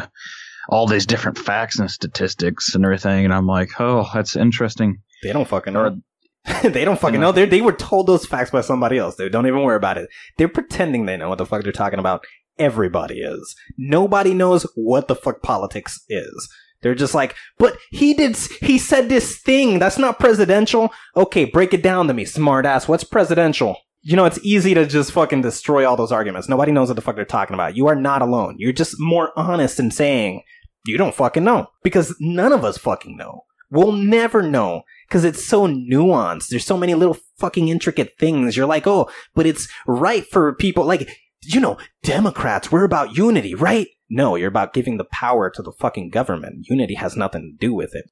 all these different facts and statistics and everything, and I'm like, oh, that's interesting. They don't fucking know. [LAUGHS] they don't fucking know. They they were told those facts by somebody else, dude. Don't even worry about it. They're pretending they know what the fuck they're talking about. Everybody is. Nobody knows what the fuck politics is. They're just like, but he did. He said this thing. That's not presidential. Okay, break it down to me, smartass. What's presidential? You know, it's easy to just fucking destroy all those arguments. Nobody knows what the fuck they're talking about. You are not alone. You're just more honest in saying you don't fucking know because none of us fucking know. We'll never know because it's so nuanced. There's so many little fucking intricate things. You're like, oh, but it's right for people like, you know, Democrats, we're about unity, right? No, you're about giving the power to the fucking government. Unity has nothing to do with it.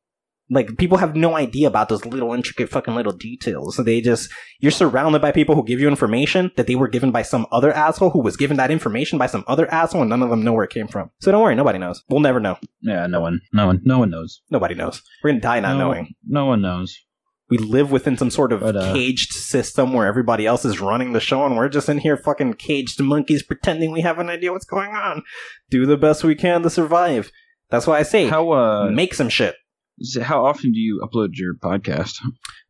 Like, people have no idea about those little intricate fucking little details. They just, you're surrounded by people who give you information that they were given by some other asshole who was given that information by some other asshole and none of them know where it came from. So don't worry, nobody knows. We'll never know. Yeah, no one, no one, no one knows. Nobody knows. We're gonna die not no, knowing. No one knows. we live within some sort of But, uh, caged system where everybody else is running the show and we're just in here fucking caged monkeys pretending we have an idea what's going on. Do the best we can to survive. That's why I say How uh, make some shit. How often do you upload your podcast?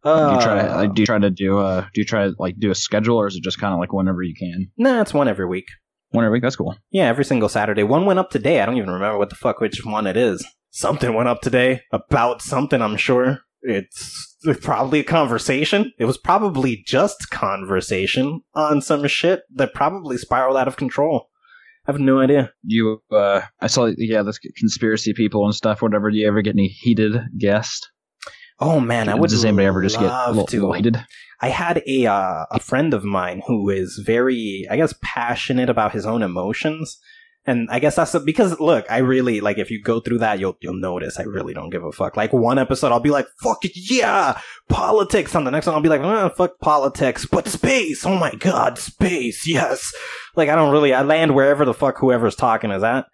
Uh, do you try to like, do you try to do uh do you try to like do a schedule or is it just kind of like whenever you can? Nah, it's one every week. One every week. That's cool. Yeah, every single Saturday. One went up today. I don't even remember what the fuck which one it is. Something went up today about something, I'm sure. It's probably a conversation. It was probably just conversation on some shit that probably spiraled out of control. I have no idea. You uh, I saw yeah, this conspiracy people and stuff. Whatever. Do you ever get any heated guests? Oh man, I would Does anybody ever just get a love little, to. little heated? I had a uh, a friend of mine who is very, I guess, passionate about his own emotions, and I guess that's the, because look, I really like if you go through that, you'll you'll notice I really don't give a fuck. Like one episode, I'll be like, "Fuck yeah, politics." On the next one, I'll be like, oh, "Fuck politics," but space. Oh my god, space. Yes. Like I don't really. I land wherever the fuck whoever's talking is at,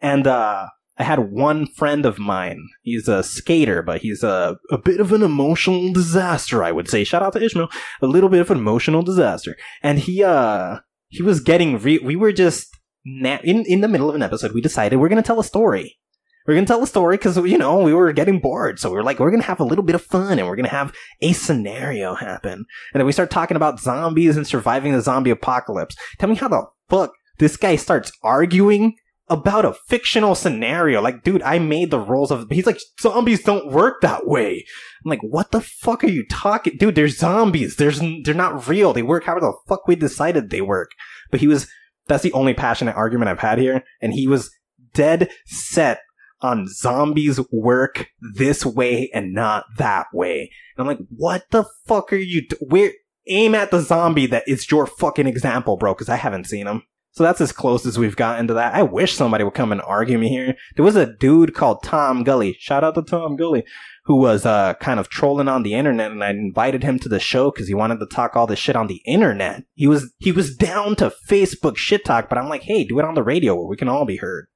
and uh I had one friend of mine. He's a skater, but he's a, a bit of an emotional disaster, I would say. Shout out to Ishmael. A little bit of an emotional disaster. And he, uh, he was getting re- we were just, na- in, in the middle of an episode, we decided we're gonna tell a story. We're gonna tell a story because, you know, we were getting bored. So we were like, we're gonna have a little bit of fun and we're gonna have a scenario happen. And then we start talking about zombies and surviving the zombie apocalypse. Tell me how the fuck this guy starts arguing about a fictional scenario. Like, dude, I made the rules of. He's like, zombies don't work that way. I'm like, what the fuck are you talking, dude? They're zombies. There's they're not real. They work however the fuck we decided they work. But he was. That's the only passionate argument I've had here, and he was dead set on zombies work this way and not that way. And I'm like, what the fuck are you? Do- Where aim at the zombie that is your fucking example, bro? Because I haven't seen him. So that's as close as we've gotten to that. I wish somebody would come and argue me here. There was a dude called Tom Gully. Shout out to Tom Gully, who was uh, kind of trolling on the internet, and I invited him to the show because he wanted to talk all this shit on the internet. He was he was down to Facebook shit talk, but I'm like, hey, do it on the radio where we can all be heard.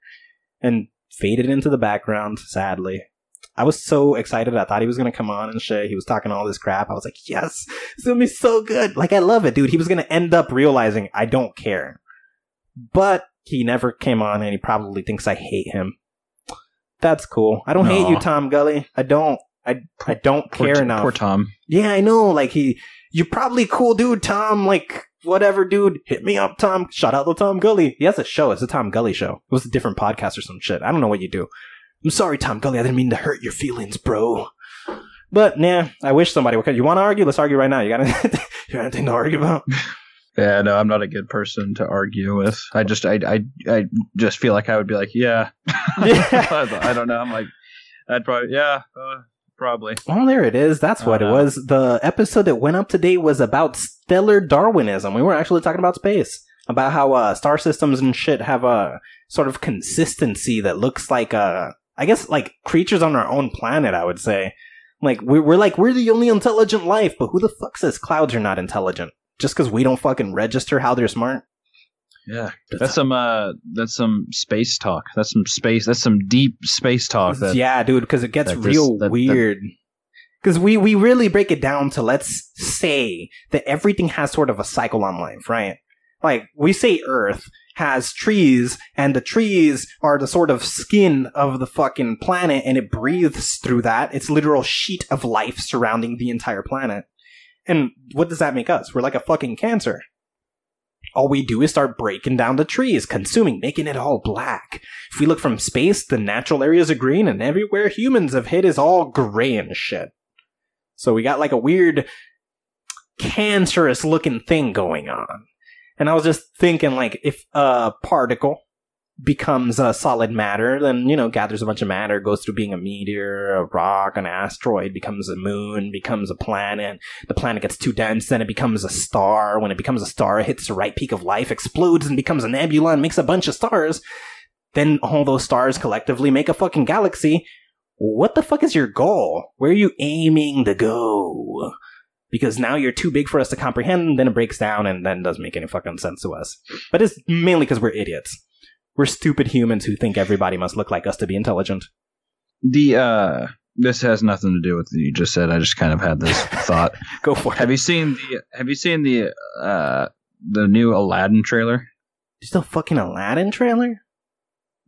And faded into the background, sadly. I was so excited. I thought he was to come on and shit. He was talking all this crap. I was like, yes, it's to be so good. Like, I love it, dude. He was to end up realizing I don't care. But he never came on and he probably thinks I hate him. That's cool. I don't hate you, Tom Gully. I don't. I, I don't Poor, care T- enough. poor Tom. Yeah, I know. Like he, you're probably cool dude, Tom. Like whatever, dude. Hit me up, Tom. Shout out to Tom Gully. He has a show. It's a Tom Gully show. It was a different podcast or some shit. I don't know what you do. I'm sorry, Tom Gully. I didn't mean to hurt your feelings, bro. But nah, I wish somebody would. You want to argue? Let's argue right now. You got anything, [LAUGHS] you got anything to argue about? [LAUGHS] Yeah, no, I'm not a good person to argue with. I just, I, I, I just feel like I would be like, yeah, Yeah. [LAUGHS] I don't know. I'm like, I'd probably, yeah, uh, probably. Oh, there it is. That's what it Uh, was. The episode that went up today was about stellar Darwinism. We were actually talking about space, about how uh, star systems and shit have a sort of consistency that looks like, uh, I guess, like creatures on our own planet. I would say, like we're, we're like we're the only intelligent life, but who the fuck says clouds are not intelligent? Just because we don't fucking register how they're smart. Yeah, that's some uh, that's some space talk. That's some space. That's some deep space talk. That, yeah, dude, because it gets that this- real that- that- weird. Because we we really break it down to let's say that everything has sort of a cycle on life, right? Like we say Earth has trees, and the trees are the sort of skin of the fucking planet, and it breathes through that. It's literal sheet of life surrounding the entire planet. And what does that make us? We're like a fucking cancer. All we do is start breaking down the trees, consuming, making it all black. If we look from space, the natural areas are green, and everywhere humans have hit is all gray and shit. So we got like a weird cancerous looking thing going on. And I was just thinking, like, if a particle becomes a solid matter, then, you know, gathers a bunch of matter, goes through being a meteor, a rock, an asteroid, becomes a moon, becomes a planet. The planet gets too dense, then it becomes a star. When it becomes a star, it hits the right peak of life, explodes and becomes a nebula and makes a bunch of stars. Then all those stars collectively make a fucking galaxy. What the fuck is your goal? Where are you aiming to go? Because now you're too big for us to comprehend, then it breaks down and then doesn't make any fucking sense to us. But it's mainly because we're idiots. We're stupid humans who think everybody must look like us to be intelligent. the uh, this has nothing to do with what you just said. I just kind of had this [LAUGHS] thought. Go for it. Have you seen the Have you seen the uh the new Aladdin trailer? There's no fucking Aladdin trailer?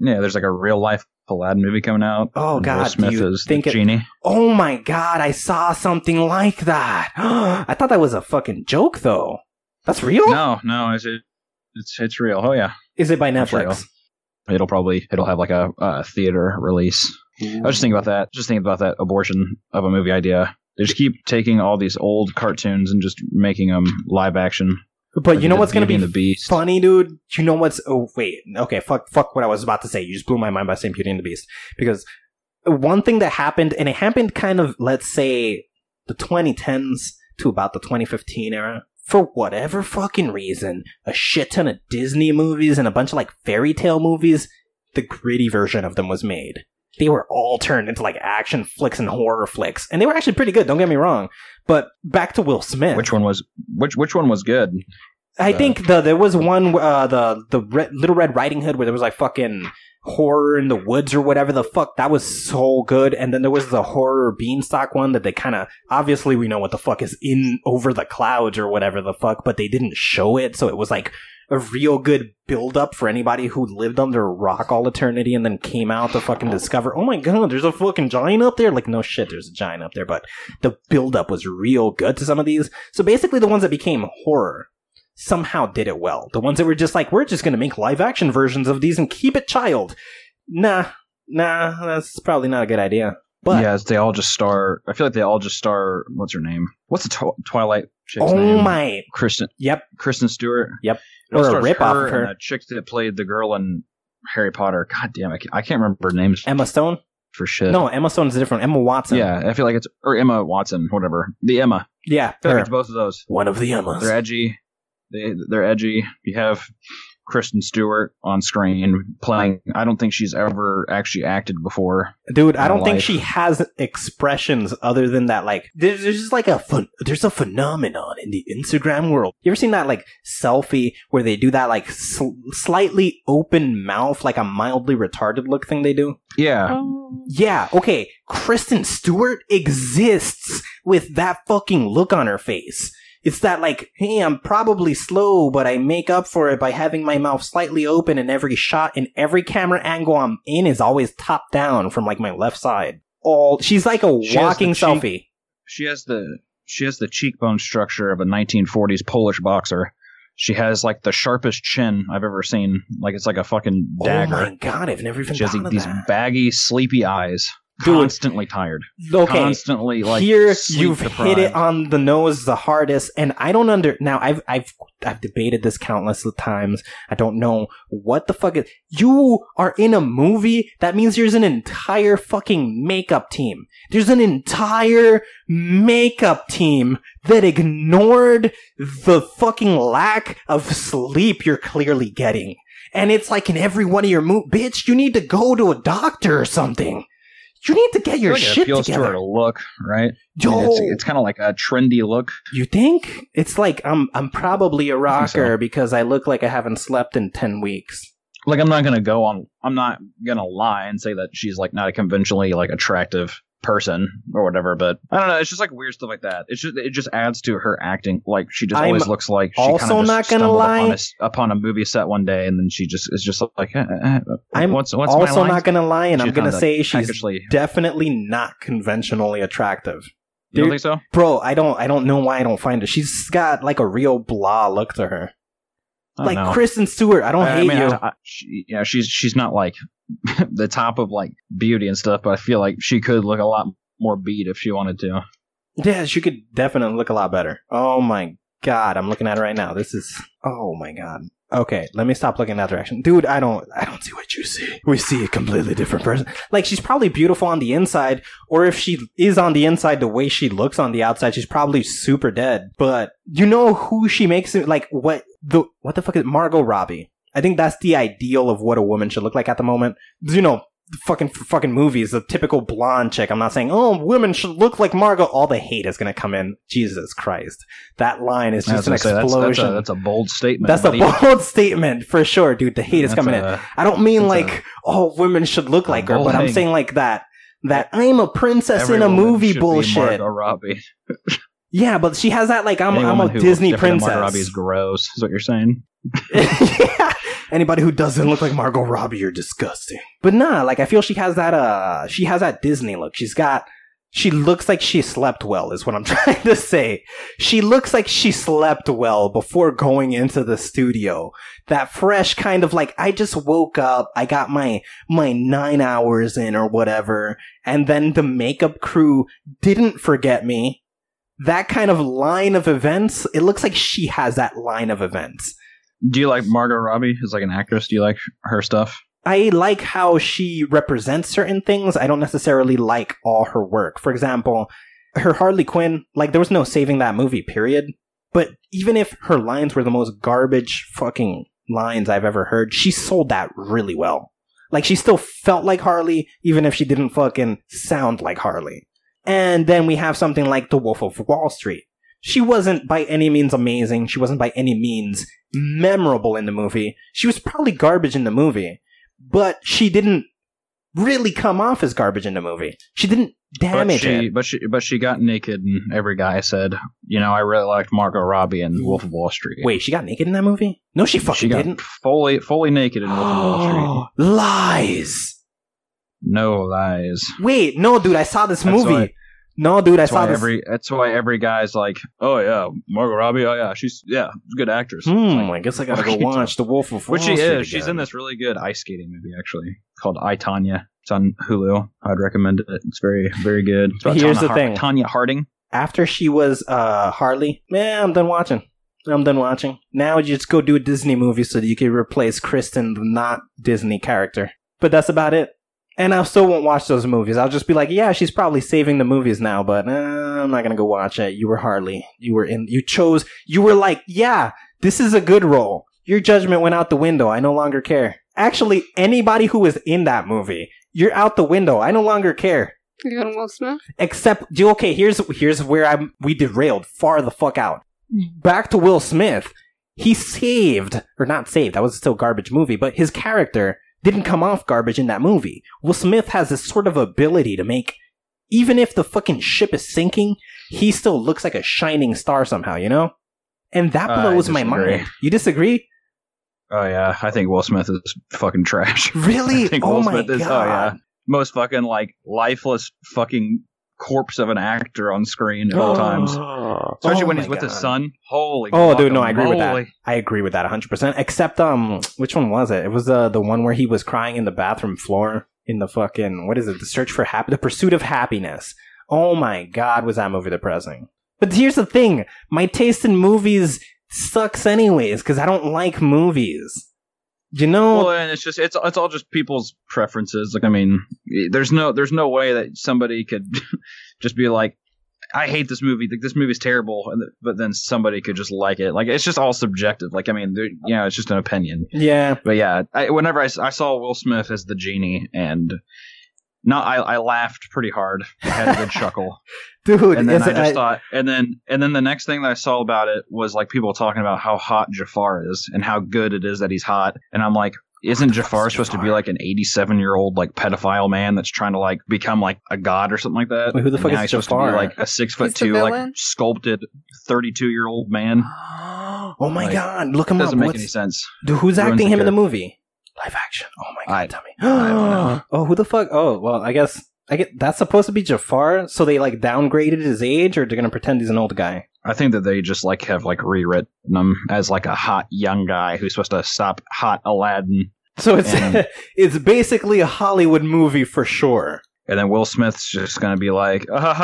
Yeah, there's like a real life Aladdin movie coming out. Oh, and God, Will Smith you is think the it- genie. Oh my god, I saw something like that. [GASPS] I thought that was a fucking joke though. That's real? No, no, is it? It's it's real. Oh yeah, Is it by. Netflix? It'll probably it'll have like a, uh theater release. I was just thinking about that. Just thinking about that abortion of a movie idea. They just keep taking all these old cartoons and just making them live action. But you know what's gonna be Beauty the Beast. funny, dude? You know what's? Oh wait, okay, fuck, fuck what I was about to say. You just blew my mind by saying Beauty and the Beast because one thing that happened, and it happened kind of, let's say, the 2010s to about the 2015 era. For whatever fucking reason, a shit ton of Disney movies and a bunch of like fairy tale movies, the gritty version of them was made. They were all turned into like action flicks and horror flicks, and they were actually pretty good. Don't get me wrong. But back to Will Smith. Which one was which which one was good? I Uh, think the there was one uh the the Red, Little Red Riding Hood where there was like fucking horror in the woods or whatever the fuck that was so good. And then there was the horror beanstalk one that they kind of obviously we know what the fuck is in over the clouds or whatever the fuck but they didn't show it. So it was like a real good build up for anybody who lived under a rock all eternity and then came out to fucking discover oh my god there's a fucking giant up there. Like no shit there's a giant up there but the build up was real good to some of these. So basically the ones that became horror somehow did it well. The ones that were just like, we're just going to make live action versions of these and keep it child. Nah, nah, that's probably not a good idea. But yeah, they all just star. I feel like they all just star. What's her name? What's the tw- Twilight chick's oh name? my, Kristen yep, Kristen Stewart. Yep. It Or a stars rip-off her her. and that chick that played the girl in Harry Potter. God damn, I can't, I can't remember names Emma Stone. for shit. No, Emma Stone is different. Emma Watson. Yeah, I feel like it's or Emma Watson, whatever. The Emma. yeah, I feel like it's both of those. one of the Emmas. They're edgy. They they're edgy. You have Kristen Stewart on screen playing. I don't think she's ever actually acted before. Dude, I don't think life. she has expressions other than that. Like, there's, there's just like a fun, there's a phenomenon in the Instagram world. You ever seen that like selfie where they do that like sl- slightly open mouth, like a mildly retarded look thing they do? Yeah, Oh. Yeah, okay. Kristen Stewart exists with that fucking look on her face. It's that like, hey, I'm probably slow, but I make up for it by having my mouth slightly open and every shot and every camera angle I'm in is always top down from like my left side. All she's like a She walking cheek- selfie. she has the she has the cheekbone structure of a 1940s Polish boxer. She has like the sharpest chin I've ever seen. Like it's like a fucking dagger. Oh my god, I've never even she has these that. baggy, sleepy eyes. Constantly tired. okay, Constantly like here you've deprived. hit it on the nose the hardest and i don't under now i've i've i've debated this countless times i don't know what the fuck is you are in a movie that means there's an entire fucking makeup team there's an entire makeup team that ignored the fucking lack of sleep you're clearly getting and it's like in every one of your movies bitch you need to go to a doctor or something You need to get your like it shit appeals to together. her look, right? I mean, it's it's kind of like a trendy look. you think it's like I'm I'm probably a I think so. rocker because I look like I haven't slept in ten weeks. Like I'm not gonna go on. I'm not gonna lie and say that she's like not a conventionally like attractive person or whatever. But I don't know. It's just like weird stuff like that. It's just it just adds to her acting. Like she just I'm always looks like she also not gonna lie. upon a, upon a movie set one day and then she just is just like eh, eh, eh, I'm what's what's also not gonna lie, and She's I'm gonna say she's Actually, definitely not conventionally attractive. you don't think so? Bro, I don't I don't know why I don't find her. She's got like a real blah look to her. Like know. Kristen Stewart, I don't I hate mean, you. I, I, she, yeah, she's she's not like [LAUGHS] the top of like beauty and stuff, but I feel like she could look a lot more beat if she wanted to. Yeah, she could definitely look a lot better. Oh my god, I'm looking at her right now. This is oh my god. Okay, let me stop looking in that direction. Dude, I don't I don't see what you see. We see a completely different person. Like she's probably beautiful on the inside, or if she is on the inside the way she looks on the outside, she's probably super dead. But you know who she makes it like what the what the fuck is Margot Robbie? I think that's the ideal of what a woman should look like at the moment. You know, fucking fucking movies, the typical blonde chick. I'm not saying, oh, women should look like Margot. All the hate is gonna come in. Jesus Christ, that line is just an say, explosion. that's, that's, a, that's a bold statement. That's a [LAUGHS] bold statement for sure, dude. The hate is That's coming in. a- I don't mean like all women should look like her, but I'm thing. saying like that. That I'm a princess every in a movie bullshit. Margot Robbie. [LAUGHS] Yeah, but she has that like I'm, Any I'm a Disney princess. Margot Robbie is gross. Is what you're saying? Yeah. [LAUGHS] [LAUGHS] Anybody who doesn't look like Margot Robbie, you're disgusting. But nah, like I feel she has that uh she has that Disney look. She's got she looks like she slept well is what I'm [LAUGHS] trying to say. She looks like she slept well before going into the studio. That fresh kind of like I just woke up, I got my my 9 hours in or whatever, and then the makeup crew didn't forget me. That kind of line of events, it looks like she has that line of events. Do you like Margot Robbie as like an actress? Do you like her stuff? I like how she represents certain things. I don't necessarily like all her work. For example, her Harley Quinn, like there was no saving that movie, period. But even if her lines were the most garbage fucking lines I've ever heard, she sold that really well. Like she still felt like Harley, even if she didn't fucking sound like Harley. And then we have something like The Wolf of Wall Street. She wasn't by any means amazing. She wasn't by any means memorable in the movie. She was probably garbage in the movie but she didn't really come off as garbage in the movie. She didn't But damage she, it. but she, but she got naked, and every guy said, you know, I really liked Margot Robbie in Wolf of Wall Street. Wait, she got naked in that movie? No, she fucking she got didn't. fully, fully naked in Wolf of Wall Street. [GASPS] Lies. No lies. Wait, no, dude, I saw this That's movie. No, dude, I That's saw why this. every. That's why every guy's like, oh yeah, Margot Robbie. Oh yeah, she's yeah, good actress. Hmm, like, I guess I gotta go watch The Wolf of Wall Which she Street is. She's in this really good ice skating movie actually called I Tonya. It's on Hulu. I'd recommend it. It's very very good. Here's Tonya the thing. Tonya Harding. After she was uh Harley, man, I'm done watching. I'm done watching. Now you just go do a Disney movie so that you can replace Kristen, the not Disney character. But that's about it. And I still won't watch those movies. I'll just be like, yeah, she's probably saving the movies now, but uh, I'm not gonna go watch it. You were Harley. You were in. You chose. You were like, yeah, this is a good role. Your judgment went out the window. I no longer care. Actually, anybody who was in that movie, you're out the window. I no longer care. You Even Will Smith? Except, do- okay, here's here's where I am we derailed far the fuck out. Back to Will Smith. He saved, or not saved. That was still a garbage movie, but his character didn't come off garbage in that movie. Will Smith has this sort of ability to make, even if the fucking ship is sinking, he still looks like a shining star somehow. You know, and that blows my mind. You disagree? Oh yeah, I think Will Smith is fucking trash. [LAUGHS] Really? I think oh Will my Smith god! is- oh, yeah. Most fucking like lifeless fucking corpse of an actor on screen at all times. Especially Oh when my he's with his son. Holy Oh, dude, no, I agree with that. I agree with that 100%. Except, um, which one was it? It was uh, the one where he was crying in the bathroom floor in the fucking, what is it? The Search for Happy, The Pursuit of Happiness. Oh my god, was that movie depressing. But here's the thing my taste in movies sucks anyways, because I don't like movies. You know? Well, and it's just it's it's all just people's preferences. Like I mean, there's no there's no way that somebody could [LAUGHS] just be like, I hate this movie. Like this movie's terrible, and but then somebody could just like it. Like it's just all subjective. Like I mean, you know, it's just an opinion. yeah. But yeah, I, whenever I saw Will Smith as the genie, and No, I, I laughed pretty hard. I had a good chuckle. [LAUGHS] dude. and then I just I- thought, and then and then the next thing that I saw about it was like people talking about how hot Jafar is and how good it is that he's hot, and I'm like, isn't the fuck Jafar supposed to be like an 87 year old like pedophile man that's trying to like become like a god or something like that? Wait, who the And fuck now is he's supposed to Jafar? be like a six foot two, like sculpted 32 year old man? [GASPS] oh my Like, god, look him up. Doesn't make What's- any sense. Dude, who's Ruins acting the him in the movie? Live action. Oh my god, I- tell me. [GASPS] I don't know. oh, who the fuck? Oh, well, I guess I get that's supposed to be Jafar. So they like downgraded his age, or they're gonna pretend he's an old guy. I think that they just like have like rewritten him as like a hot young guy who's supposed to stop hot Aladdin. So it's And- [LAUGHS] it's basically a Hollywood movie for sure. And then Will Smith's just gonna be like, ah, [LAUGHS]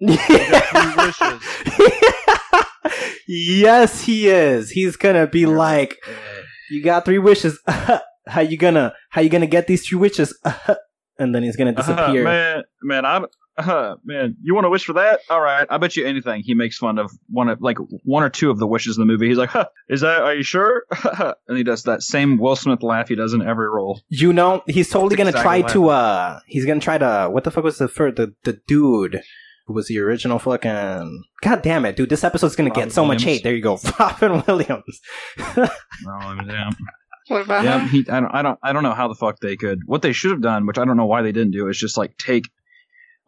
ha, [LAUGHS] yes, he is. He's gonna be like, "You got three wishes. How you gonna how you gonna get these three wishes?" and then he's gonna disappear. man, man, I'm. Uh, man, you want to wish for that? All right, I bet you anything. He makes fun of one of like one or two of the wishes in the movie. He's like, huh, "Is that? Are you sure?" [LAUGHS] and he does that same Will Smith laugh he does in every role. You know, he's totally gonna Exactly try to. uh He's gonna try to. What the fuck was the fir- the the dude who was the original fucking? God damn it, dude! This episode's gonna Robin get so much hate. There you go, [LAUGHS] Robin Williams. [LAUGHS] Oh, yeah. What about yeah, he, I don't, I don't, I don't know how the fuck they could. What they should have done, which I don't know why they didn't do, is just like take,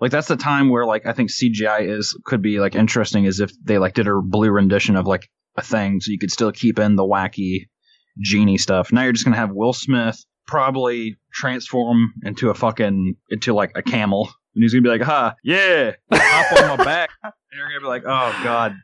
like that's the time where like I think CGI is could be like interesting, is if they like did a blue rendition of like a thing, so you could still keep in the wacky genie stuff. Now you're just gonna have Will Smith probably transform into a fucking into like a camel, and he's gonna be like, "Ha, yeah, hop on my back," [LAUGHS] and you're gonna be like, "Oh God,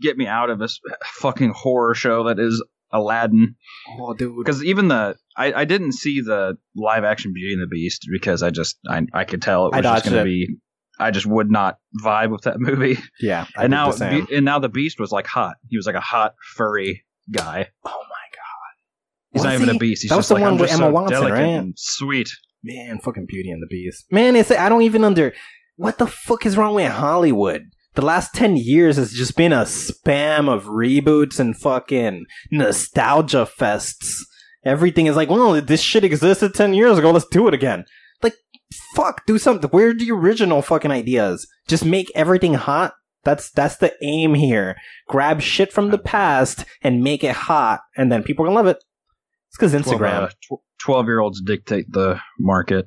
get me out of this fucking horror show that is Aladdin." Oh, dude. because even the I, I didn't see the live action Beauty and the Beast because I just I, I could tell it was just going to be I just would not vibe with that [LAUGHS] movie. Yeah, I and now the same. Be- and now the Beast was like hot. He was like a hot furry guy. oh my god, He's Was not even he? a beast. He's That was just the like, one with Emma so Watson, right? and sweet. man, fucking Beauty and the Beast. Man, it's I don't even under. What the fuck is wrong with Hollywood? The last 10 years has just been a spam of reboots and fucking nostalgia fests. Everything is like, well, this shit existed 10 years ago, let's do it again. Like, fuck, do something. Where are the original fucking ideas? Just make everything hot? That's that's the aim here. Grab shit from the past and make it hot, and then people are gonna love it. It's because Instagram. Uh, twelve year olds dictate the market.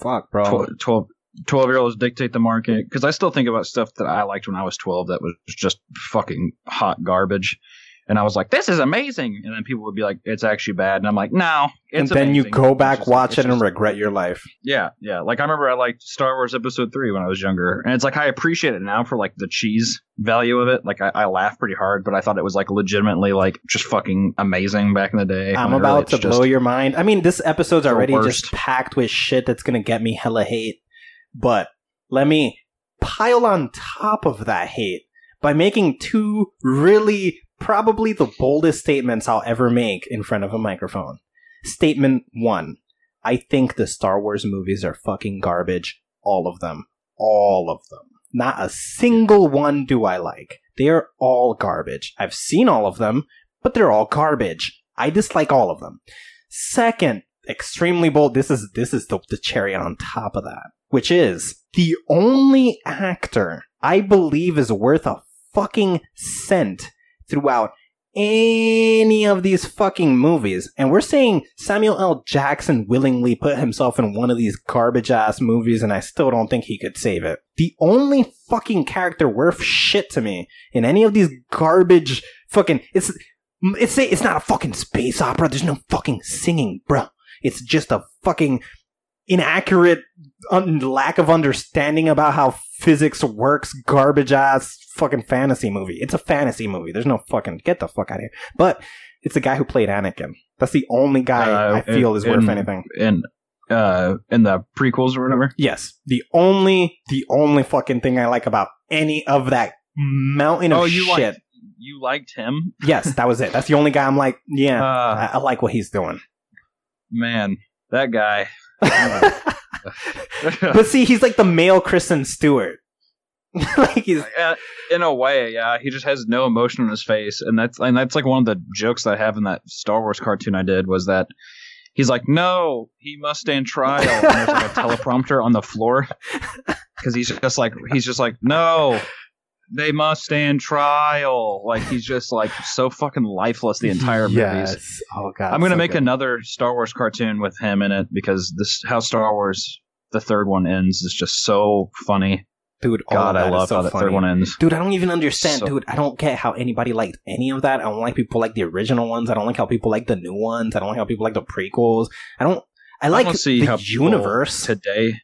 Fuck, bro. Tw- 12 12 year olds dictate the market because I still think about stuff that I liked when I was 12 that was just fucking hot garbage. And I was like, this is amazing. And then people would be like, it's actually bad. And I'm like, no. and then you go back, just watch it, and regret your life. Yeah, yeah. Like I remember I liked Star Wars Episode 3 when I was younger. And it's like I appreciate it now for like the cheese value of it. Like I, I laugh pretty hard, but I thought it was like legitimately like just fucking amazing back in the day. I'm When really about to blow your mind. I mean, this episode's already worst. just packed with shit that's gonna get me hella hate. But let me pile on top of that hate by making two really probably the boldest statements I'll ever make in front of a microphone. Statement one. I think the Star Wars movies are fucking garbage. All of them. All of them. Not a single one do I like. They are all garbage. I've seen all of them, but they're all garbage. I dislike all of them. Second, extremely bold. This is this is the, the cherry on top of that, which is the only actor I believe is worth a fucking cent throughout any of these fucking movies. And we're saying Samuel L. Jackson willingly put himself in one of these garbage ass movies, and I still don't think he could save it. The only fucking character worth shit to me in any of these garbage fucking it's it's it's not a fucking space opera. There's no fucking singing, bruh. It's just a fucking inaccurate un- lack of understanding about how physics works garbage ass fucking fantasy movie. It's a fantasy movie. There's no fucking get the fuck out of here. But it's the guy who played anakin. That's the only guy Uh, i feel is worth in- anything. in uh in the prequels or whatever. yes. The only the only fucking thing i like about any of that mountain of Oh, you shit. liked you liked him? yes that was it. That's the only guy i'm like yeah [LAUGHS] Uh, I, I like what he's doing. man, that guy. [LAUGHS] but see he's like the male kristen stewart. [LAUGHS] Like he's Uh, in a way, yeah, he just has no emotion on his face, and that's and that's like one of the jokes that I have in that Star Wars cartoon I did was that he's like, "No, he must stand trial." And there's like a [LAUGHS] teleprompter on the floor. Because he's just like he's just like, "No, they must stand trial." Like he's just like so fucking lifeless the entire [LAUGHS] yes. movies. Oh god. I'm gonna so make good. another Star Wars cartoon with him in it because this how Star Wars the third one ends is just so funny. dude. all God, I love so how the funny. third one ends. Dude, I don't even understand, So- dude. I don't get how anybody liked any of that. I don't like people like the original ones. I don't like how people like the new ones. I don't like how people like the prequels. I don't. I like don't see the how universe. today.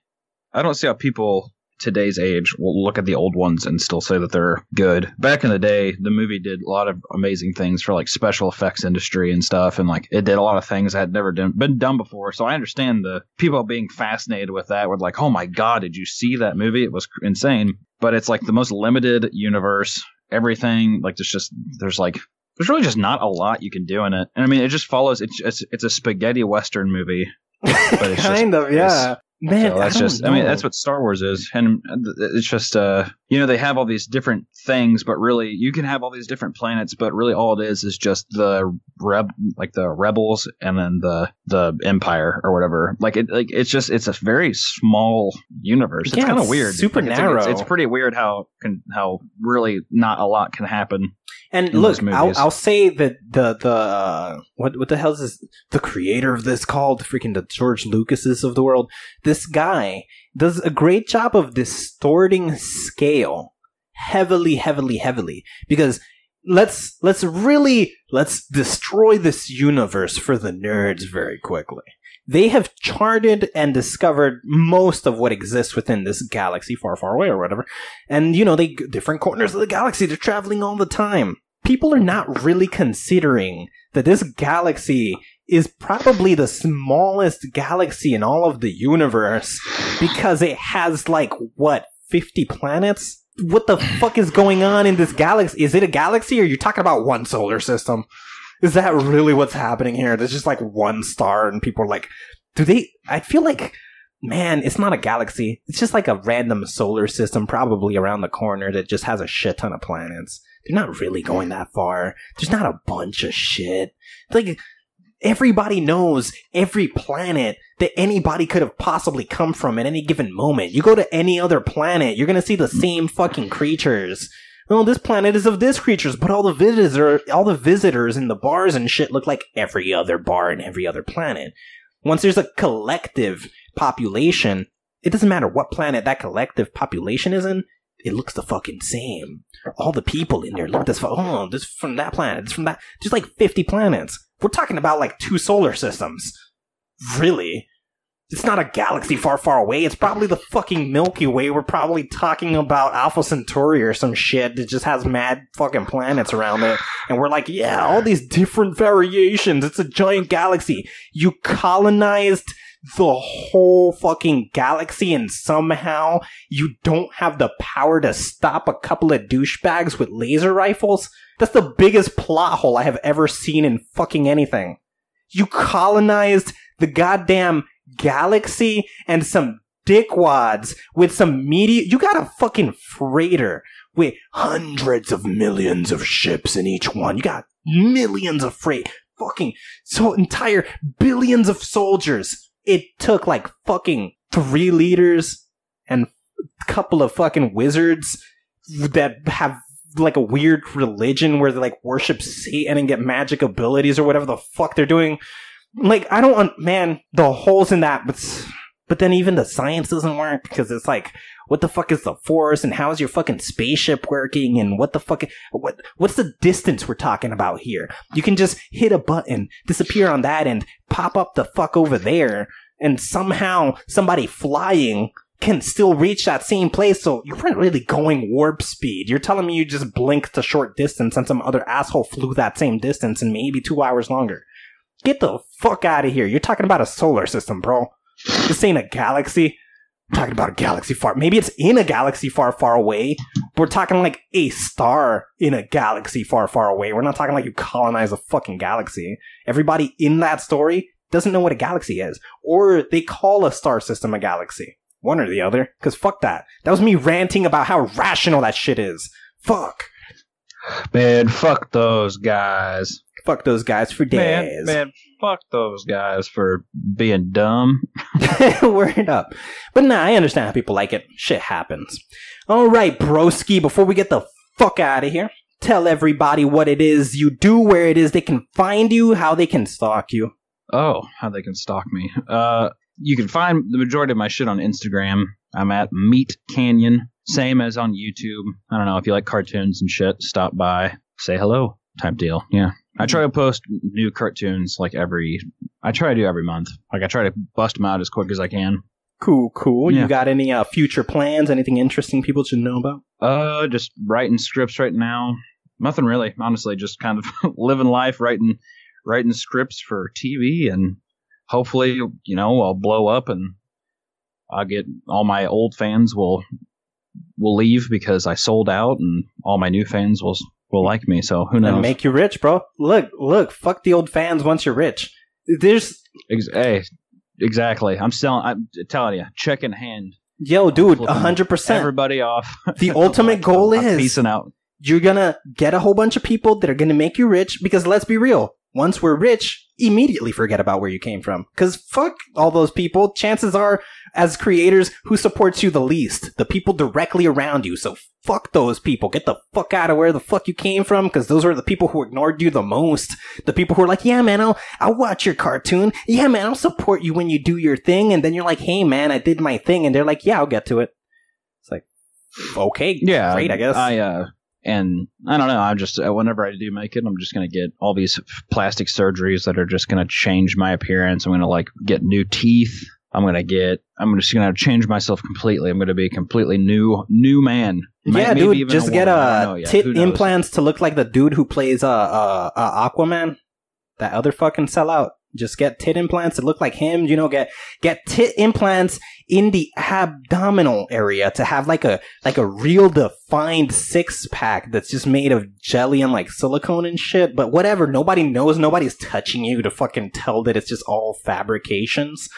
I don't see how people today's age will look at the old ones and still say that they're good. Back in the day, the movie did a lot of amazing things for like special effects industry and stuff, and like it did a lot of things that had never done, been done before. So I understand the people being fascinated with that. Were like, "Oh my god, did you see that movie? It was insane." But it's like the most limited universe. Everything like there's just there's like there's really just not a lot you can do in it. And I mean, it just follows. It's it's, it's a spaghetti western movie. it's [LAUGHS] just- kind of, yeah. Man, so that's just I mean that's what Star Wars is and it's just uh you know they have all these different things but really you can have all these different planets but really all it is is just the reb like the rebels and then the the empire or whatever like it like it's just it's a very small universe it's Yeah, kind of weird super it's, like- it's- narrow. it's pretty weird how can how really not a lot can happen And look, I'll. I'll say that the the uh, what what the hell is this? The creator of this called freaking the George Lucases of the world. This guy does a great job of distorting scale heavily, heavily, heavily. Because let's let's really let's destroy this universe for the nerds very quickly. They have charted and discovered most of what exists within this galaxy far, far away or whatever. And you know, they different corners of the galaxy, they're traveling all the time. People are not really considering that this galaxy is probably the smallest galaxy in all of the universe because it has like what 50 planets? What the fuck is going on in this galaxy? Is it a galaxy or are you talking about one solar system? Is that really what's happening here? There's just like one star and people are like, do they I feel like man, it's not a galaxy. It's just like a random solar system probably around the corner that just has a shit ton of planets. They're not really going that far. There's not a bunch of shit. Like everybody knows every planet that anybody could have possibly come from at any given moment. You go to any other planet, you're gonna see the mm. same fucking creatures. Well, this planet is of this creatures, but all the visitors, all the visitors in the bars and shit look like every other bar in every other planet. Once there's a collective population, it doesn't matter what planet that collective population is in. It looks the fucking same. All the people in there look this. Oh, this from that planet. This from that. There's like 50 planets. We're talking about like two solar systems. Really? It's not a galaxy far, far away. It's probably the fucking Milky Way. We're probably talking about Alpha Centauri or some shit that just has mad fucking planets around it. And we're like, yeah, all these different variations. It's a giant galaxy. You colonized the whole fucking galaxy and somehow you don't have the power to stop a couple of douchebags with laser rifles? That's the biggest plot hole I have ever seen in fucking anything. You colonized the goddamn galaxy and some dickwads with some media. You got a fucking freighter with hundreds of millions of ships in each one. You got millions of freight. Fucking so entire billions of soldiers. It took like fucking three leaders and a couple of fucking wizards that have like a weird religion where they like worship Satan and get magic abilities or whatever the fuck they're doing. Like I don't want man the holes in that, but but then even the science doesn't work because it's like what the fuck is the force and how is your fucking spaceship working and what the fuck what what's the distance we're talking about here? You can just hit a button, disappear on that end, pop up the fuck over there, and somehow somebody flying can still reach that same place. So you weren't really going warp speed. You're telling me you just blinked a short distance and some other asshole flew that same distance in maybe two hours longer. Get the fuck out of here. You're talking about a solar system, bro. This ain't a galaxy. I'm talking about a galaxy far. Maybe it's in a galaxy far, far away. We're talking like a star in a galaxy far, far away. We're not talking like you colonize a fucking galaxy. Everybody in that story doesn't know what a galaxy is. Or they call a star system a galaxy. One or the other. Cause fuck that. That was me ranting about how rational that shit is. Fuck. Man, fuck those guys. Fuck those guys for Man, days. man, fuck those guys for being dumb. [LAUGHS] [LAUGHS] Word up. But nah, I understand how people like it. Shit happens. All right, broski, before we get the fuck out of here, tell everybody what it is you do, where it is they can find you, how they can stalk you. Oh, how they can stalk me. Uh, you can find the majority of my shit on Instagram. I'm at Meat Canyon, same as on YouTube. I don't know if you like cartoons and shit. Stop by, say hello, type deal. Yeah, I try to post new cartoons like every. I try to do every month. Like I try to bust them out as quick as I can. Cool, cool. You got any uh, future plans? Anything interesting people should know about? Uh, just writing scripts right now. Nothing really, honestly. Just kind of [LAUGHS] living life, writing, writing scripts for TV, and hopefully, you know, I'll blow up and I'll get all my old fans will will leave because I sold out, and all my new fans will will like me. So who knows? And make you rich, bro. Look, look. Fuck the old fans once you're rich. There's, Ex- hey, exactly. I'm selling. I'm telling you, check in hand. yo, dude, hundred percent. Everybody off. The [LAUGHS] ultimate goal I'm is peacing out. you're gonna get a whole bunch of people that are gonna make you rich because let's be real once we're rich immediately forget about where you came from. Because fuck all those people. Chances are as creators who supports you the least? The people directly around you. So fuck those people. Get the fuck out of where the fuck you came from because those are the people who ignored you the most. The people who are like yeah man i'll i'll watch your cartoon. Yeah man i'll support you when you do your thing. And then you're like hey man i did my thing. And they're like yeah i'll get to it. It's like okay yeah great i guess. I uh and i don't know i'm just uh, whenever i do make it i'm just gonna get all these plastic surgeries that are just gonna change my appearance i'm gonna like get new teeth i'm gonna get i'm just gonna change myself completely i'm gonna be a completely new new man Yeah, maybe dude, just a get a I don't know yet. tit implants to look like the dude who plays uh, uh, uh Aquaman. That other fucking sellout. Just get tit implants to look like him. You know, get get tit implants in the abdominal area to have like a like a real defined six pack that's just made of jelly and like silicone and shit. But whatever, nobody knows. Nobody's touching you to fucking tell that it's just all fabrications.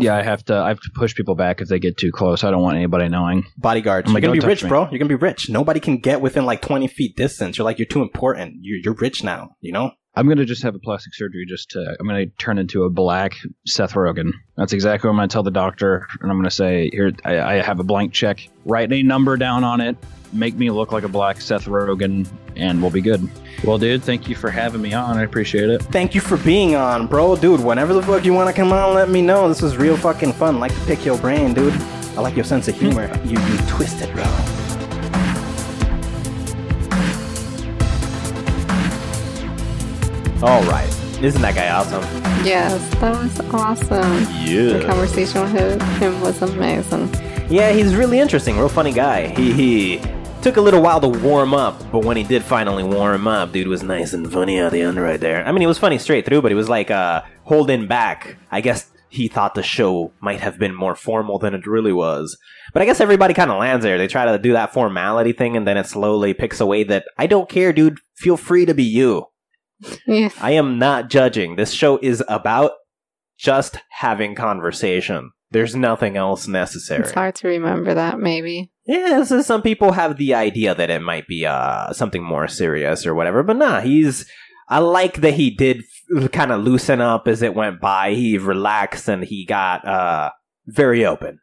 yeah i have to i have to push people back if they get too close i don't want anybody knowing bodyguards. I'm like, you're gonna be rich, me." bro. You're gonna be rich. Nobody can get within like 20 feet distance. You're like, you're too important. You're, you're rich now, you know? I'm gonna just have a plastic surgery just to i'm gonna turn into a black seth rogen that's exactly what i'm gonna tell the doctor and i'm gonna say here i, I have a blank check write a number down on it make me look like a black seth rogen and we'll be good well dude thank you for having me on i appreciate it Thank you for being on, bro. Dude, whenever the fuck you wanna come on, let me know. This was real fucking fun. Like to pick your brain, dude. I like your sense of humor. you, you twisted, bro. All right. Isn't that guy awesome? Yes, that was awesome. Yeah. The conversation with him was amazing. Yeah, he's really interesting. Real funny guy. He he took a little while to warm up, but when he did finally warm up, dude was nice and funny at the end right there. I mean, he was funny straight through, but he was like uh holding back. I guess he thought the show might have been more formal than it really was. But I guess everybody kind of lands there. They try to do that formality thing, and then it slowly picks away that I don't care, dude. Feel free to be you. I am not judging. This show is about just having conversation. There's nothing else necessary. It's hard to remember that, maybe. Yeah, so some people have the idea that it might be uh something more serious or whatever, but nah, he's I like that he did kind of loosen up as it went by. He relaxed and he got uh very open.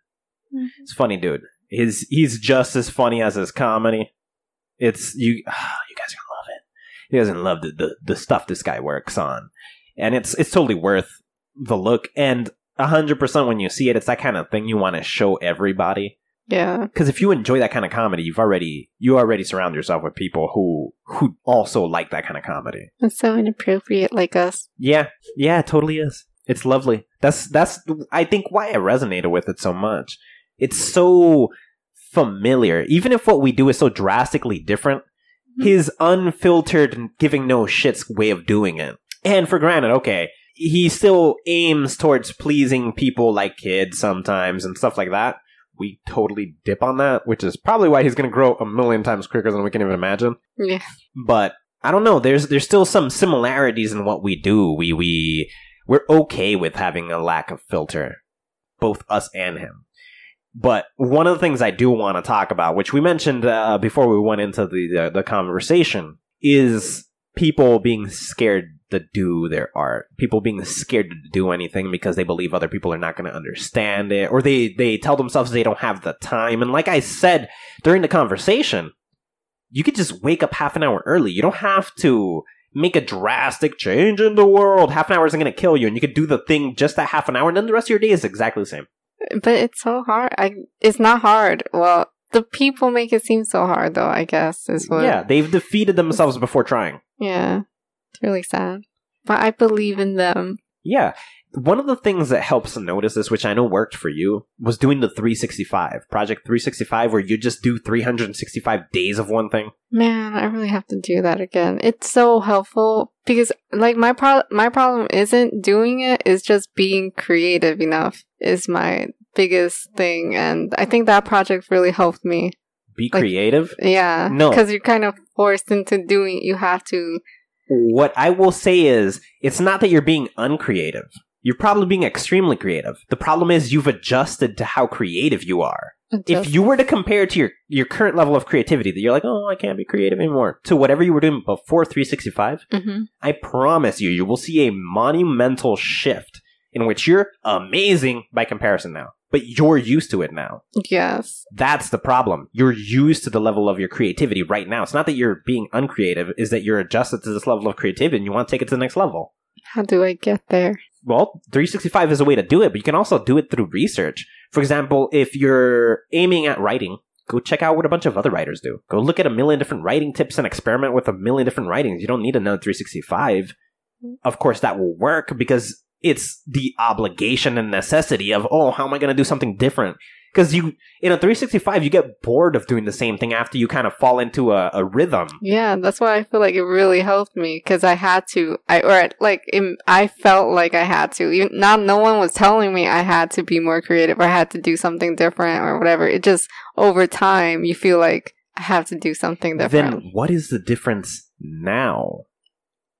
It's funny, dude. His he's just as funny as his comedy. It's you. you guys are gonna love it. doesn't love the, the the stuff this guy works on, and it's it's totally worth the look. And hundred percent when you see it, it's that kind of thing you want to show everybody. Yeah. Because if you enjoy that kind of comedy, you've already you already surround yourself with people who who also like that kind of comedy. It's so inappropriate like us. Yeah, yeah, it totally is. It's lovely. That's that's I think why I resonated with it so much. It's so familiar, even if what we do is so drastically different. His unfiltered, giving no shits way of doing it. And for granted, okay, he still aims towards pleasing people like kids sometimes and stuff like that. We totally dip on that, which is probably why he's going to grow a million times quicker than we can even imagine Yeah. but I don't know. There's there's still some similarities in what we do. We we we're okay with having a lack of filter, both us and him. But one of the things I do want to talk about, which we mentioned uh, before we went into the the, the conversation, is people being scared to do their art, people being scared to do anything because they believe other people are not going to understand it, or they they tell themselves they don't have the time. And like I said during the conversation, you could just wake up half an hour early. You don't have to make a drastic change in the world. Half an hour isn't going to kill you, and you could do the thing just that half an hour, and then the rest of your day is exactly the same. But it's so hard. I it's not hard. Well, the people make it seem so hard, though. I guess is what. Yeah, they've defeated themselves before trying. Yeah. It's really sad. But I believe in them. Yeah. One of the things that helps to notice this, which I know worked for you, was doing the 365, Project 365, where you just do 365 days of one thing. Man, I really have to do that again. It's so helpful because like my pro- my problem isn't doing it, it's just being creative enough is my biggest thing and I think that project really helped me. Be Like- creative. Yeah. No. Cuz you're kind of forced into doing you have to What I will say is, it's not that you're being uncreative. You're probably being extremely creative. The problem is you've adjusted to how creative you are. adjust. if you were to compare to your, your current level of creativity, that you're like, oh, I can't be creative anymore, to whatever you were doing before 365, Mhm. I promise you, you will see a monumental shift in which you're amazing by comparison now. But you're used to it now. Yes. That's the problem. You're used to the level of your creativity right now. It's not that you're being uncreative, is that you're adjusted to this level of creativity and you want to take it to the next level. How do I get there? Well, 365 is a way to do it, but you can also do it through research. For example, if you're aiming at writing, go check out what a bunch of other writers do. Go look at a million different writing tips and experiment with a million different writings. You don't need another 365. Of course, that will work because it's the obligation and necessity of, oh, how am I going to do something different? Because you, in a 365, you get bored of doing the same thing after you kind of fall into a, a rhythm. Yeah, that's why I feel like it really helped me because I had to. I or like it, I felt like I had to. Even not no one was telling me I had to be more creative or I had to do something different or whatever. It just over time you feel like I have to do something different. Then what is the difference now?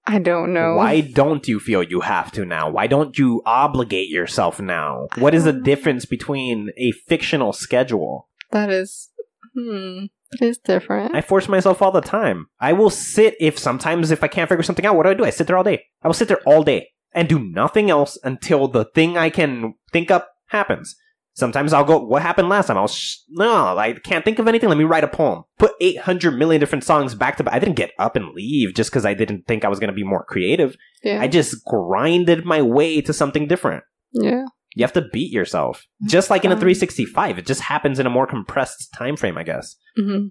I don't know. Why don't you feel you have to now? Why don't you obligate yourself now? What is the difference between a fictional schedule? that is? Hmm. It is different. I force myself all the time. I will sit if sometimes if I can't figure something out, what do I do? I sit there all day. I will sit there all day and do nothing else until the thing I can think up happens. Sometimes I'll go, what happened last time? I'll, sh- no, I can't think of anything. Let me write a poem. Put 800 million different songs back to back. I didn't get up and leave just because I didn't think I was going to be more creative. yeah. I just grinded my way to something different. yeah. You have to beat yourself. Just like in a Um, 365, it just happens in a more compressed time frame, I guess. hmm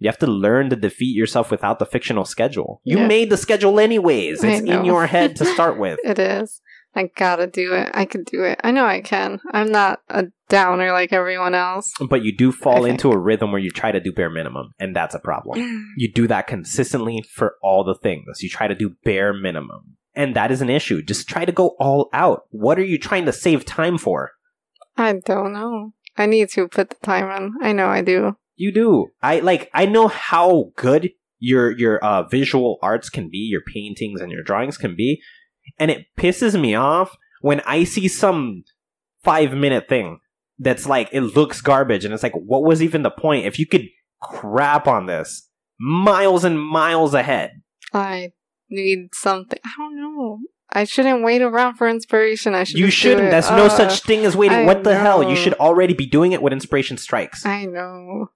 You have to learn to defeat yourself without the fictional schedule. You Yeah. made the schedule anyways. It's in your head to [LAUGHS] start with. It is. I gotta do it. I can do it. I know I can. I'm not a downer like everyone else. But you do fall into a rhythm where you try to do bare minimum, and that's a problem. [SIGHS] You do that consistently for all the things. You try to do bare minimum. And that is an issue. Just try to go all out. What are you trying to save time for? I don't know. I need to put the time in. I know I do. You do. I like I know how good your your uh visual arts can be, your paintings and your drawings can be, and it pisses me off when I see some 5 minute thing that's like it looks garbage and it's like what was even the point if you could crap on this miles and miles ahead. I need something. I don't know. I shouldn't wait around for inspiration. I should. You shouldn't. it. That's no Uh, such thing as waiting. I what the hell? You should already be doing it when inspiration strikes. I know.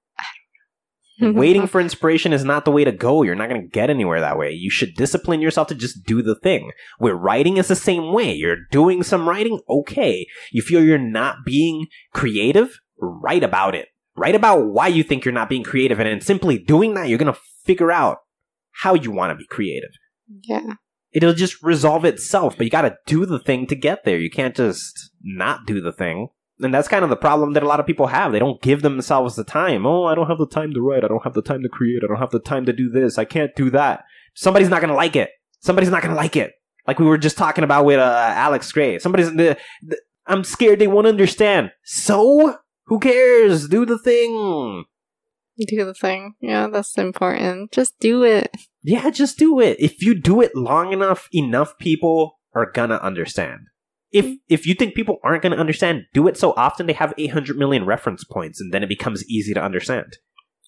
[LAUGHS] Waiting for inspiration is not the way to go. You're not going to get anywhere that way. You should discipline yourself to just do the thing. Where writing is the same way. You're doing some writing, okay. You feel you're not being creative, write about it. Write about why you think you're not being creative, and in simply doing that, you're going to figure out how you want to be creative. Yeah. It'll just resolve itself, but you got to do the thing to get there. You can't just not do the thing. And that's kind of the problem that a lot of people have. They don't give themselves the time. Oh, I don't have the time to write. I don't have the time to create. I don't have the time to do this. I can't do that. Somebody's not going to like it. Somebody's not going to like it. Like we were just talking about with uh, Alex Grey. Somebody's. The, the, I'm scared they won't understand. So who cares? Do the thing. Do the thing. Yeah, that's important. Just do it. Yeah, just do it. If you do it long enough, enough people are gonna understand. If if you think people aren't gonna understand, do it so often they have 800 million reference points, and then it becomes easy to understand.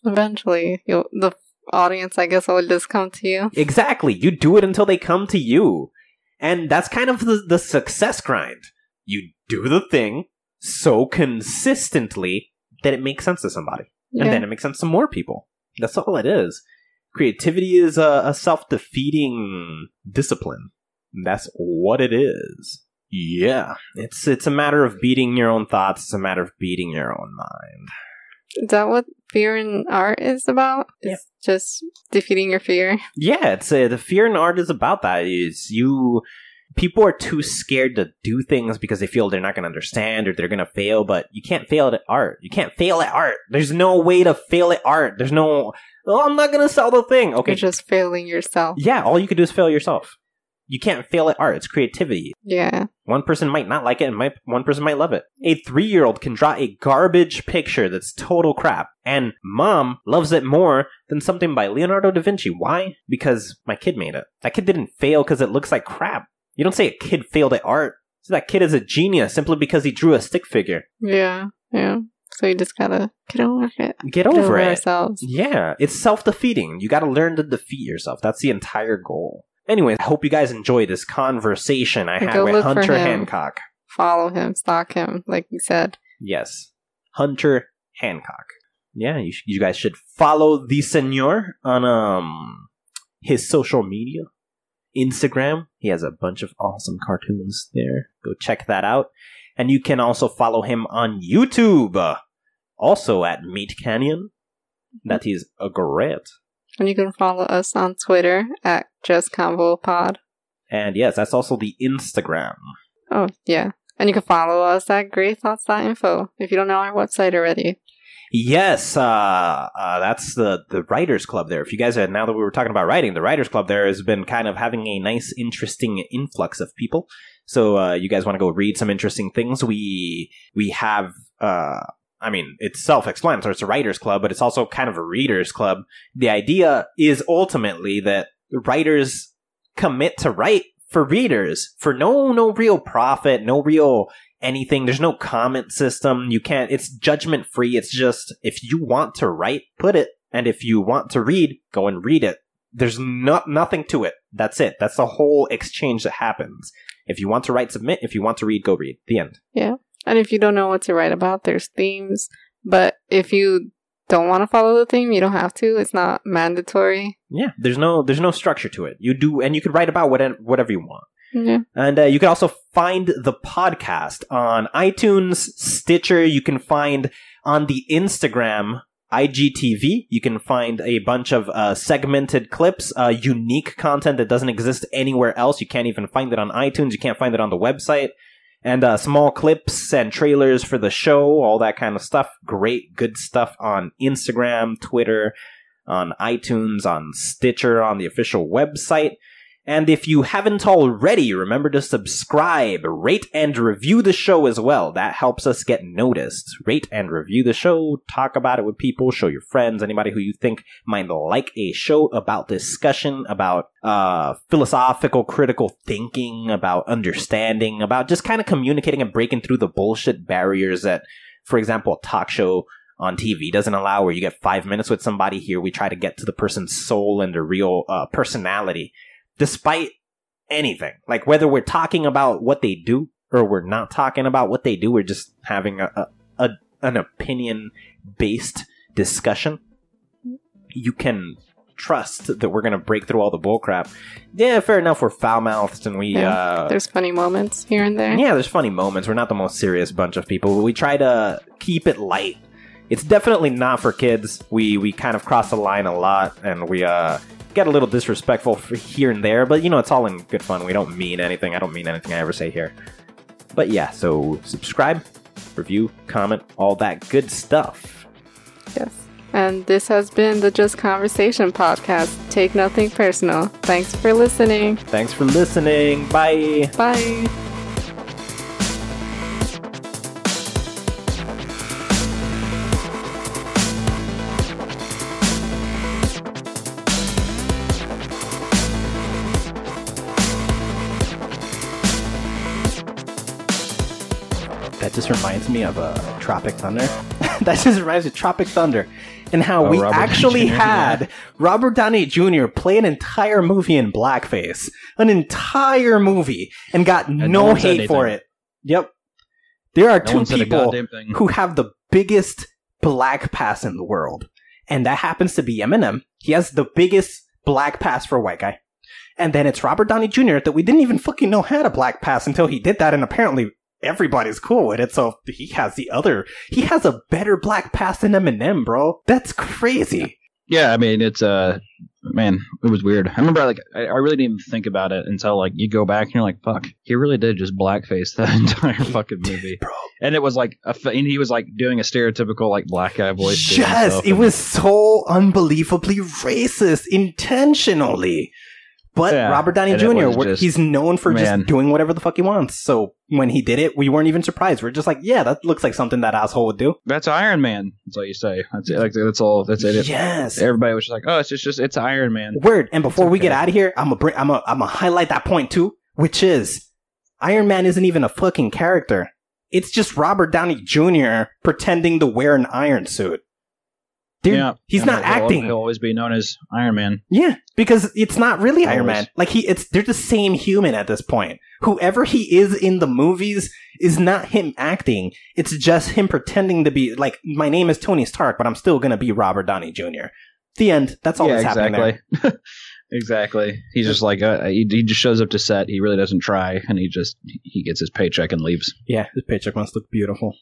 Eventually, the audience, I guess, will just come to you. Exactly. You do it until they come to you. And that's kind of the, the success grind. You do the thing so consistently that it makes sense to somebody. And then it makes sense to more people. That's all it is. Creativity is a, a self defeating discipline. That's what it is. Yeah. It's it's a matter of beating your own thoughts, it's a matter of beating your own mind. Is that what fear in art is about? Yeah. It's just defeating your fear. Yeah, it's uh, the fear in art is about that. Is you people are too scared to do things because they feel they're not going to understand or they're going to fail. But you can't fail at art. You can't fail at art. There's no way to fail at art. There's no. Oh, I'm not going to sell the thing. Okay, You're just failing yourself. yeah. All you can do is fail yourself. You can't fail at art. It's creativity. Yeah. One person might not like it, and might, one person might love it. A three year old can draw a garbage picture that's total crap, and mom loves it more than something by Leonardo da Vinci. Why? Because my kid made it. That kid didn't fail because it looks like crap. You don't say a kid failed at art. So that kid is a genius simply because he drew a stick figure. Yeah. Yeah. So you just gotta get over it. Get Get over it. ourselves. Yeah, it's self defeating. You got to learn to defeat yourself. That's the entire goal. Anyways, I hope you guys enjoy this conversation I had Go with look for Hunter him. Hancock. Follow him, stalk him, like you said. Yes. Hunter Hancock. Yeah, you, sh- you guys should follow the senor on um his social media. Instagram. He has a bunch of awesome cartoons there. Go check that out. And you can also follow him on YouTube. uh, Also at Meat Canyon. That is a great. And you can follow us on Twitter at Just Convo Pod. And yes, that's also the Instagram. Oh, yeah. And you can follow us at greatthoughts.info if you don't know our website already. Yes, uh, uh, that's the the writers club there. If you guys are now that we were talking about writing, the writers club there has been kind of having a nice, interesting influx of people. So uh, you guys want to go read some interesting things? We we have. Uh, I mean, it's self-explanatory. It's a writers club, but it's also kind of a readers club. The idea is ultimately that writers commit to write for readers for no no real profit, no real anything. There's no comment system. You can't, it's judgment free. It's just if you want to write, put it. And if you want to read, go and read it. There's not nothing to it. That's it. That's the whole exchange that happens. If you want to write, submit. If you want to read, go read. The end. Yeah. And if you don't know what to write about, there's themes. But if you don't want to follow the theme, you don't have to. It's not mandatory. Yeah. There's no, there's no structure to it. You do, and you could write about whatever, whatever you want. Yeah. And uh, you can also find the podcast on iTunes, Stitcher. You can find on the Instagram, IGTV. You can find a bunch of uh, segmented clips, uh, unique content that doesn't exist anywhere else. You can't even find it on iTunes. You can't find it on the website. And uh, small clips and trailers for the show, all that kind of stuff. Great, good stuff on Instagram, Twitter, on iTunes, on Stitcher, on the official website. And if you haven't already, remember to subscribe, rate, and review the show as well. That helps us get noticed. Rate and review the show, talk about it with people, show your friends, anybody who you think might like a show about discussion, about uh, philosophical, critical thinking, about understanding, about just kind of communicating and breaking through the bullshit barriers that, for example, a talk show on TV doesn't allow where you get five minutes with somebody here. We try to get to the person's soul and their real uh, personality despite anything. Like whether we're talking about what they do or we're not talking about what they do, we're just having a, a, a an opinion based discussion. You can trust that we're gonna break through all the bullcrap. Yeah, fair enough. We're foul mouthed and we Yeah, uh, There's funny moments here and there. yeah, there's funny moments. We're not the most serious bunch of people, but we try to keep it light. It's definitely not for kids. We we kind of cross the line a lot, and we uh get a little disrespectful for here and there. But you know, it's all in good fun. We don't mean anything. I don't mean anything I ever say here. But yeah, so subscribe, review, comment, all that good stuff. Yes. And this has been the Just Conversation podcast. Take nothing personal. Thanks for listening. Thanks for listening. Bye. Bye. Reminds me of uh, Tropic Thunder. [LAUGHS] that just reminds me of Tropic Thunder and how Oh, we Robert actually had Robert Downey Jr. play an entire movie in blackface, an entire movie, and got no no hate for it. Yep, there are No two one said a people who have the biggest black pass in the world, and that happens to be Eminem. He has the biggest black pass for a white guy. And then it's Robert Downey Jr. that we didn't even fucking know had a black pass until he did that, and apparently everybody's cool with it. So he has the other, he has a better black pass than Eminem, bro. That's crazy. Yeah, I mean, it's uh, man, it was weird. I remember, like, I, I really didn't even think about it until like you go back and you're like, fuck, he really did just blackface that [LAUGHS] entire fucking movie, Bro. and it was like, a, and he was like doing a stereotypical like black guy voice. Yes, it was so unbelievably racist intentionally. But Yeah, Robert Downey Jr., just- he's known for man. just doing whatever the fuck he wants. So when he did it, we weren't even surprised. We're just like, yeah, that looks like something that asshole would do. That's Iron Man. That's all you say. That's it. Like that's all. That's it. Yes. Everybody was just like, oh, it's just, just it's Iron Man. Word. And before we get out of here, I'm gonna bring, I'm gonna, I'm gonna highlight that point too, which is Iron Man isn't even a fucking character. It's just Robert Downey Jr. pretending to wear an iron suit. Dude, yeah, he's And not he'll- acting. He'll always be known as Iron Man. Yeah, because it's not really Iron Man. Like he, it's they're the same human at this point. Whoever he is in the movies is not him acting. It's just him pretending to be like my name is Tony Stark, but I'm still gonna be Robert Downey Jr. The end. That's all yeah, that's happening there. exactly. [LAUGHS] exactly. He's just like uh, he, he just shows up to set. He really doesn't try, and he just he gets his paycheck and leaves. Yeah, his paycheck must look beautiful.